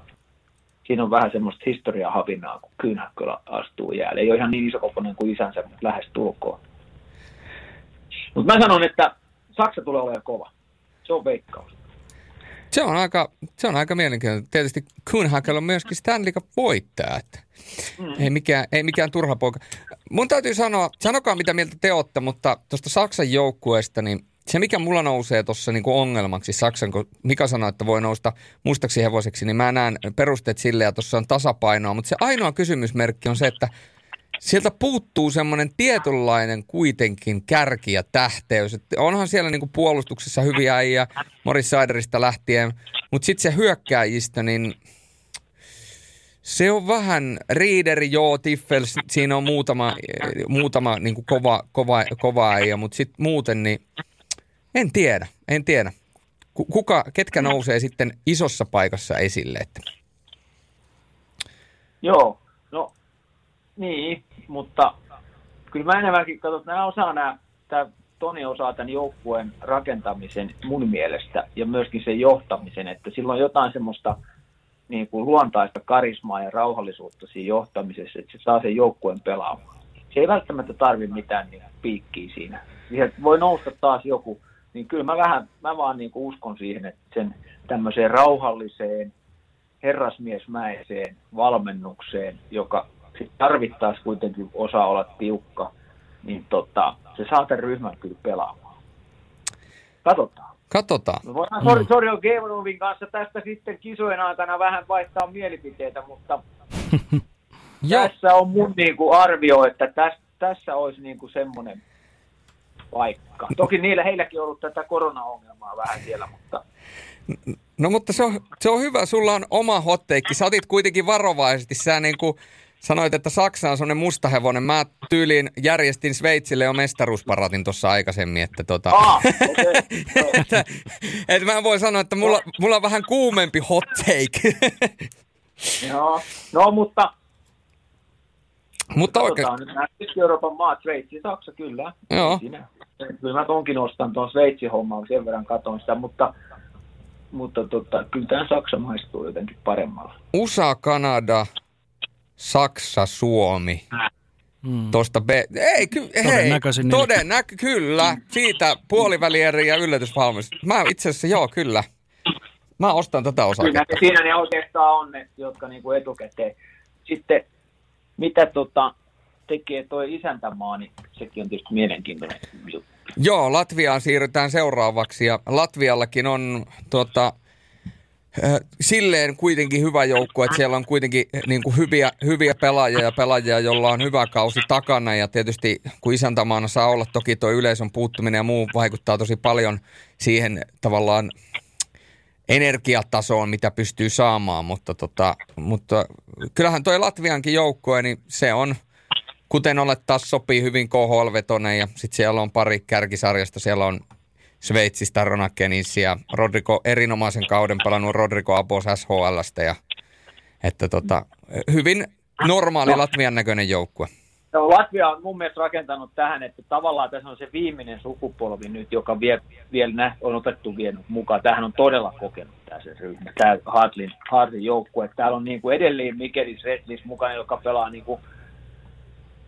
siinä on vähän semmoista historiahavinaa, kun Kyynhäkkölä astuu jäälle. Ei ole ihan niin iso kokoinen kuin isänsä, mutta lähes tulkoon. Mutta mä sanon, että Saksa tulee olemaan kova. Se on veikkaus. Se on aika, se on aika mielenkiintoista. Tietysti Kuhnhakel on myöskin Stanley Cup voittaja, että mm. ei, mikään, ei mikään turha poika. Mun täytyy sanoa, sanokaa mitä mieltä te olette, mutta tuosta Saksan joukkueesta, niin se, mikä mulla nousee tuossa niin ongelmaksi Saksan, kun Mika sanoi, että voi nousta mustaksi hevoseksi, niin mä näen perusteet sille ja tuossa on tasapainoa. Mutta se ainoa kysymysmerkki on se, että sieltä puuttuu semmoinen tietynlainen kuitenkin kärki ja tähteys. Et onhan siellä niinku puolustuksessa hyviä äijä Morris Seiderista lähtien, mutta sitten se hyökkääjistä, niin se on vähän Riederi, joo, Tiffel, siinä on muutama, muutama niinku kova, kova, kova äijä, mutta sitten muuten niin en tiedä, en tiedä. Kuka, ketkä nousee sitten isossa paikassa esille? Että... Joo, no niin, mutta kyllä mä enemmänkin katson, että nämä osaa nämä, tämä Toni osaa tämän joukkueen rakentamisen mun mielestä ja myöskin sen johtamisen, että sillä on jotain semmoista niin kuin luontaista karismaa ja rauhallisuutta siinä johtamisessa, että se saa sen joukkueen pelaamaan. Se ei välttämättä tarvi mitään niin piikkiä siinä. Siihen voi nousta taas joku niin kyllä mä vähän, mä vaan niin kuin uskon siihen, että sen tämmöiseen rauhalliseen, herrasmiesmäiseen valmennukseen, joka sitten tarvittaessa kuitenkin osaa olla tiukka, niin tota, se saa tämän ryhmän kyllä pelaamaan. Katsotaan. Katsotaan. Me voidaan mm. Sorjo kanssa tästä sitten kisojen aikana vähän vaihtaa mielipiteitä, mutta tässä on mun niin kuin arvio, että tässä, tässä olisi niin kuin semmoinen paikka. Toki niillä heilläkin on ollut tätä koronaongelmaa vähän siellä, mutta... No mutta se on, se on hyvä, sulla on oma hotteikki. Sä otit kuitenkin varovaisesti. Sä niin kuin sanoit, että Saksa on semmoinen mustahevonen. Mä tyyliin järjestin Sveitsille jo mestaruusparatin tuossa aikaisemmin. Että tota... ah, okay. että, että mä voin sanoa, että mulla, mulla on vähän kuumempi hot take. Joo, no mutta mutta oikein... nyt nämä Euroopan maat, Sveitsi, Saksa, kyllä. Joo. Siinä. Kyllä mä tonkin ostan tuon Sveitsin homman, sen verran katon sitä, mutta, mutta tota, kyllä tämä Saksa maistuu jotenkin paremmalla. USA, Kanada, Saksa, Suomi. Hmm. Tosta B. Ei, ky- hei, todennäkö, kyllä. Siitä puolivälieri ja yllätysvalmis. Mä itse asiassa, joo, kyllä. Mä ostan tätä osaketta. Kyllä siinä ne oikeastaan on ne, jotka niin kuin etukäteen. Sitten mitä tota, tekee tuo isäntämaa, niin sekin on tietysti mielenkiintoinen juttu. Joo, Latviaan siirrytään seuraavaksi ja Latviallakin on tuota, silleen kuitenkin hyvä joukko, että siellä on kuitenkin niin kuin hyviä, hyviä pelaajia ja pelaajia, joilla on hyvä kausi takana. Ja tietysti kun isäntämaana saa olla, toki tuo yleisön puuttuminen ja muu vaikuttaa tosi paljon siihen tavallaan energiatasoon, mitä pystyy saamaan, mutta, tota, mutta kyllähän toi Latviankin joukkue, niin se on, kuten olet taas sopii hyvin khl ja sitten siellä on pari kärkisarjasta, siellä on Sveitsistä Rona ja Rodrigo erinomaisen kauden pelannut Rodrigo Apos SHLstä ja että tota, hyvin normaali no. Latvian näköinen joukkue. No, Latvia on mun mielestä rakentanut tähän, että tavallaan tässä on se viimeinen sukupolvi nyt, joka vie, vielä nä, on otettu vienyt mukaan. Tähän on todella kokenut tämä se ryhmä, tämä Hartlin, Hartlin joukkue. Täällä on niin kuin edelleen Mikelis Redlis mukana, joka pelaa niin kuin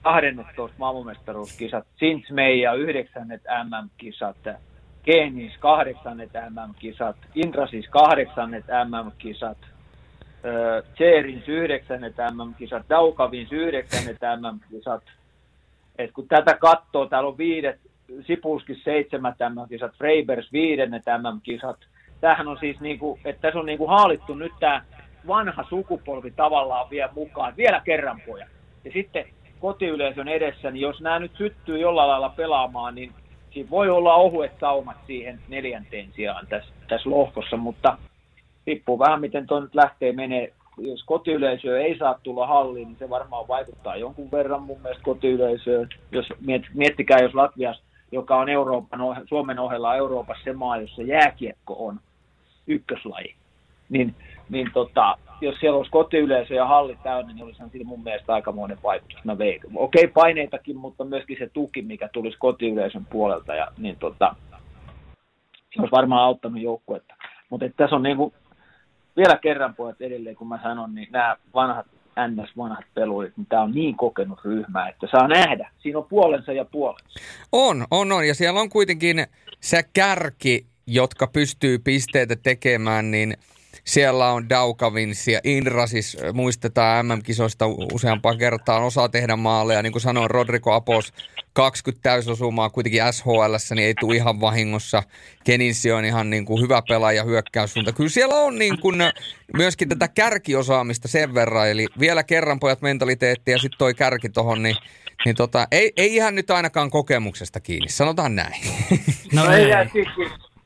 12 maailmanmestaruuskisat, Sint Meija 9 MM-kisat, Keenis kahdeksannet MM-kisat, Indrasis kahdeksannet MM-kisat, Tseerins yhdeksännet MM-kisat, Daukavins yhdeksännet MM-kisat. Et kun tätä katsoo, täällä on viidet, Sipulskis seitsemät MM-kisat, Freibers viidennet MM-kisat. Tämähän on siis, niinku, että tässä on niinku haalittu nyt tämä vanha sukupolvi tavallaan vielä mukaan, vielä kerran poja. Ja sitten kotiyleisön edessä, niin jos nämä nyt syttyy jollain lailla pelaamaan, niin siinä voi olla ohuet saumat siihen neljänteen sijaan tässä, tässä lohkossa, mutta riippuu vähän miten tuo nyt lähtee menee. Jos kotiyleisö ei saa tulla halliin, niin se varmaan vaikuttaa jonkun verran mun mielestä kotiyleisöön. Jos miettikää, jos Latvias, joka on Euroopan, Suomen ohella Euroopassa se maa, jossa jääkiekko on ykköslaji, niin, niin tota, jos siellä olisi kotiyleisö ja halli täynnä, niin olisi sillä mun mielestä aikamoinen vaikutus. Mä veikän. Okei, paineitakin, mutta myöskin se tuki, mikä tulisi kotiyleisön puolelta, ja, niin tota, se olisi varmaan auttanut joukkuetta. Mutta tässä on niin kuin, vielä kerran pojat edelleen, kun mä sanon, niin nämä vanhat ns. vanhat pelurit, niin tämä on niin kokenut ryhmä, että saa nähdä. Siinä on puolensa ja puolensa. On, on, on. Ja siellä on kuitenkin se kärki, jotka pystyy pisteitä tekemään, niin – siellä on Daukavins ja Inrasis, muistetaan MM-kisoista useampaan kertaan, osaa tehdä maaleja. Niin kuin sanoin, Rodrigo Apos 20 täysosumaa kuitenkin SHL, niin ei tule ihan vahingossa. Keninsi on ihan niin kuin hyvä pelaaja hyökkäyssuunta. Kyllä siellä on niin kuin myöskin tätä kärkiosaamista sen verran, eli vielä kerran pojat mentaliteetti ja sitten toi kärki tohon, niin, niin tota, ei, ei ihan nyt ainakaan kokemuksesta kiinni, sanotaan näin. No, ei, ei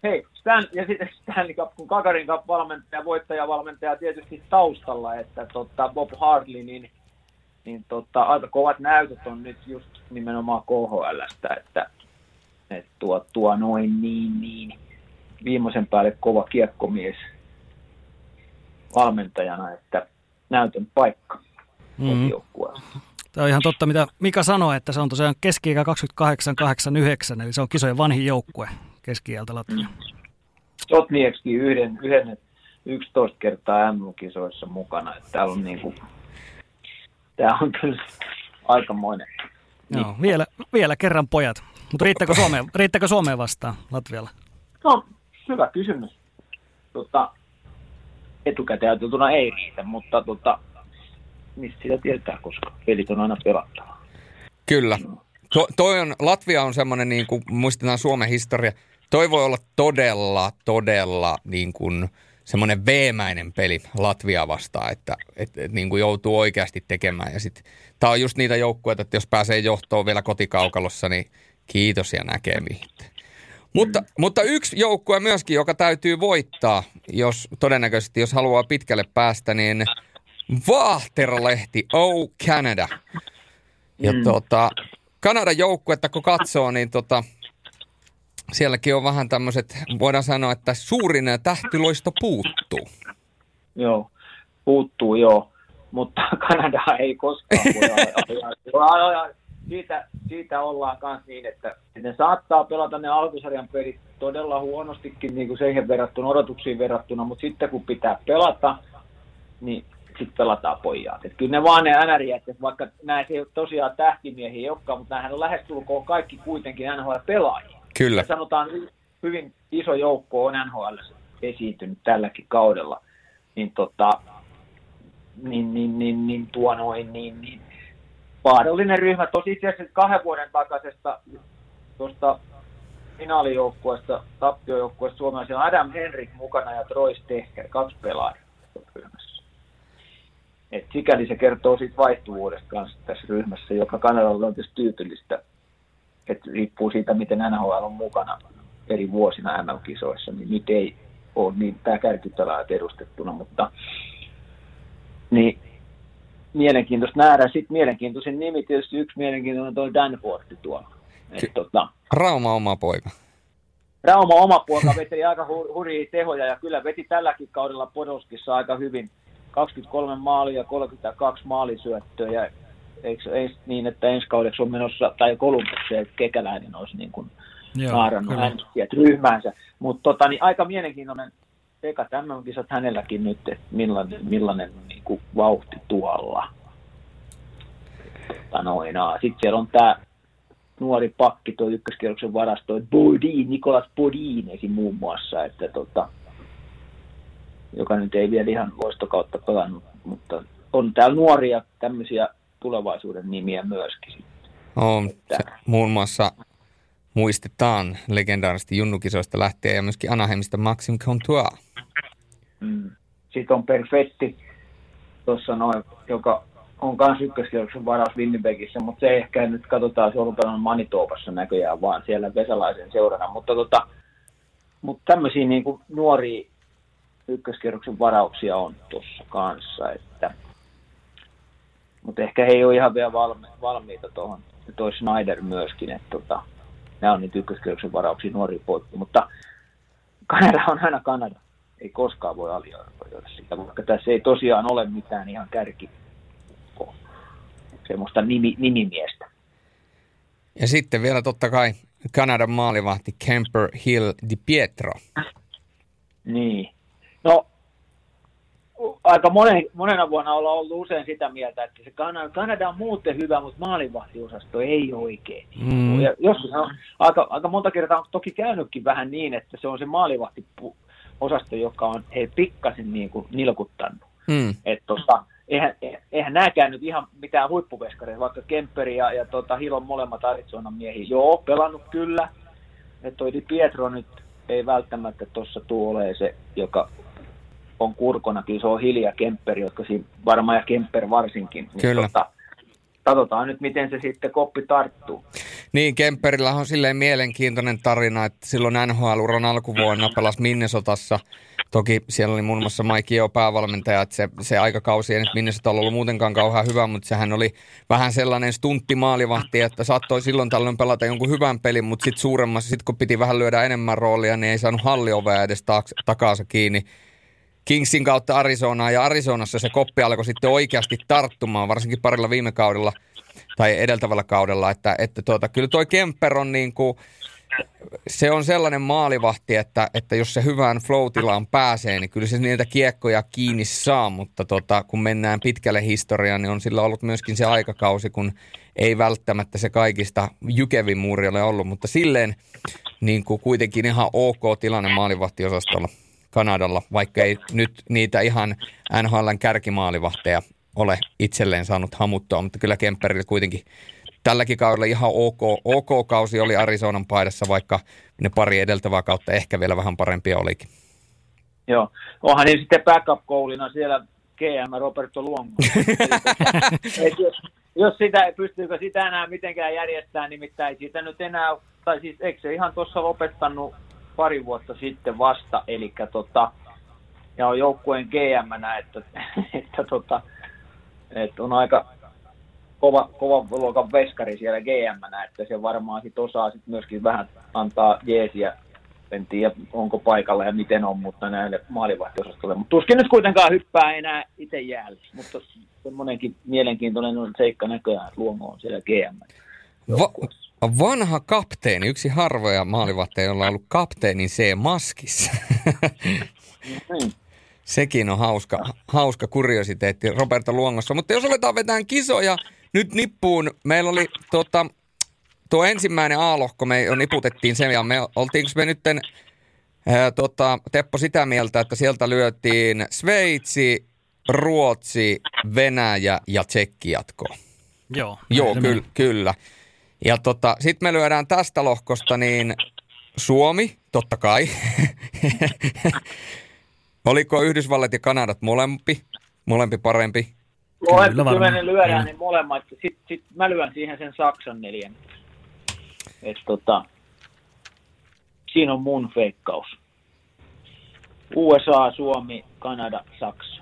hei, Stan, ja sitten Stanley Cup, kun Kakarin Cup valmentaja, voittajavalmentaja tietysti taustalla, että tota, Bob Hartley, niin, niin tota, aika kovat näytöt on nyt just nimenomaan KHLstä, että, että tuo, tuo noin niin, niin viimeisen päälle kova kiekkomies valmentajana, että näytön paikka mm-hmm. Tämä on ihan totta, mitä Mika sanoi, että se on tosiaan keski-ikä 28-89, eli se on kisojen vanhin joukkue keski-iältä Latvia. Sotniekski yhden, yhden 11 kertaa M-kisoissa mukana. Että täällä on niin kuin, tämä on kyllä aikamoinen. Joo, vielä, vielä kerran pojat. Mutta riittääkö Suomeen, riittääkö Suomeen vastaan Latvialla? No, hyvä kysymys. Tota, etukäteen ajateltuna ei riitä, mutta tota, mistä sitä tietää, koska pelit on aina pelattava. Kyllä. To, toi on, Latvia on semmoinen, niin kuin muistetaan Suomen historia, toi voi olla todella, todella niin kuin semmoinen veemäinen peli Latvia vastaan, että et, et, niin kuin joutuu oikeasti tekemään. Ja sit, tää on just niitä joukkueita, että jos pääsee johtoon vielä kotikaukalossa, niin kiitos ja näkemiin. Mutta, mutta yksi joukkue myöskin, joka täytyy voittaa, jos todennäköisesti, jos haluaa pitkälle päästä, niin Vaahteralehti, Oh Canada. Ja mm. tota, Kanadan joukkuetta kun katsoo, niin tota, sielläkin on vähän tämmöiset, voidaan sanoa, että suurin tähtiloisto puuttuu. Joo, puuttuu joo, mutta Kanada ei koskaan voi siitä, siitä ollaan myös niin, että ne saattaa pelata ne alkusarjan pelit todella huonostikin niin kuin siihen verrattuna, odotuksiin verrattuna, mutta sitten kun pitää pelata, niin sitten pelataan pojat. Et kyllä ne vaan ne NRJät, vaikka näissä ei tosiaan tähtimiehiä olekaan, mutta nämähän on lähestulkoon kaikki kuitenkin NHL-pelaajia. Kyllä. Ja sanotaan hyvin iso joukko on NHL esiintynyt tälläkin kaudella, niin, tota, niin, niin, niin, niin, tuo noin, niin, niin vaarallinen ryhmä. Tosi itse asiassa kahden vuoden takaisesta tuosta finaalijoukkueesta, tappiojoukkueesta on Adam Henrik mukana ja Troy Stecher, kaksi pelaajaa. Et sikäli se kertoo siitä vaihtuvuudesta kanssa tässä ryhmässä, joka Kanadalle on tietysti tyypillistä. Et riippuu siitä, miten NHL on mukana eri vuosina MM-kisoissa, niin nyt ei ole niin tämä kärkipelaajat edustettuna, mutta niin mielenkiintoista nähdä. Sitten mielenkiintoisin nimi, tietysti yksi mielenkiintoinen tuo Danforthi tuolla. Ky- tota, Rauma oma poika. Rauma oma poika veti aika hu- hurjia tehoja ja kyllä veti tälläkin kaudella Podolskissa aika hyvin. 23 maalia ja 32 maalisyöttöä ja eikö, ei niin, että ensi kaudeksi on menossa, tai Kolumbukseen, että Kekäläinen olisi niin kuin naarannut äänestäjät ryhmäänsä. Mutta tota, niin aika mielenkiintoinen eka tämän kisat hänelläkin nyt, että millainen, millainen niin kuin vauhti tuolla. Tota Sitten siellä on tämä nuori pakki tuo ykköskierroksen varasto, Bodin, Nikolas Bodin esim. muun muassa, että tota, joka nyt ei vielä ihan loistokautta pelannut, mutta on täällä nuoria tämmöisiä tulevaisuuden nimiä myöskin. On, se, muun muassa muistetaan legendaarisesti junnukisoista lähtien ja myöskin Anaheimista Maxim Contour. Mm. Sitten on Perfetti tuossa noin, joka on myös ykköskierroksen varaus Winnipegissä, mutta se ehkä nyt katsotaan, se on pelannut Manitoopassa näköjään vaan siellä Vesalaisen seurana. Mutta, tota, mutta tämmöisiä niin nuoria ykköskierroksen varauksia on tuossa kanssa, että mutta ehkä he ei ole ihan vielä valmi, valmiita tuohon. Toi Schneider myöskin, että tota, nämä on niitä ykköskierroksen varauksia nuoria poikki. Mutta Kanada on aina Kanada. Ei koskaan voi aliarvioida sitä, vaikka tässä ei tosiaan ole mitään ihan kärki semmoista nimi, nimimiestä. Ja sitten vielä totta kai Kanadan maalivahti Kemper Hill Di Pietro. Niin. No, aika monen, monena vuonna ollaan ollut usein sitä mieltä, että se Kanada, Kanada on muuten hyvä, mutta maalivahtiosasto ei oikein. Mm. Ja joskus on aika, aika monta kertaa on toki käynytkin vähän niin, että se on se maalivahtiosasto, joka on he pikkasen niin kuin nilkuttanut. Mm. Että tota, eihän, eihän nämäkään nyt ihan mitään huippuveskareita, vaikka Kemperi ja, ja tota, Hilon molemmat Arizonan miehiä. Joo, pelannut kyllä. Että toi Di Pietro nyt ei välttämättä tuossa tule se, joka on kurkonakin, se on Hilja Kemperi, jotka siinä varmaan ja Kemper varsinkin. Niin Kyllä. Tota, katsotaan nyt, miten se sitten koppi tarttuu. Niin, Kemperillä on silleen mielenkiintoinen tarina, että silloin NHL-uran alkuvuonna pelasi Minnesotassa. Toki siellä oli muun muassa Mike Yeo päävalmentaja, että se, se aikakausi ei nyt Minnesota ollut muutenkaan kauhean hyvä, mutta sehän oli vähän sellainen stuntti maalivahti, että saattoi silloin tällöin pelata jonkun hyvän pelin, mutta sitten suuremmassa, sit kun piti vähän lyödä enemmän roolia, niin ei saanut halliovea edes takaansa kiinni Kingsin kautta Arizonaan ja Arizonassa se koppi alkoi sitten oikeasti tarttumaan, varsinkin parilla viime kaudella tai edeltävällä kaudella, että, että tuota, kyllä toi Kemper on niin kuin, se on sellainen maalivahti, että, että jos se hyvään flow-tilaan pääsee, niin kyllä se niitä kiekkoja kiinni saa, mutta tota, kun mennään pitkälle historiaan, niin on sillä ollut myöskin se aikakausi, kun ei välttämättä se kaikista jykevin muuri ole ollut, mutta silleen niin kuin kuitenkin ihan ok tilanne maalivahtiosastolla. Kanadalla, vaikka ei nyt niitä ihan NHLn kärkimaalivahteja ole itselleen saanut hamuttua, mutta kyllä Kemperillä kuitenkin tälläkin kaudella ihan ok, ok kausi oli Arizonan paidassa, vaikka ne pari edeltävää kautta ehkä vielä vähän parempia olikin. Joo, onhan niin sitten backup-koulina siellä GM Roberto Luongo. jos, jos sitä, pystyykö sitä enää mitenkään järjestämään, nimittäin siitä nyt enää, tai siis eikö se ihan tuossa lopettanut pari vuotta sitten vasta, eli tota, ja on joukkueen gm että, että, tota, että on aika kova, kova luokan veskari siellä gm että se varmaan sit osaa sit myöskin vähän antaa jeesiä en tiedä onko paikalla ja miten on, mutta näille maalivahtiosastolle. Mutta tuskin nyt kuitenkaan hyppää enää itse jäälle, mutta semmoinenkin mielenkiintoinen seikka näköjään, että Luomo on siellä GM. Va- Vanha kapteeni, yksi harvoja maalivahteja, jolla on ollut kapteenin C-maskissa. Mm. Sekin on hauska, hauska kuriositeetti Roberto Luongossa. Mutta jos aletaan vetään kisoja nyt nippuun, meillä oli tota, tuo ensimmäinen A-lohko, me jo niputettiin sen ja me oltiinko me nytten Ää, tota, Teppo sitä mieltä, että sieltä lyötiin Sveitsi, Ruotsi, Venäjä ja Tsekki jatkoon. Joo, Joo, kyllä, kyllä. Ja tota, sitten me lyödään tästä lohkosta niin Suomi, totta kai. Oliko Yhdysvallat ja Kanadat molempi? Molempi parempi? Molemmat, Kyllä kyllä, ne lyödään, niin molemmat. Sitten sit mä lyön siihen sen Saksan neljän. Et tota, siinä on mun feikkaus. USA, Suomi, Kanada, Saksa.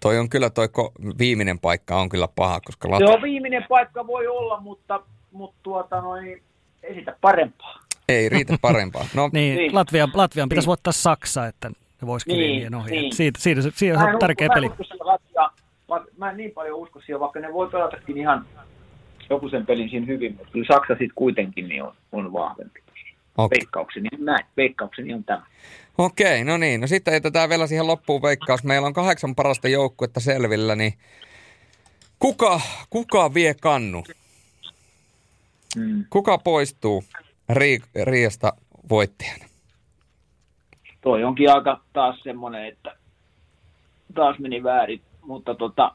Toi on kyllä toi ko- viimeinen paikka on kyllä paha, koska Se Lat- on viimeinen paikka voi olla, mutta, mutta tuota noin, ei sitä parempaa. ei riitä parempaa. No, Niin, Niin. Latvia, Latvian pitäisi Niin. voittaa Saksa, että ne voisi Niin, Krimien ohi. niin. Siitä, siitä, se- siitä en on tärkeä usko- peli. Mä en, usko vaikka- mä en niin paljon usko siihen, vaikka ne voi pelatakin ihan joku sen pelin siinä hyvin, mutta kyllä Saksa sitten kuitenkin niin on, on vahvempi. okei. Veikkaukseni näin. Veikkaukseni on tämä. Okei, no niin. No sitten jätetään vielä siihen loppuun veikkaus. Meillä on kahdeksan parasta joukkuetta selvillä, niin kuka, kuka vie kannu? Mm. Kuka poistuu Ri- Riasta voittajana? Toi onkin aika taas semmoinen, että taas meni väärin, mutta tota,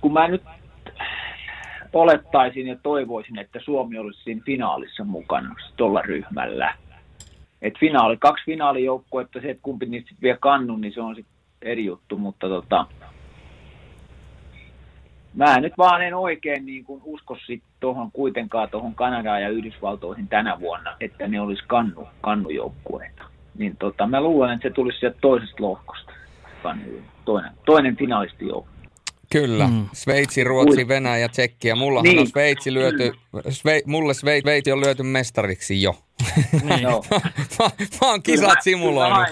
kun mä nyt olettaisin ja toivoisin, että Suomi olisi siinä finaalissa mukana tuolla ryhmällä. Et finaali, kaksi finaalijoukkuetta, se, että kumpi niistä sit vie kannun, niin se on sitten eri juttu, mutta tota, mä nyt vaan en oikein niin kuin usko sit tuohon kuitenkaan tuohon Kanadaan ja Yhdysvaltoihin tänä vuonna, että ne olisi kannu, kannujoukkueita. Niin tota, mä luulen, että se tulisi sieltä toisesta lohkosta. Kannu, toinen, toinen finalisti joukko. Kyllä. Mm. Sveitsi, Ruotsi, Ui. Venäjä ja Tsekki. Ja mullahan Niin. on Sveitsi lyöty, Sve, mulle Sve- Sveitsi on lyöty mestariksi jo. Niin. Joo. mä, mä oon kisat simuloinut.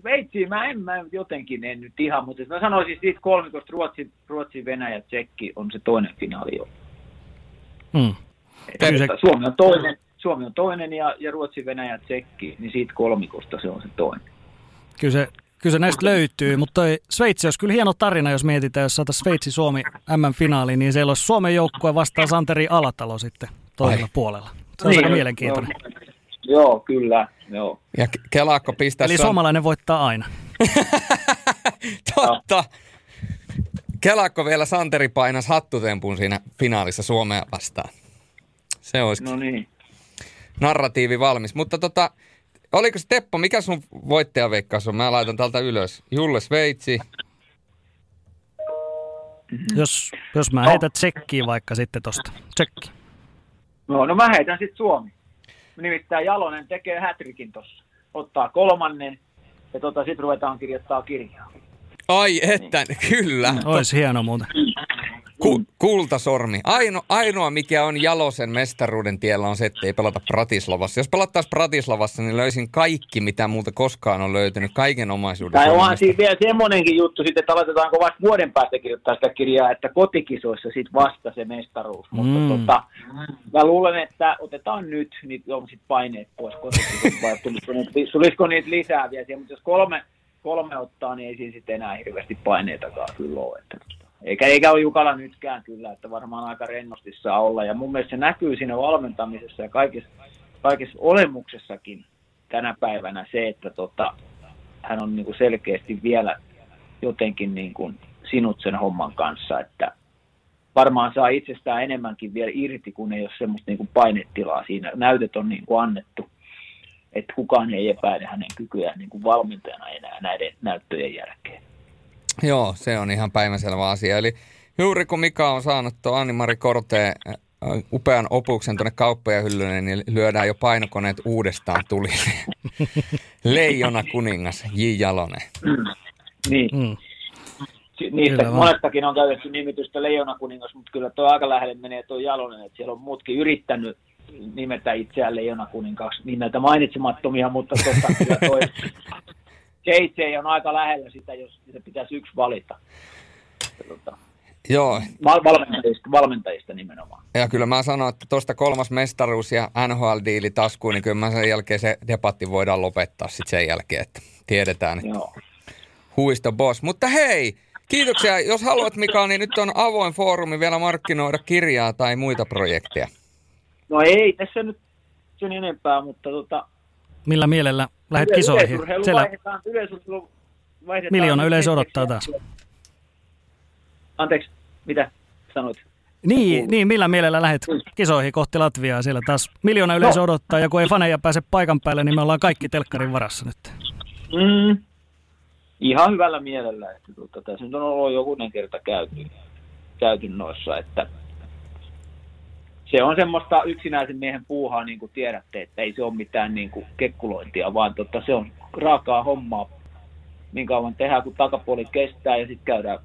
Sveitsiin mä en, mä jotenkin en nyt ihan, mutta mä sanoisin siitä kolmikosta Ruotsi, Ruotsi, Venäjä, Tsekki on se toinen finaali jo. Mm. Se- Suomi on toinen, Suomi on toinen ja, ja Ruotsi, Venäjä, Tsekki, niin siitä kolmikosta se on se toinen. Kyllä se, kyllä se näistä löytyy, mutta toi Sveitsi olisi kyllä hieno tarina, jos mietitään, jos saataisiin Sveitsi-Suomi MM-finaaliin, niin siellä olisi Suomen joukkue vastaan Santeri Alatalo sitten toisella Ai. puolella. Se on aika mielenkiintoinen. Joo, joo, kyllä, joo. Ja Ke- Kelaakko pistää Eli suomalainen voittaa aina. Totta. Kelaakko vielä Santeri painas hattutempun siinä finaalissa Suomea vastaan. Se olisi No niin. narratiivi valmis. Mutta tota, oliko se Teppo, mikä sun voittajaveikkaus on? Mä laitan täältä ylös. Julle Sveitsi. Jos, jos mä heitän tsekkiä vaikka sitten tosta. Tsekki. No, no mä heitän sitten Suomi. Nimittäin Jalonen tekee hätrikin tossa. Ottaa kolmannen ja tota, sitten ruvetaan kirjoittaa kirjaa. Ai että, kyllä. Olisi hieno muuten. Ku, kultasormi. Aino, ainoa, mikä on Jalosen mestaruuden tiellä, on se, että ei pelata Pratislavassa. Jos pelattaisiin Pratislavassa, niin löysin kaikki, mitä multa koskaan on löytynyt. Kaiken omaisuuden. Tai onhan siinä vielä semmoinenkin juttu sitten, että aloitetaanko vasta vuoden päästä kirjoittaa sitä kirjaa, että kotikisoissa sitten vasta se mestaruus. Mm. Mutta tota, mä luulen, että otetaan nyt, niin on sitten paineet pois kotikisoissa, tulisiko niitä, tulisiko niitä lisää vielä siihen, mutta jos kolme, kolme ottaa, niin ei siinä sitten enää hirveästi paineitakaan kyllä ole. Että, eikä, eikä ole Jukala nytkään kyllä, että varmaan aika rennosti saa olla. Ja mun mielestä se näkyy siinä valmentamisessa ja kaikessa, kaikessa olemuksessakin tänä päivänä se, että tota, hän on niin kuin selkeästi vielä jotenkin niin kuin sinut sen homman kanssa, että varmaan saa itsestään enemmänkin vielä irti, kun ei ole semmoista niin kuin painetilaa siinä. Näytöt on niin kuin annettu, että kukaan ei epäile hänen kykyään niin kuin valmentajana enää näiden näyttöjen jälkeen. Joo, se on ihan päivänselvä asia. Eli juuri kun Mika on saanut tuon Anni-Mari Korteen upean opuksen tuonne kauppojen hyllylle, niin lyödään jo painokoneet uudestaan tulille. Leijona kuningas, J. Jalonen. Niin. Mm. Niistä Kyllä monestakin on käytetty nimitystä Leijona kuningas, mutta kyllä tuo aika lähelle menee tuo Jalonen, että siellä on muutkin yrittänyt nimetä itseään Leijona nimeltä mainitsemattomia, mutta tota, kyllä toi JJ on aika lähellä sitä, jos se pitäisi yksi valita. Tota, Joo, val- valmentajista, valmentajista nimenomaan. ja kyllä mä sanon, että tuosta kolmas mestaruus ja NHL-diili taskuun, niin kyllä mä sen jälkeen se debatti voidaan lopettaa sitten sen jälkeen, että tiedetään, että Joo. huisto boss. Mutta hei, kiitoksia. Jos haluat Mika, niin nyt on avoin foorumi vielä markkinoida kirjaa tai muita projekteja. No ei, tässä nyt sen enempää, mutta tota, Millä mielellä lähdet yle- kisoihin? Siellä vaihdetaan, yleisurheilu vaihdetaan miljoona yleisö odottaa taas. Anteeksi, mitä sanoit? Niin, niin, millä mielellä lähdet kisoihin kohti Latviaa? Siellä taas miljoona yleisö No. odottaa, ja kun ei faneja pääse paikan päälle, niin me ollaan kaikki telkkarin varassa nyt. Mm, ihan hyvällä mielellä, että tota, tässä nyt on ollut jokunen kerta käyty, käyty noissa, että se on semmoista yksinäisen miehen puuhaa, niin kuin tiedätte, että ei se ole mitään niin kuin kekkulointia, vaan tota, se on raakaa hommaa, niin kauan tehdään, kun takapuoli kestää ja sitten käydään,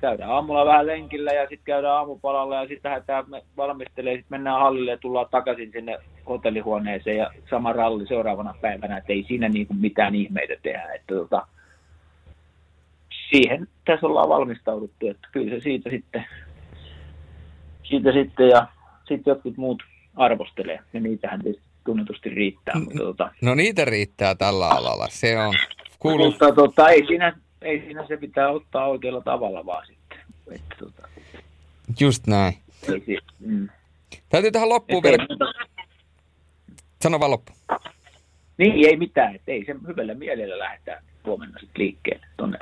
käydään aamulla vähän lenkillä ja sitten käydään aamupalalla ja sitten lähdetään valmistelemaan, sitten mennään hallille ja tullaan takaisin sinne hotellihuoneeseen ja sama ralli seuraavana päivänä, että ei siinä niin kuin mitään ihmeitä tehdä, että tota, siihen tässä ollaan valmistauduttu, että kyllä se siitä sitten, siitä sitten ja sitten jotkut muut arvostelee ja niitähän tietysti tunnetusti riittää, mutta tota, No niitä riittää tällä alalla. Se on, kuuluu, mutta tota, ei, siinä, ei siinä se pitää ottaa oikealla tavalla vaan sitten. Että, tota, just näin. ei, mm. Täytyy tähän loppuun vielä, sano vaan loppu. niin, ei mitään, että ei se hyvällä mielellä lähdetään huomenna sitten liikkeelle tuonne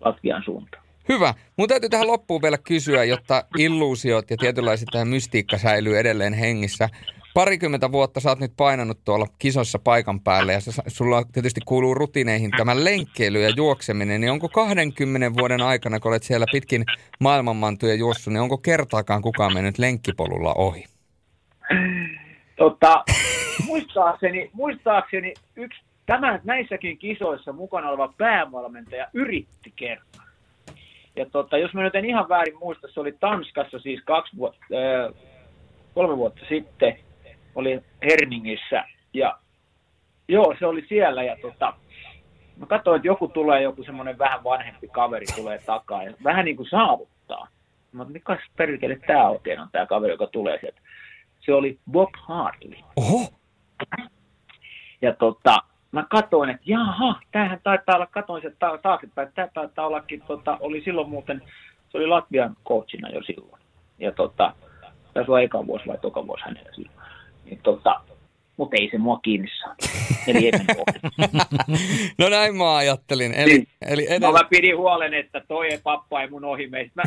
Latvian suuntaan. Hyvä. Mun täytyy tähän loppuun vielä kysyä, jotta illuusiot ja tietynlaiset tämä mystiikka säilyy edelleen hengissä. Parikymmentä vuotta sä oot nyt painanut tuolla kisossa paikan päälle ja sulla tietysti kuuluu rutiineihin tämä lenkkeily ja juokseminen. Niin onko 20 vuoden aikana, kun olet siellä pitkin maailmanmantuja juossut, niin onko kertaakaan kukaan mennyt lenkkipolulla ohi? Tota, muistaakseni, muistaakseni yksi tämä näissäkin kisoissa mukana oleva päävalmentaja yritti kerran. Ja tota, jos mä nyt en ihan väärin muista, se oli Tanskassa siis kaksi vuotta, äh, kolme vuotta sitten, oli Herningissä. Ja joo, se oli siellä ja tota, mä katsoin, että joku tulee, joku semmoinen vähän vanhempi kaveri tulee takaa ja vähän niin kuin saavuttaa. Mä oon, mikä perkele tää oikein on tää kaveri, joka tulee sieltä. Se oli Bob Hartley. Oho! Ja tota, mä katsoin, että jaha, tämähän taitaa olla, katsoin sieltä ta- taaksepäin, että tämä taitaa ollakin, tota, oli silloin muuten, se oli Latvian coachina jo silloin. Ja tota, tässä on eka vuosi vai toka vuosi hänellä silloin. Niin tota, mutta ei se mua kiinni saanut. Eli ei. No näin mä ajattelin. Eli, Niin. eli No edelleen... mä pidin huolen, että toi ei pappa ei mun ohi meistä. Mä,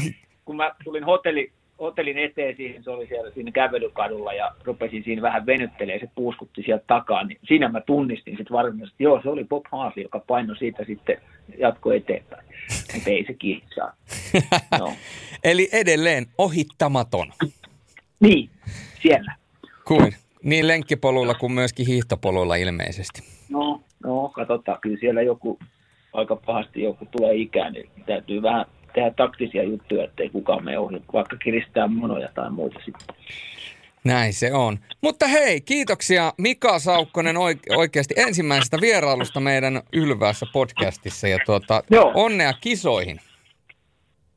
kun mä tulin hotelli, hotellin eteen siihen, se oli siellä siinä kävelykadulla ja rupesin siinä vähän venyttelemään, se puuskutti sieltä takaa, niin siinä mä tunnistin sitten varmasti, että joo, se oli Bob Hartley, joka painoi siitä sitten jatko eteenpäin. Mutta ei se kiinni. No. Eli edelleen ohittamaton. Niin, siellä. Kuin niin lenkkipolulla kuin myöskin hiihtopolulla ilmeisesti. No, no, katsotaan, kyllä siellä joku aika pahasti joku tulee ikään, niin täytyy vähän tehdä taktisia juttuja, ettei kukaan mene ohi, vaikka kiristää monoja tai muuta sitten. Näin se on. Mutta hei, kiitoksia Mika Saukkonen oike- oikeasti ensimmäisestä vierailusta meidän Ylväässä podcastissa ja tuota, Joo. onnea kisoihin.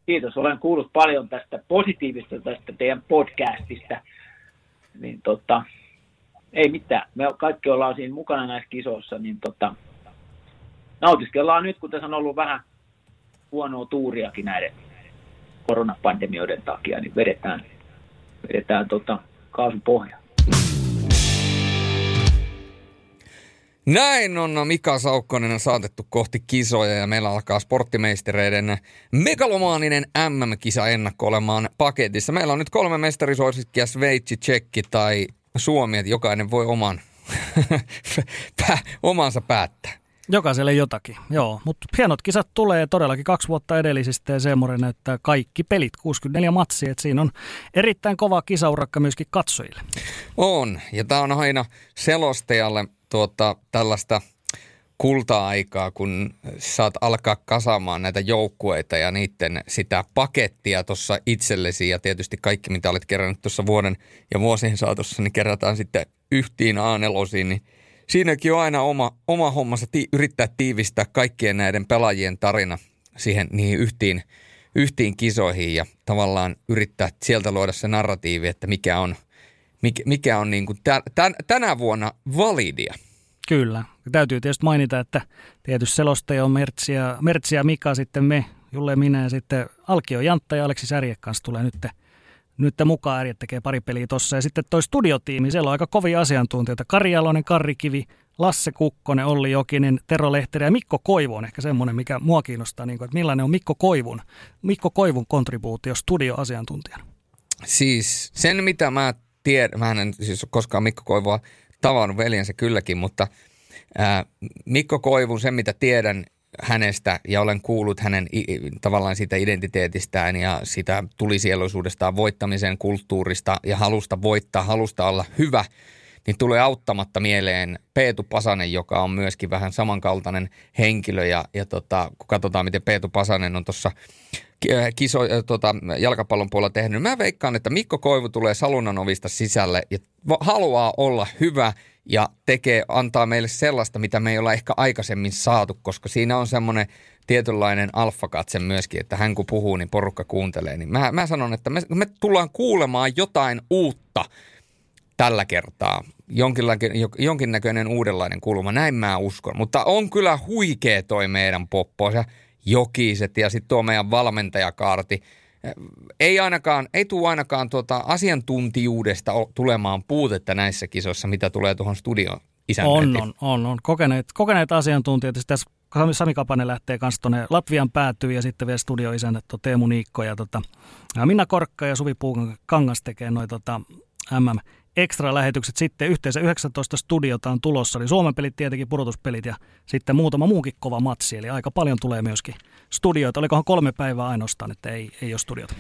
Kiitos, olen kuullut paljon tästä positiivista tästä teidän podcastista. Niin tota, ei mitään, me kaikki ollaan siinä mukana näissä kisoissa, niin tota, nautiskellaan nyt, kun tässä on ollut vähän huonoa tuuriakin näiden koronapandemioiden takia, niin vedetään, vedetään tota, kaasupohja. Näin on Mika Saukkonen saatettu kohti kisoja ja meillä alkaa sporttimeistereiden megalomaaninen MM-kisa ennakko olemaan paketissa. Meillä on nyt kolme mestarisuosikkia, Sveitsi, Tsekki tai Suomi, että jokainen voi oman, omansa päättää. Jokaiselle jotakin, joo. Mutta hienot kisat tulee todellakin kaksi vuotta edellisistä ja Seemore näyttää kaikki pelit, 64 matsia. Et siinä on erittäin kova kisaurakka myöskin katsojille. On, ja tämä on aina selostajalle tuota, tällaista kulta-aikaa, kun saat alkaa kasaamaan näitä joukkueita ja niiden sitä pakettia tuossa itsellesi ja tietysti kaikki, mitä olet kerännyt tuossa vuoden ja vuosien saatossa, niin kerätään sitten yhtiin a niin siinäkin on aina oma, oma hommansa ti- yrittää tiivistää kaikkien näiden pelaajien tarina siihen niihin yhtiin, yhtiin kisoihin ja tavallaan yrittää sieltä luoda se narratiivi, että mikä on, mikä, mikä on niin kuin tä, tän, tänä vuonna validia. Kyllä. Täytyy tietysti mainita, että tietysti selostaja on Mertsi ja, Mertsi ja Mika, sitten me, Julle minä ja sitten Alkio Jantta ja Aleksi Särje kanssa tulee nyt nyt mukaan äijät tekee pari peliä tossa. Ja sitten toi studiotiimi, siellä on aika kovia asiantuntijoita. Kari Jalonen, Karri Kivi, Lasse Kukkonen, Olli Jokinen, Tero Lehteri ja Mikko Koivu on ehkä semmoinen, mikä mua kiinnostaa, niin kuin, että millainen on Mikko Koivun, Mikko Koivun kontribuutio studioasiantuntijana. Siis sen, mitä mä tiedän, mä en siis koskaan Mikko Koivua tavannut veljensä kylläkin, mutta ää, Mikko Koivun, sen mitä tiedän hänestä ja olen kuullut hänen tavallaan siitä identiteetistään ja sitä tulisieloisuudestaan voittamisen kulttuurista ja halusta voittaa, halusta olla hyvä, niin tulee auttamatta mieleen Peetu Pasanen, joka on myöskin vähän samankaltainen henkilö ja, ja tota, kun katsotaan, miten Peetu Pasanen on tuossa kiso, tota, jalkapallon puolella tehnyt. Niin mä veikkaan, että Mikko Koivu tulee salunnan ovista sisälle ja haluaa olla hyvä ja tekee, antaa meille sellaista, mitä me ei olla ehkä aikaisemmin saatu, koska siinä on semmoinen tietynlainen alfakatse myöskin, että hän kun puhuu, niin porukka kuuntelee. Niin mä, mä sanon, että me, me tullaan kuulemaan jotain uutta tällä kertaa. jonkinnäköinen uudenlainen kulma, näin mä uskon. Mutta on kyllä huikea toi meidän poppo. Se Jokiset ja sitten tuo meidän valmentajakaarti. Ei ainakaan, ei tule ainakaan tuota asiantuntijuudesta tulemaan puutetta näissä kisoissa, mitä tulee tuohon studioon on, on, on, on. Kokeneet, kokeneet asiantuntijat. Tässä Sami Kapanen lähtee kanssa tuonne Latvian päätyy ja sitten vielä studioisännät Teemu Niikko ja tota, Minna Korkka ja Suvi Puukangas tekee noin tota, MM ekstra-lähetykset sitten. Yhteensä 19 studiota on tulossa, eli Suomen pelit tietenkin, pudotuspelit ja sitten muutama muukin kova matsi. Eli aika paljon tulee myöskin studioita. Olikohan kolme päivää ainoastaan, että ei, ei ole studiota?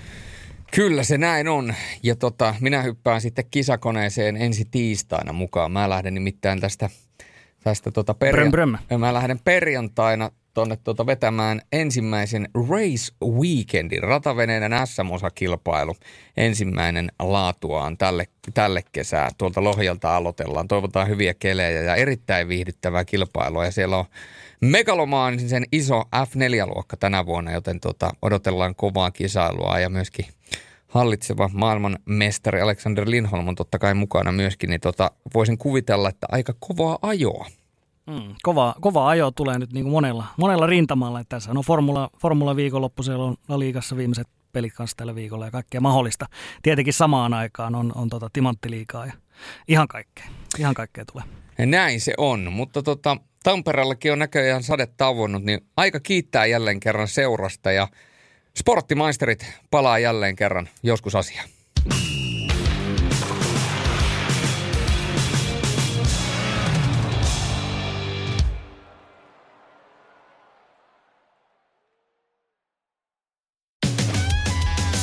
Kyllä se näin on. Ja tota, minä hyppään sitten kisakoneeseen ensi tiistaina mukaan. Mä lähden nimittäin tästä, tästä tota perja- bröm, bröm. Mä lähden perjantaina tuonne tuota vetämään ensimmäisen Race Weekendin, rataveneiden SM-osakilpailu. Ensimmäinen laatuaan tälle, tälle kesää. Tuolta Lohjalta aloitellaan. Toivotaan hyviä kelejä ja erittäin viihdyttävää kilpailua. Ja siellä on megalomaanisen iso F4-luokka tänä vuonna, joten tuota, odotellaan kovaa kisailua ja myöskin hallitseva maailman mestari Alexander Lindholm on totta kai mukana myöskin, niin tota, voisin kuvitella, että aika kovaa ajoa. Mm, kova, kova ajo tulee nyt niin kuin monella, monella rintamalla. Että tässä on formula, formula viikonloppu, siellä on Liigassa viimeiset pelit kanssa tällä viikolla ja kaikkea mahdollista. Tietenkin samaan aikaan on, on tota timanttiliikaa ja ihan kaikkea, ihan kaikkea tulee. Näin se on, mutta tota, Tampereellakin on näköjään sade tauonnut, niin aika kiittää jälleen kerran seurasta ja sporttimaisterit palaa jälleen kerran joskus asiaan.